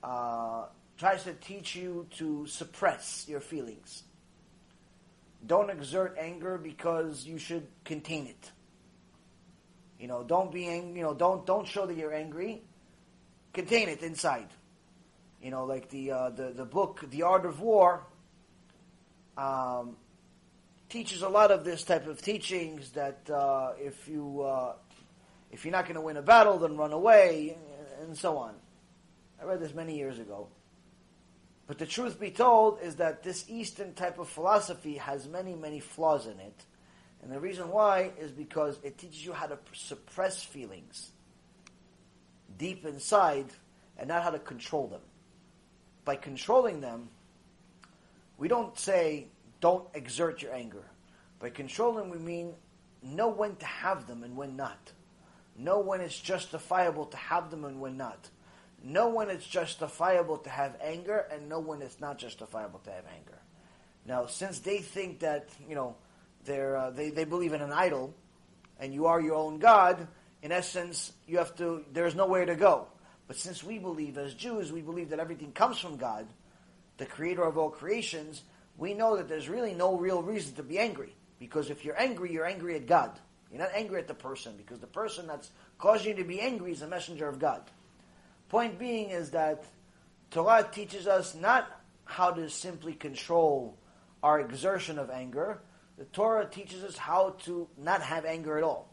uh, tries to teach you to suppress your feelings. Don't exert anger because you should contain it. You know, don't be ang- you know, don't don't show that you're angry. Contain it inside you know, like the uh, the the book The Art of War um, teaches a lot of this type of teachings that uh, if you uh, if you're not going to win a battle, then run away, and so on. I read this many years ago. But the truth be told is that this Eastern type of philosophy has many, many flaws in it. And the reason why is because it teaches you how to suppress feelings deep inside and not how to control them by controlling them, we don't say don't exert your anger. By controlling, we mean know when to have them and when not. Know when it's justifiable to have them and when not. Know when it's justifiable to have anger and know when it's not justifiable to have anger. Now, since they think that, you know, they're, uh, they, they believe in an idol and you are your own God, in essence, you have to, there's nowhere to go. But since we believe, as Jews, we believe that everything comes from God, the creator of all creations, we know that there's really no real reason to be angry. Because if you're angry, you're angry at God. You're not angry at the person, because the person that's causing you to be angry is a messenger of God. Point being is that Torah teaches us not how to simply control our exertion of anger. The Torah teaches us how to not have anger at all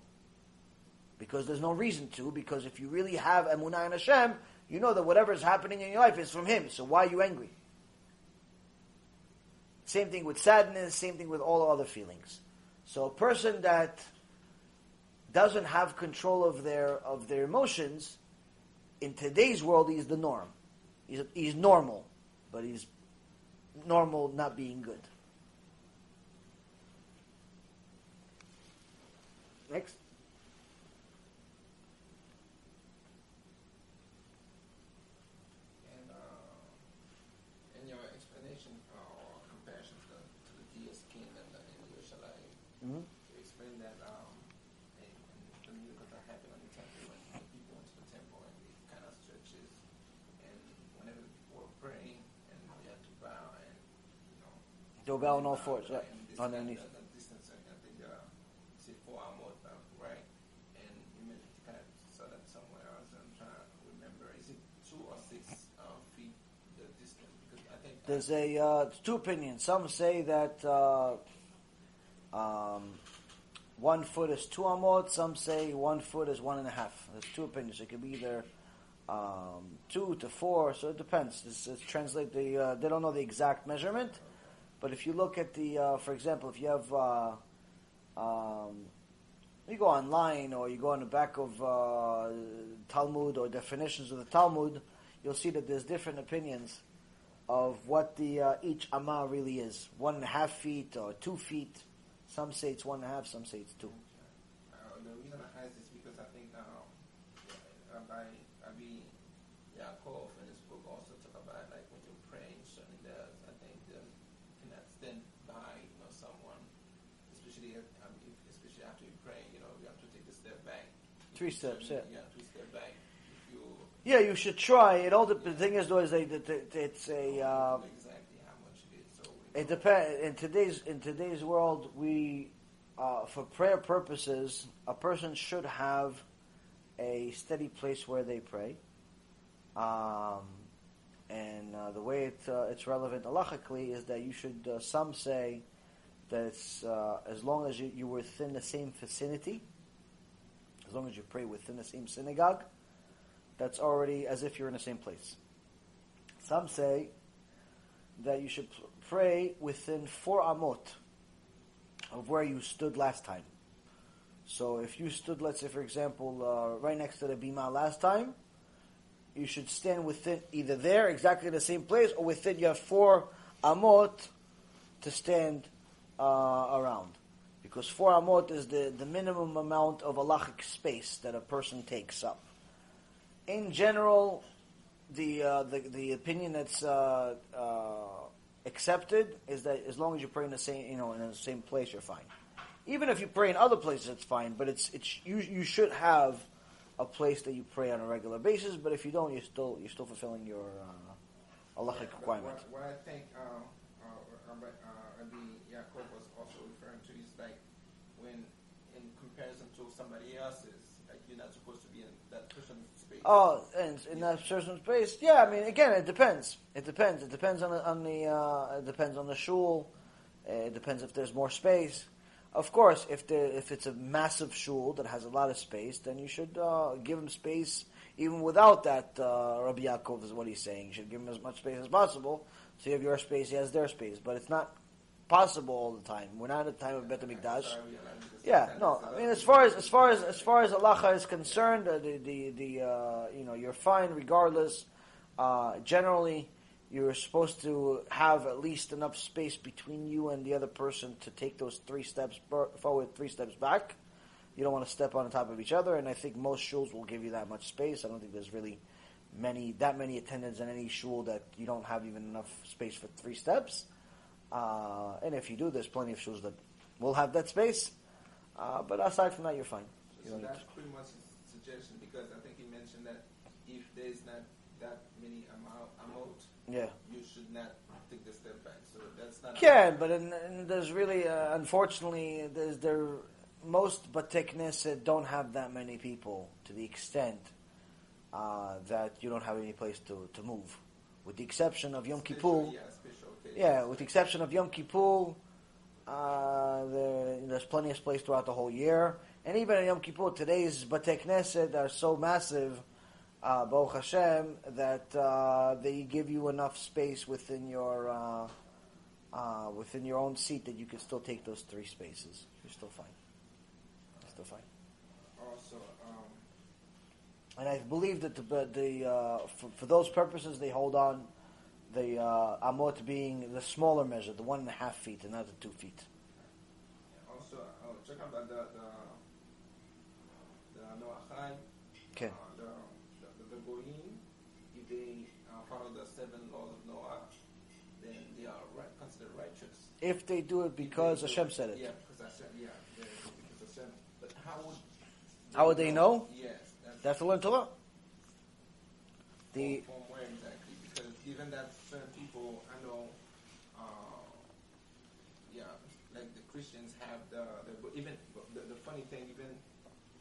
because there's no reason to. Because if you really have emunah in Hashem, you know that whatever is happening in your life is from Him. So why are you angry? Same thing with sadness. Same thing with all other feelings. So a person that doesn't have control of their of their emotions in today's world, he's the norm. He's he's normal, but he's normal not being good. Next. Mm-hmm. To explain that um, in, in the miracles that happened on the temple when the people went to the temple and they kind of churches, and whenever people were praying and they had to bow on all fours, yeah, And this underneath. kind of the distance, I think, uh, say four amot, uh, right? And you may kind of saw that somewhere else. I'm trying to remember. Is it two or feet the distance? Because I think There's a uh, two opinions. Some say that uh, um, one foot is two amot. Some say one foot is one and a half. There's two opinions. It could be either um, two to four. So it depends. It's, it's translate the. Uh, they don't know the exact measurement, but if you look at the, uh, for example, if you have. Uh, um, you go online or you go on the back of uh, Talmud or definitions of the Talmud, you'll see that there's different opinions of what the uh, each amma really is. One and a half feet or two feet. Some say it's one and a half, some say it's two. Uh, the reason I ask is because I think uh, Rabbi Rabbi Yaakov in his book also talk about like when you're praying certain days, I think that cannot stand by you know someone, especially if, um, if, especially after you pray, you know you have to take a step back. Three steps, certain- Yeah, three step back. If you Yeah, you should try. It all. dep- The thing is, though, is that it's a. Know exactly how much it is, so It depends. In today's in today's world, we, uh, for prayer purposes, a person should have a steady place where they pray. Um, and uh, the way it, uh, it's relevant halachically is that you should. Uh, some say that it's uh, as long as you, you're within the same vicinity, as long as you pray within the same synagogue, that's already as if you're in the same place. Some say that you should pray within four amot of where you stood last time. So if you stood, let's say, for example, uh, right next to the bima last time, you should stand within either there, exactly the same place, or within you have four amot to stand uh, around. Because four amot is the, the minimum amount of halachic space that a person takes up. In general, the uh, the the opinion that's uh, uh, accepted is that as long as you pray in the same you know in the same place, you're fine. Even if you pray in other places, it's fine. But it's it's you you should have a place that you pray on a regular basis. But if you don't, you're still you're still fulfilling your uh, halachic But requirement. What, what I think uh, uh, Rabbi, uh, Rabbi Yaakov was also referring to is like when, in comparison to somebody else's, like you're not supposed to be in that person's space. Oh, and in that certain space, yeah. I mean, again, it depends. It depends. It depends on the on the uh, it depends on the shul. It depends if there's more space. Of course, if the if it's a massive shul that has a lot of space, then you should uh, give him space even without that. Uh, Rabbi Yaakov is what he's saying. You should give him as much space as possible. So you have your space, he has their space, but it's not possible all the time. We're not at the time of Bet Hamikdash. So I realize this Yeah, no. I mean, as far as as far as as far as halacha is concerned, uh, the the the uh, you know you're fine regardless. Uh, generally, you're supposed to have at least enough space between you and the other person to take those three steps forward, three steps back. You don't want to step on top of each other, and I think most shuls will give you that much space. I don't think there's really many that many attendants in any shul that you don't have even enough space for three steps. Uh, and if you do, there's plenty of shuls that will have that space. Uh, but aside from that, you're fine. You So don't need that's pretty much his suggestion because I think he mentioned that if there's not that many amount, amount Yeah. you should not take the step back. So that's not. Can, but in, in, there's really, uh, unfortunately, there's there most Batei Knesset don't have that many people to the extent uh, that you don't have any place to, to move, with the exception of Yom Kippur. Yeah, special. Yeah, with the exception of Yom Kippur, uh, there, there's plenty of space throughout the whole year. And even in Yom Kippur, today's Batei Knesset are so massive, uh, Baruch Hashem, that uh, they give you enough space within your uh, uh, within your own seat that you can still take those three spaces. You're still fine. You're still fine. Also, um, And I believe that the, the uh, for, for those purposes they hold on the uh, amot being the smaller measure, the one and a half feet, and not the two feet. also uh, check the, the Noachai. Okay. Uh, the, the, the Goyim, if they uh, follow the seven laws of Noah, then they are right, considered righteous. If they do it because they Hashem said it. Yeah, because Hashem, yeah, they- because Hashem. But how would How would they know? Yes, that's They have to learn Torah. The from, where exactly? Because given that certain people, I know, uh, yeah, like the Christians have the, the. Even the, the funny thing, even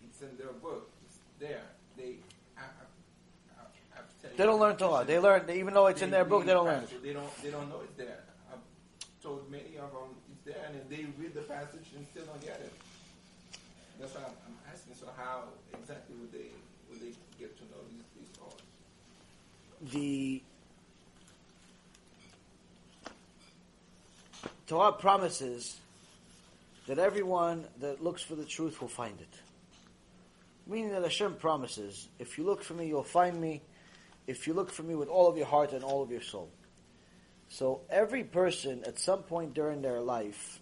it's in their book. It's there. They. I, I, I, They don't learn Torah. They learn, even though it's in their book, they don't learn. They don't. They don't know it's there. Told many of them it's there, and they read the passage and still don't get it. That's why I'm, I'm asking. So how exactly would they would they get to know these these thoughts? the Torah promises that everyone that looks for the truth will find it. Meaning that Hashem promises, if you look for me, you'll find me. If you look for me with all of your heart and all of your soul. So every person at some point during their life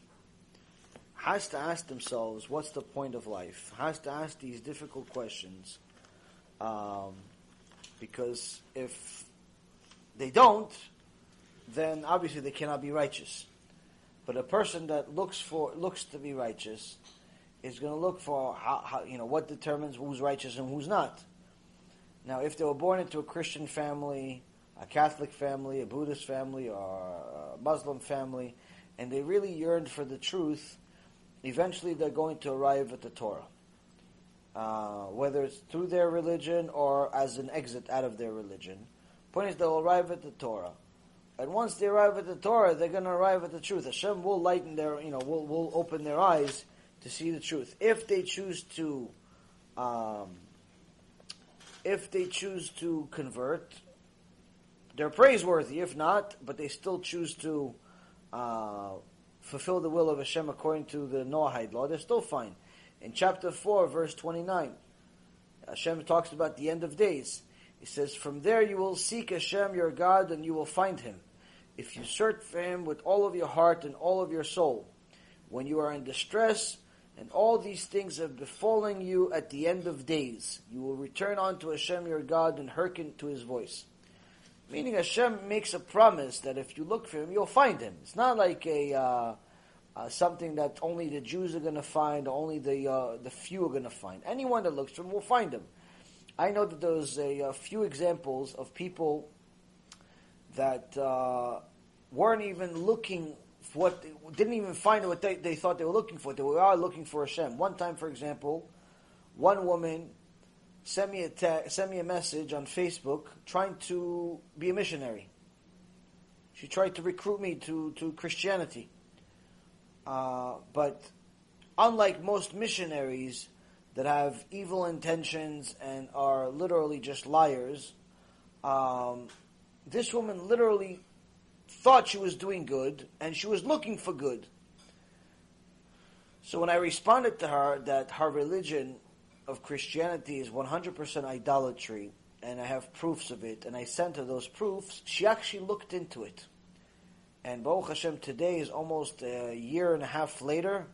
has to ask themselves, what's the point of life? Has to ask these difficult questions. Um, because if they don't, then obviously they cannot be righteous. But a person that looks for looks to be righteous is going to look for how, how you know what determines who's righteous and who's not. Now, if they were born into a Christian family, a Catholic family, a Buddhist family, or a Muslim family, and they really yearned for the truth, eventually they're going to arrive at the Torah. Uh, whether it's through their religion or as an exit out of their religion. Point is, they'll arrive at the Torah. And once they arrive at the Torah, they're going to arrive at the truth. Hashem will lighten their, you know, will, will open their eyes to see the truth. If they choose to, um, if they choose to convert, they're praiseworthy. If not, but they still choose to uh, fulfill the will of Hashem according to the Noahide law, they're still fine. In chapter 4, verse 29, Hashem talks about the end of days. He says, From there you will seek Hashem your God and you will find him. If you search for him with all of your heart and all of your soul. When you are in distress and all these things have befallen you at the end of days, you will return unto Hashem your God and hearken to his voice. Meaning Hashem makes a promise that if you look for him, you'll find him. It's not like a, uh, uh, something that only the Jews are going to find, only the uh, the few are going to find. Anyone that looks for him will find him. I know that there's a, a few examples of people that uh, weren't even looking for what they, didn't even find what they, they thought they were looking for. They were are looking for Hashem. One time, for example, one woman sent me a te- sent me a message on Facebook trying to be a missionary. She tried to recruit me to to Christianity. Uh, but unlike most missionaries that have evil intentions and are literally just liars, um, this woman literally thought she was doing good and she was looking for good. So when I responded to her that her religion of Christianity is 100% idolatry and I have proofs of it and I sent her those proofs, she actually looked into it. And Baruch Hashem, today is almost a year and a half later.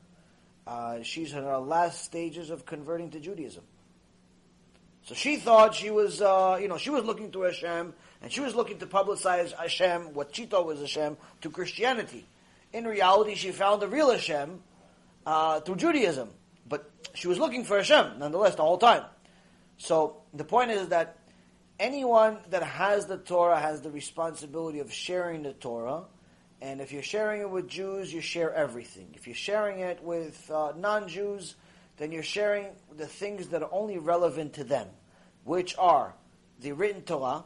Uh, she's in her last stages of converting to Judaism. So she thought she was, uh, you know, she was looking to Hashem, and she was looking to publicize Hashem, what she thought was Hashem, to Christianity. In reality, she found the real Hashem uh, through Judaism, but she was looking for Hashem nonetheless the whole time. So the point is that anyone that has the Torah has the responsibility of sharing the Torah. And if you're sharing it with Jews, you share everything. If you're sharing it with uh, non-Jews, then you're sharing the things that are only relevant to them, which are the written Torah,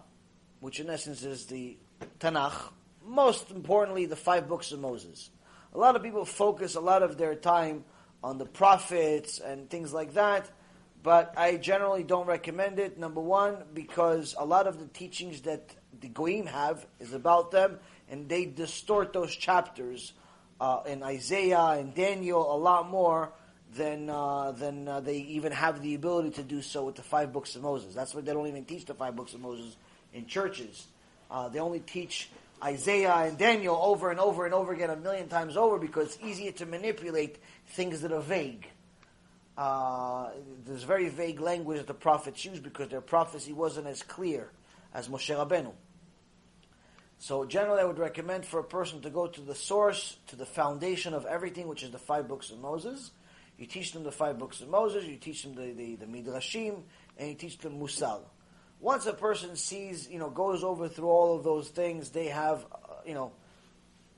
which in essence is the Tanakh, most importantly, the five books of Moses. A lot of people focus a lot of their time on the prophets and things like that, but I generally don't recommend it. Number one, because a lot of the teachings that the Goyim have is about them, and they distort those chapters uh, in Isaiah and Daniel a lot more than uh, than uh, they even have the ability to do so with the five books of Moses. That's why they don't even teach the five books of Moses in churches. Uh, they only teach Isaiah and Daniel over and over and over again a million times over because it's easier to manipulate things that are vague. Uh, there's very vague language that the prophets use because their prophecy wasn't as clear as Moshe Rabbeinu. So generally, I would recommend for a person to go to the source, to the foundation of everything, which is the five books of Moses. You teach them the five books of Moses, you teach them the, the, the Midrashim, and you teach them Musar. Once a person sees, you know, goes over through all of those things, they have, uh, you know,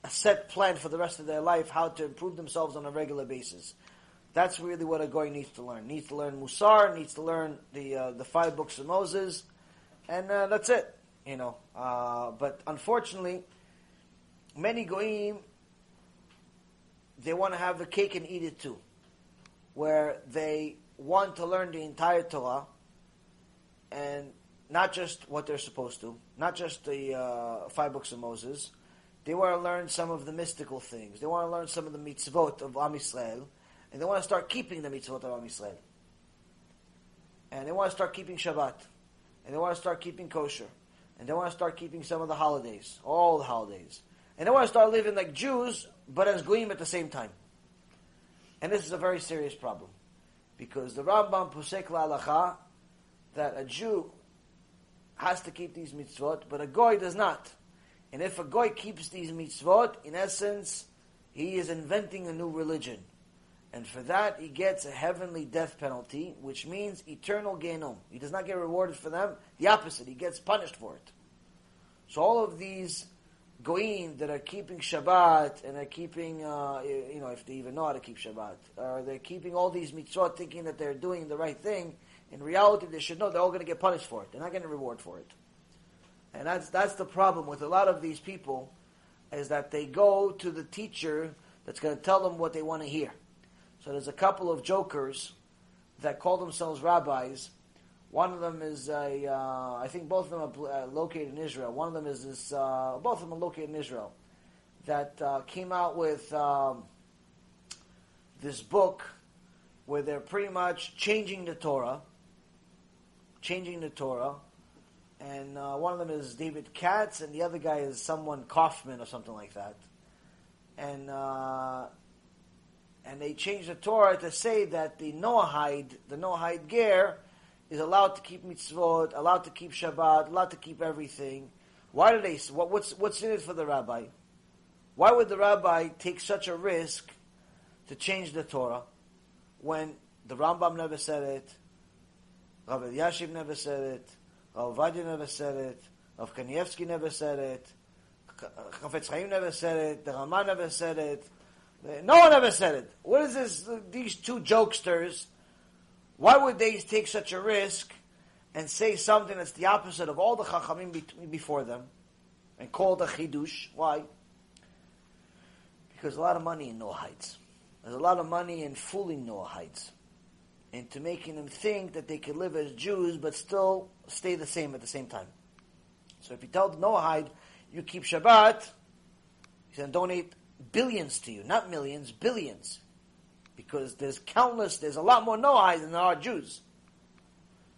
a set plan for the rest of their life how to improve themselves on a regular basis. That's really what a goy needs to learn. Needs to learn Musar, needs to learn the uh, the five books of Moses, and uh, that's it. You know, uh, but unfortunately, many goyim they want to have the cake and eat it too, where they want to learn the entire Torah, and not just what they're supposed to, not just the uh, five books of Moses. They want to learn some of the mystical things. They want to learn some of the mitzvot of Am Yisrael, and they want to start keeping the mitzvot of Am Yisrael. And they want to start keeping Shabbat, and they want to start keeping kosher, and they want to start keeping some of the holidays, all the holidays, and they want to start living like Jews, but as goyim at the same time. And this is a very serious problem, because the Rambam Pusek La'alacha that a Jew has to keep these mitzvot, but a goy does not. And if a guy keeps these mitzvot, in essence, he is inventing a new religion. And for that, he gets a heavenly death penalty, which means eternal Gehinom. He does not get rewarded for them. The opposite, he gets punished for it. So all of these goyim that are keeping Shabbat and are keeping, uh, you know, if they even know how to keep Shabbat, or they're keeping all these mitzvot thinking that they're doing the right thing, in reality, they should know they're all going to get punished for it. They're not getting a reward for it. And that's, that's the problem with a lot of these people, is that they go to the teacher that's going to tell them what they want to hear. So there's a couple of jokers that call themselves rabbis. One of them is a, uh, I think both of them are uh, located in Israel. One of them is this, uh, both of them are located in Israel, that uh, came out with um, this book where they're pretty much changing the Torah, changing the Torah, and uh, one of them is David Katz, and the other guy is someone Kaufman or something like that, and uh, and they changed the Torah to say that the Noahide, the Noahide Ger, is allowed to keep mitzvot, allowed to keep Shabbat, allowed to keep everything. Why do they? What, what's what's in it for the rabbi? Why would the rabbi take such a risk to change the Torah when the Rambam never said it, Rav Elyashiv never said it, Rav Ovadia never said it, Rav Kanievsky never said it, Chafetz Chaim never said it, the Rama never said it, no one ever said it. What is this? These two jokesters, why would they take such a risk and say something that's the opposite of all the Chachamim before them and call it a Chidush? Why? Because a lot of money in Noahites. There's a lot of money in fooling Noahites into making them think that they could live as Jews but still stay the same at the same time. So if you tell the Noahide, you keep Shabbat, he's going to donate billions to you, not millions, billions. Because there's countless, there's a lot more Noahides than there are Jews.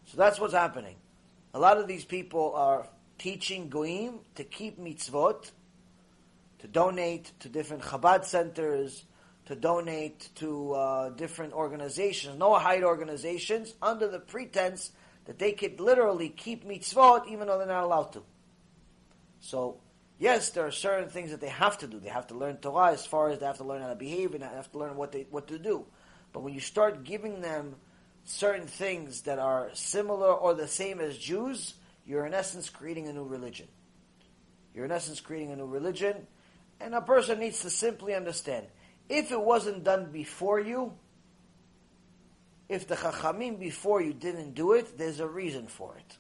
So that's what's happening. A lot of these people are teaching Goyim to keep mitzvot, to donate to different Chabad centers, to donate to uh, different organizations, Noahide organizations, under the pretense that they could literally keep mitzvot even though they're not allowed to. So, yes, there are certain things that they have to do. They have to learn Torah as far as they have to learn how to behave and they have to learn what they what to do. But when you start giving them certain things that are similar or the same as Jews, you're in essence creating a new religion. You're in essence creating a new religion, and a person needs to simply understand if it wasn't done before you, if the Chachamim before you didn't do it, there's a reason for it.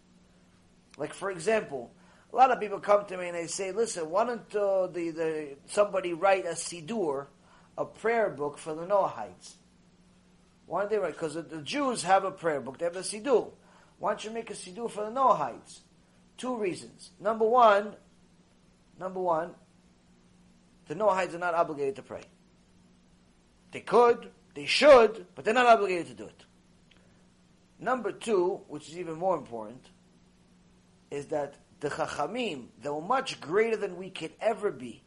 Like, for example, a lot of people come to me and they say, listen, why don't uh, the, the, somebody write a Sidur, a prayer book for the Noahites? Why don't they write? Because the Jews have a prayer book, they have a Sidur. Why don't you make a Sidur for the Noahites? Two reasons. Number one, number one, the Noahites are not obligated to pray. They could, they should, but they're not obligated to do it. Number two, which is even more important, is that the Chachamim, though much greater than we could ever be,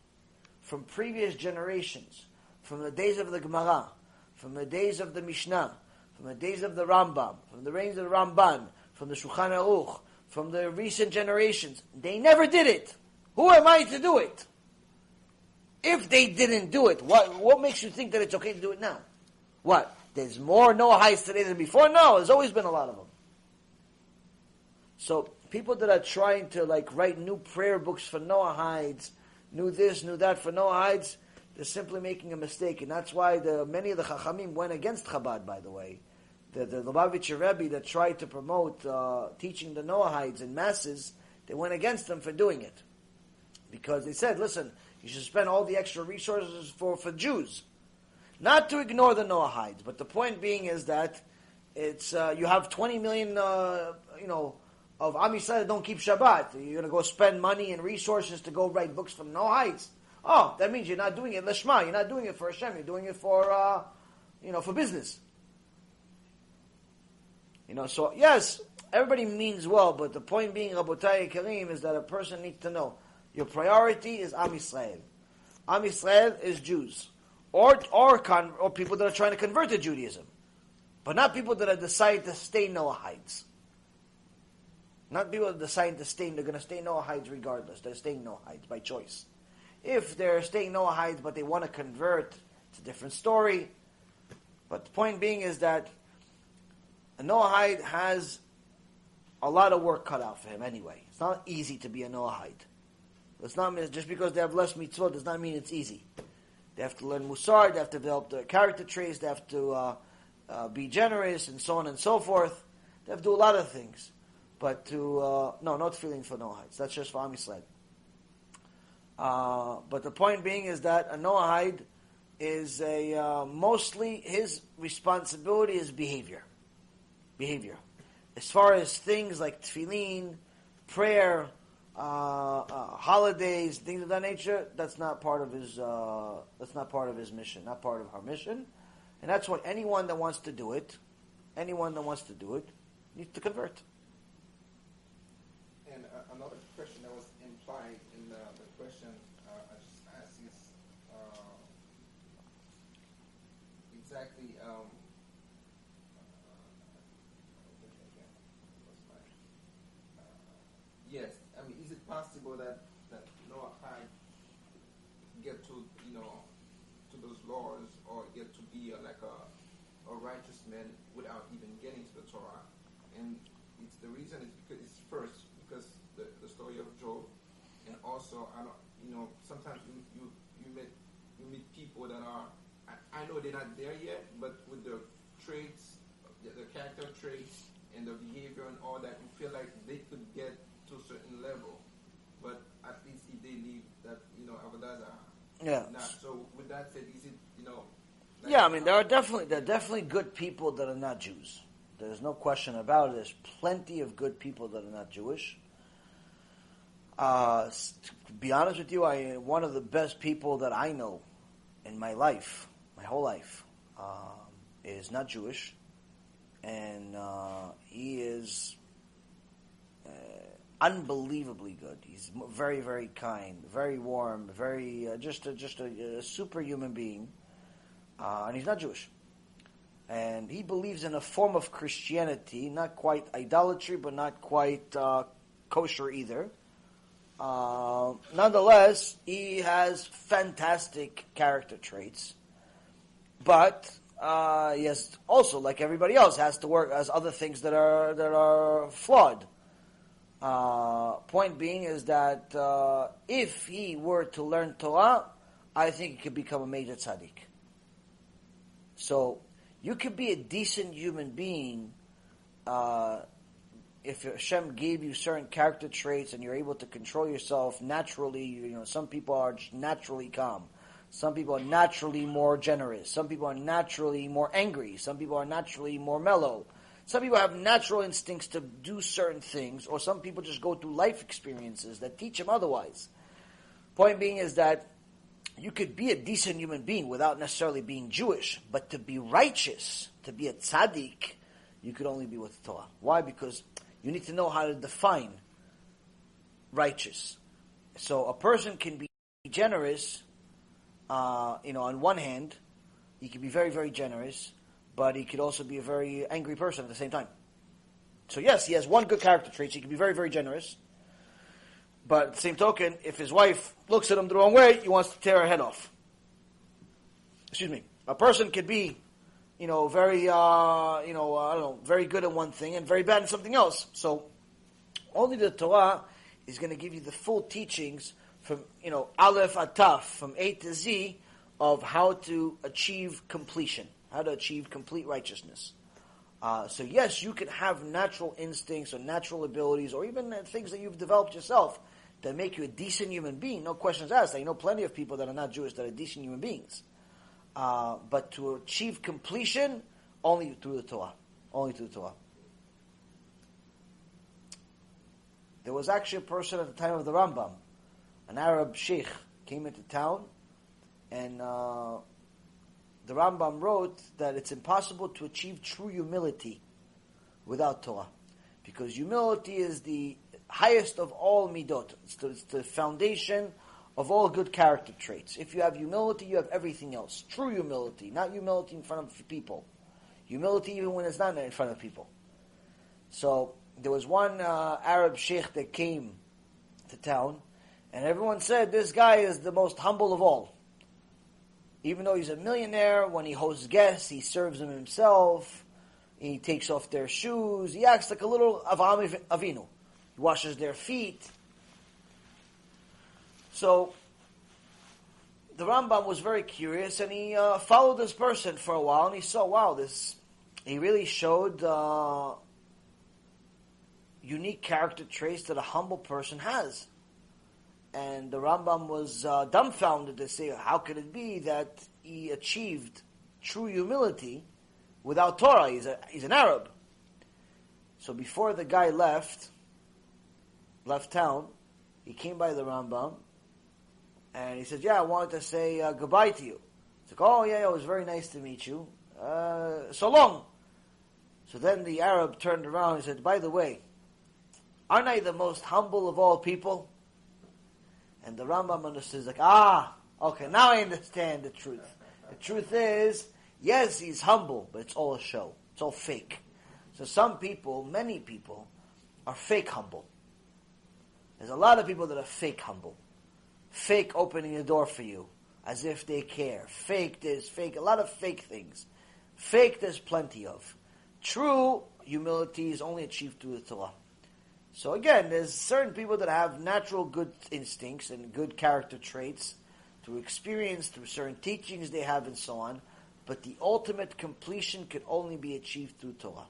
from previous generations, from the days of the Gemara, from the days of the Mishnah, from the days of the Rambam, from the reigns of the Ramban, from the Shulchan Aruch, from the recent generations, they never did it. Who am I to do it? If they didn't do it, what, what makes you think that it's okay to do it now? What? There's more Noahites today than before? No, there's always been a lot of them. So people that are trying to like write new prayer books for Noahides, knew this, knew that for Noahides, they're simply making a mistake. And that's why the, many of the Chachamim went against Chabad, by the way. The, the Lubavitcher Rebbe that tried to promote uh, teaching the Noahides in masses, they went against them for doing it. Because they said, listen, you should spend all the extra resources for, for Jews. Not to ignore the Noahides, but the point being is that it's uh, you have 20 million, uh, you know, of Am Yisrael that don't keep Shabbat. You're going to go spend money and resources to go write books from Noahides. Oh, that means you're not doing it lishma. You're not doing it for Hashem. You're doing it for, uh, you know, for business. You know, so yes, everybody means well, but the point being, Rabotai Kareem, is that a person needs to know your priority is Am Yisrael. Am Yisrael is Jews, or or con, or people that are trying to convert to Judaism, but not people that have decided to stay Noahides. Not people that decide to stay. They're going to stay Noahides regardless. They're staying Noahides by choice. If they're staying Noahides, but they want to convert, it's a different story. But the point being is that a Noahide has a lot of work cut out for him anyway. It's not easy to be a Noahide. It's not just because they have less mitzvot does not mean it's easy. They have to learn musar, they have to develop their character traits, they have to uh, uh, be generous, and so on and so forth. They have to do a lot of things. But to, uh, no, not feeling for Noahides. That's just for Am Uh, but the point being is that a Noahide is a, uh, mostly his responsibility is behavior. Behavior. As far as things like tefillin, prayer, uh, uh, holidays, things of that nature, that's not part of his. Uh, that's not part of his mission. Not part of our mission, and that's what anyone that wants to do it, anyone that wants to do it, needs to convert. And uh, another question that was implied in the, the question uh, I just asked is uh, exactly. Um, yes, I mean, is it possible that that Noahide get to you know to those laws or get to be a, like a a righteous man without even getting to the Torah? And it's the reason is because it's first because the, the story of Job, and also I don't you know sometimes you you you meet you meet people that are I, know they're not there yet, but with the traits, the, the character traits and the behavior and all that, you feel like they could get to a certain level, but at least if they leave that you know avodah Yeah. not. So with that said, is it you know? like- Yeah, I mean there are definitely there are definitely good people that are not Jews. There's no question about it. There's plenty of good people that are not Jewish. Uh, to be honest with you, I one of the best people that I know in my life, my whole life, um, is not Jewish, and uh, he is uh, unbelievably good. He's very, very kind, very warm, very uh, just a, just a, a super human being, uh, and he's not Jewish. And he believes in a form of Christianity, not quite idolatry, but not quite uh, kosher either. Uh, nonetheless, he has fantastic character traits, but uh, has also, like everybody else, has to work as other things that are that are flawed. Uh, point being is that uh, if he were to learn Torah, I think he could become a major tzaddik. So you could be a decent human being uh, if Hashem gave you certain character traits and you're able to control yourself naturally. You know, some people are naturally calm. Some people are naturally more generous. Some people are naturally more angry. Some people are naturally more mellow. Some people have natural instincts to do certain things, or some people just go through life experiences that teach them otherwise. Point being is that you could be a decent human being without necessarily being Jewish, but to be righteous, to be a tzaddik, you could only be with Torah. Why? Because you need to know how to define righteous. So a person can be generous, uh, you know, on one hand, he can be very, very generous, but he could also be a very angry person at the same time. So yes, he has one good character trait. He can be very, very generous. But at the same token, if his wife looks at him the wrong way, he wants to tear her head off. Excuse me. A person could be, you know, very, uh, you know, I don't know, very good at one thing and very bad at something else. So only the Torah is going to give you the full teachings from you know Aleph Ataf, from A to Z, of how to achieve completion, how to achieve complete righteousness. Uh, so yes, you can have natural instincts or natural abilities, or even things that you've developed yourself that make you a decent human being. No questions asked. I know plenty of people that are not Jewish that are decent human beings. Uh, but to achieve completion, only through the Torah. Only through the Torah. There was actually a person at the time of the Rambam, an Arab sheikh, came into town, and uh, the Rambam wrote that it's impossible to achieve true humility without Torah. Because humility is the highest of all midot. It's the, it's the, foundation of all good character traits. If you have humility, you have everything else. True humility, not humility in front of people. Humility even when it's not in front of people. So there was one uh, Arab sheikh that came to town, and everyone said this guy is the most humble of all. Even though he's a millionaire, when he hosts guests, he serves them himself. He takes off their shoes. He acts like a little Avraham Avinu. He washes their feet. So the Rambam was very curious, and he uh, followed this person for a while, and he saw, wow, this he really showed uh, unique character traits that a humble person has. And the Rambam was uh, dumbfounded to say, how could it be that he achieved true humility without Torah? He's, a, he's an Arab. So before the guy left, left town, he came by the Rambam, and he said, yeah, I wanted to say uh, goodbye to you. He's like, oh yeah, it was very nice to meet you. Uh, so long. So then the Arab turned around and said, by the way, aren't I the most humble of all people? And the Rambam understood, like, ah, okay, now I understand the truth. The truth is, yes, he's humble, but it's all a show. It's all fake. So some people, many people, are fake humble. There's a lot of people that are fake humble. Fake opening the door for you, as if they care. Fake this, fake, a lot of fake things. Fake there's plenty of. True humility is only achieved through the Torah. So again, there's certain people that have natural good instincts and good character traits through experience, through certain teachings they have, and so on. But the ultimate completion can only be achieved through Torah.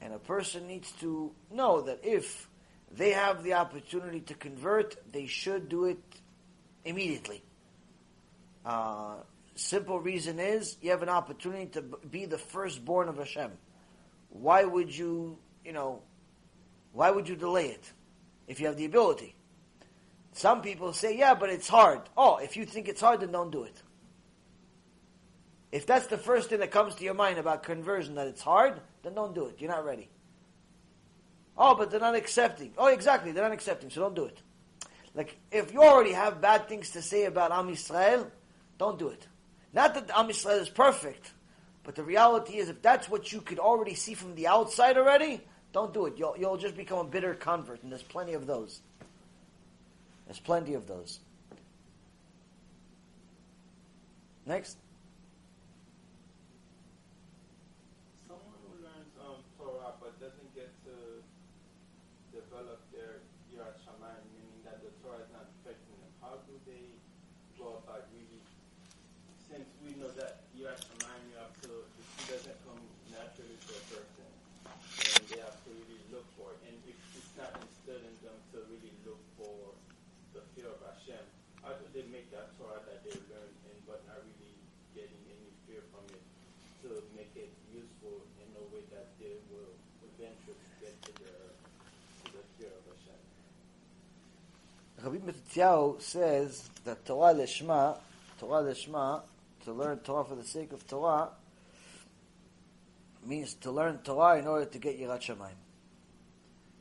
And a person needs to know that if they have the opportunity to convert, they should do it immediately. Uh, simple reason is you have an opportunity to be the firstborn of Hashem. Why would you, you know, why would you delay it if you have the ability? Some people say, yeah, but it's hard. Oh, if you think it's hard, then don't do it. If that's the first thing that comes to your mind about conversion, that it's hard, then don't do it. You're not ready. Oh, but they're not accepting. Oh, exactly, they're not accepting, so don't do it. Like, if you already have bad things to say about Am Yisrael, don't do it. Not that Am Yisrael is perfect, but the reality is, if that's what you could already see from the outside already, don't do it. You'll, you'll just become a bitter convert, and there's plenty of those. There's plenty of those. Next. Someone who learns um, Torah but doesn't get to develop their Yirat Shamayim, meaning that the Torah is not affecting them, how do they go about really, since we know that Yirat Shamayim, you have to, it doesn't come naturally to a person, and they have to really look for it. And if it's not instilled in them to really look for the fear of Hashem, how do they make that Torah that they learn and but not really getting any fear from it to make it useful in a way that they will eventually get to the to the fear of Hashem? Rabbi Matityahu says that Torah Lishma, Torah Lishma, to learn Torah for the sake of Torah, means to learn Torah in order to get Yirat Shamayim.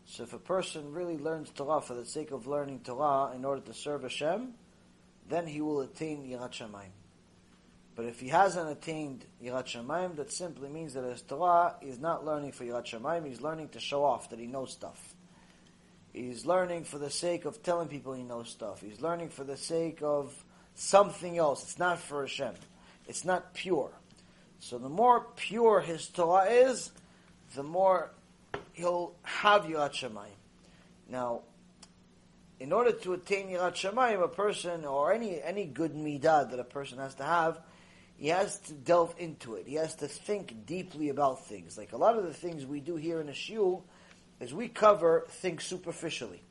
So if a person really learns Torah for the sake of learning Torah in order to serve Hashem, then he will attain Yirat Shamayim. But if he hasn't attained Yirat Shamayim, that simply means that his Torah is not learning for Yirat Shamayim, he's learning to show off that he knows stuff. He's learning for the sake of telling people he knows stuff. He's learning for the sake of something else. It's not for Hashem. It's not pure. So the more pure his Torah is, the more he'll have Yirat Shamayim. Now, in order to attain Yirat Shamayim, a person, or any, any good midah that a person has to have, he has to delve into it. He has to think deeply about things. Like a lot of the things we do here in a shiur is we cover things superficially.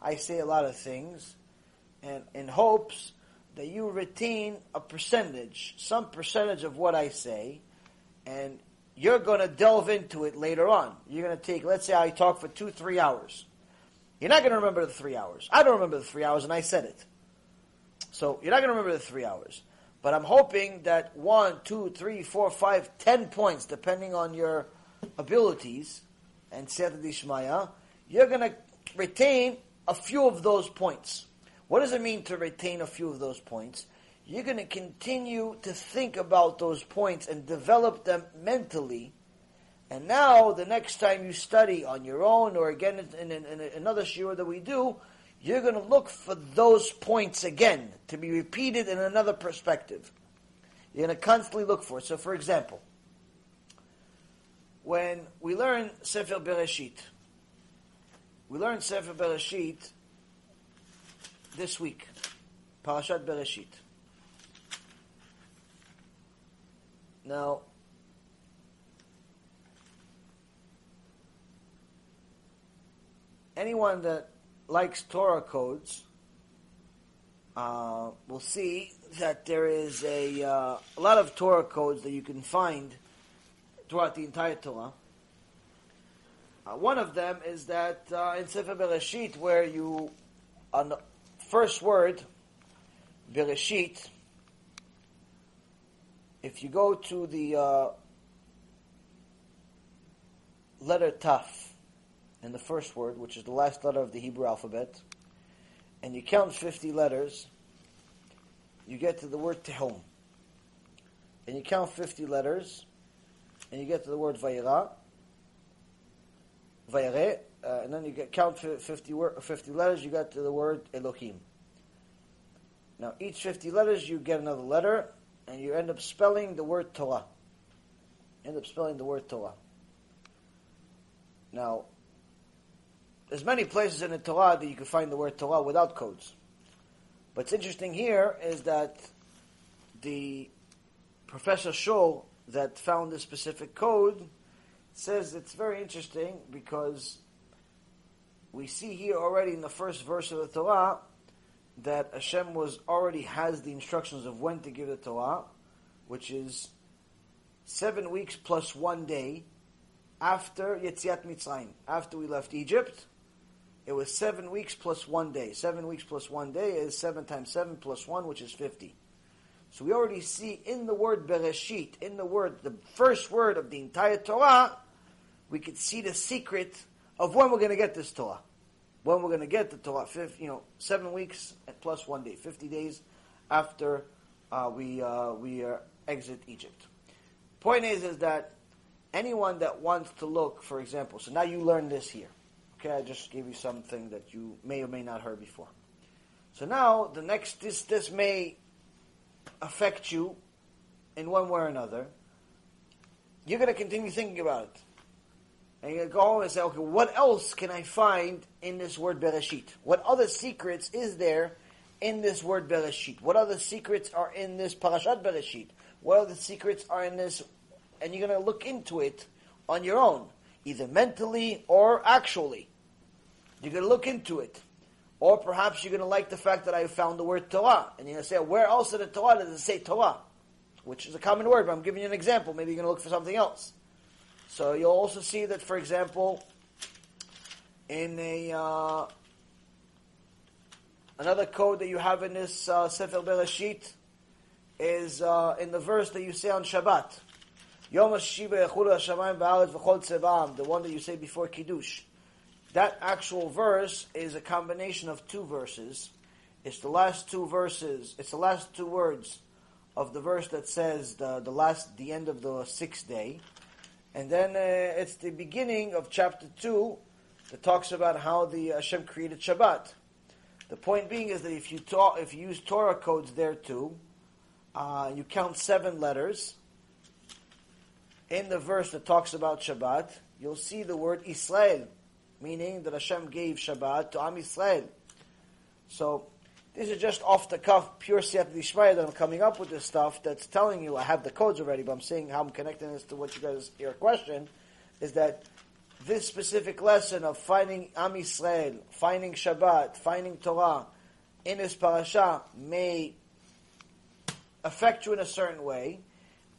I say a lot of things, and in hopes that you retain a percentage, some percentage of what I say, and you're going to delve into it later on. You're going to take, let's say I talk for two, three hours. You're not going to remember the three hours. I don't remember the three hours, and I said it. So you're not going to remember the three hours. But I'm hoping that one, two, three, four, five, ten points, depending on your abilities and Siyata Dishmaya, you're going to retain a few of those points. What does it mean to retain a few of those points? You're going to continue to think about those points and develop them mentally. And now, the next time you study on your own, or again in, in, in another shiur that we do, you're going to look for those points again to be repeated in another perspective. You're going to constantly look for it. So, for example, when we learn Sefer Bereshit, we learn Sefer Bereshit this week, Parashat Bereshit. Now, anyone that likes Torah codes uh, will see that there is a, uh, a lot of Torah codes that you can find throughout the entire Torah. Uh, one of them is that uh, in Sefer Bereshit, where you, on the first word, Bereshit, if you go to the uh, letter Taf, in the first word, which is the last letter of the Hebrew alphabet, and you count 50 letters, you get to the word Tehom. And you count 50 letters, and you get to the word Vayira, Vayare, uh, and then you get count 50, word, 50 letters, you get to the word Elohim. Now, each 50 letters, you get another letter, and you end up spelling the word Torah. End up spelling the word Torah. Now, there's many places in the Torah that you can find the word Torah without codes. What's interesting here is that the Professor Shaw that found this specific code says it's very interesting because we see here already in the first verse of the Torah that Hashem was already has the instructions of when to give the Torah, which is seven weeks plus one day after Yetziat Mitzrayim, after we left Egypt, it was seven weeks plus one day. Seven weeks plus one day is seven times seven plus one, which is fifty. So we already see in the word Bereshit, in the word, the first word of the entire Torah, we could see the secret of when we're going to get this Torah. When we're going to get the Torah, fifth, you know, seven weeks plus one day, fifty days after uh, we uh, we uh, exit Egypt. Point is, is that anyone that wants to look, for example, so now you learn this here. Okay, I just gave you something that you may or may not heard before. So now the next this this may affect you in one way or another. You're going to continue thinking about it. And you're going to go home and say, okay, what else can I find in this word Bereshit? What other secrets is there in this word Bereshit? What other secrets are in this Parashat Bereshit? What other secrets are in this? And you're going to look into it on your own either mentally or actually. You're going to look into it. Or perhaps you're going to like the fact that I found the word Torah. And you're going to say, where else in the Torah does it say Torah? Which is a common word, but I'm giving you an example. Maybe you're going to look for something else. So you'll also see that, for example, in a uh, another code that you have in this uh, Sefer Bereshit is uh, in the verse that you say on Shabbat. Yom HaShiva Yechulu HaShamayim Ba'aretz V'chol Tzevam, the one that you say before Kiddush. That actual verse is a combination of two verses. It's the last two verses, it's the last two words of the verse that says the, the last, the end of the sixth day. And then uh, it's the beginning of chapter 2 that talks about how the Hashem created Shabbat. The point being is that if you, if you use Torah codes there too, uh, you count seven letters, in the verse that talks about Shabbat, you'll see the word Israel, meaning that Hashem gave Shabbat to Am Israel. So this is just off the cuff, pure Siyata Dishmaya that I'm coming up with this stuff that's telling you I have the codes already, but I'm saying how I'm connecting this to what you guys, your question, is that this specific lesson of finding Am Yisrael, finding Shabbat, finding Torah in this parasha may affect you in a certain way,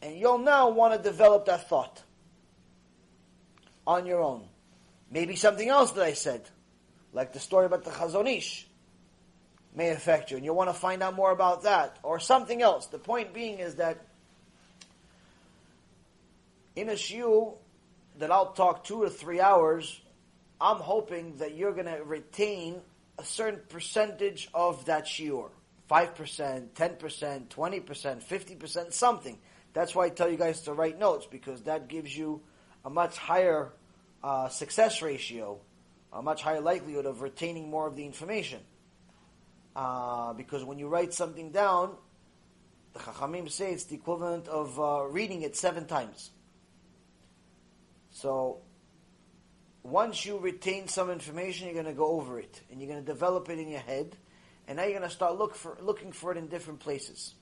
and you'll now want to develop that thought on your own. Maybe something else that I said, like the story about the Chazon Ish, may affect you, and you want to find out more about that, or something else. The point being is that in a shiur that I'll talk two or three hours, I'm hoping that you're going to retain a certain percentage of that shiur. 5%, 10%, 20%, 50%, something. That's why I tell you guys to write notes, because that gives you a much higher uh, success ratio, a much higher likelihood of retaining more of the information. Uh, because when you write something down, the Chachamim say it's the equivalent of uh, reading it seven times. So, once you retain some information, you're going to go over it, and you're going to develop it in your head, and now you're going to start look for, looking for it in different places.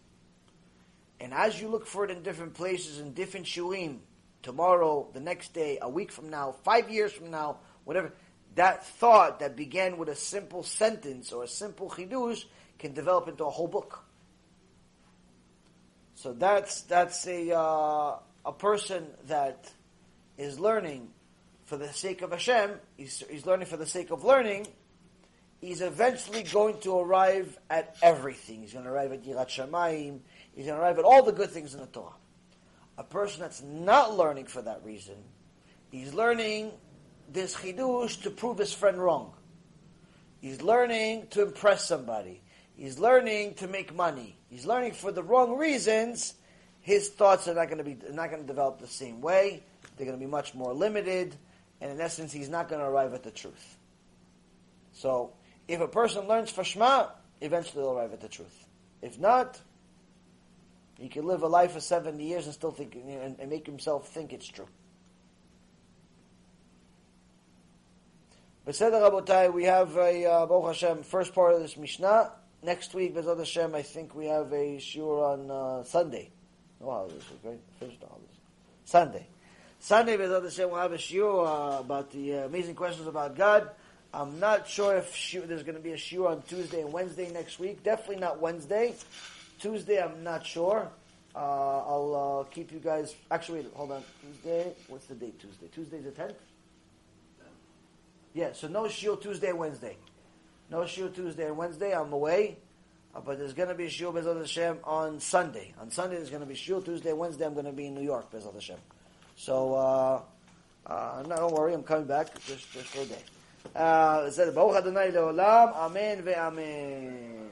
And as you look for it in different places, in different shiurim, tomorrow, the next day, a week from now, five years from now, whatever, that thought that began with a simple sentence or a simple chidush can develop into a whole book. So that's that's a uh, a person that is learning for the sake of Hashem. He's, he's learning for the sake of learning. He's eventually going to arrive at everything. He's going to arrive at Yirat Shamayim. He's going to arrive at all the good things in the Torah. A person that's not learning for that reason, he's learning this chidush to prove his friend wrong. He's learning to impress somebody. He's learning to make money. He's learning for the wrong reasons. His thoughts are not going to be not going to develop the same way. They're going to be much more limited, and in essence, he's not going to arrive at the truth. So, if a person learns for Shema, eventually they'll arrive at the truth. If not, he can live a life of seventy years and still think and, and make himself think it's true. Beseder Rabotai, we have a uh, Baruch Hashem first part of this Mishnah. Next week, Bezrat Hashem, I think we have a shiur on uh, Sunday. No holidays, right? Finished the holidays. Sunday. Sunday, Bezrat Hashem, we'll have a shiur uh, about the uh, amazing questions about God. I'm not sure if shiur, there's going to be a shiur on Tuesday and Wednesday next week. Definitely not Wednesday. Tuesday, I'm not sure. Uh, I'll uh, keep you guys. Actually, hold on. Tuesday. What's the date? Tuesday. Tuesday's the tenth. Yeah, so no shiur Tuesday Wednesday. No shiur Tuesday and Wednesday. I'm away. Uh, but there's going to be shiur Bezrat Hashem on Sunday. On Sunday there's going to be shiur. Tuesday Wednesday I'm going to be in New York Bezrat Hashem. So, uh, uh, no, don't worry, I'm coming back just, just for a day. Uh, Baruch Adonai Leolam, Amen ve'amen.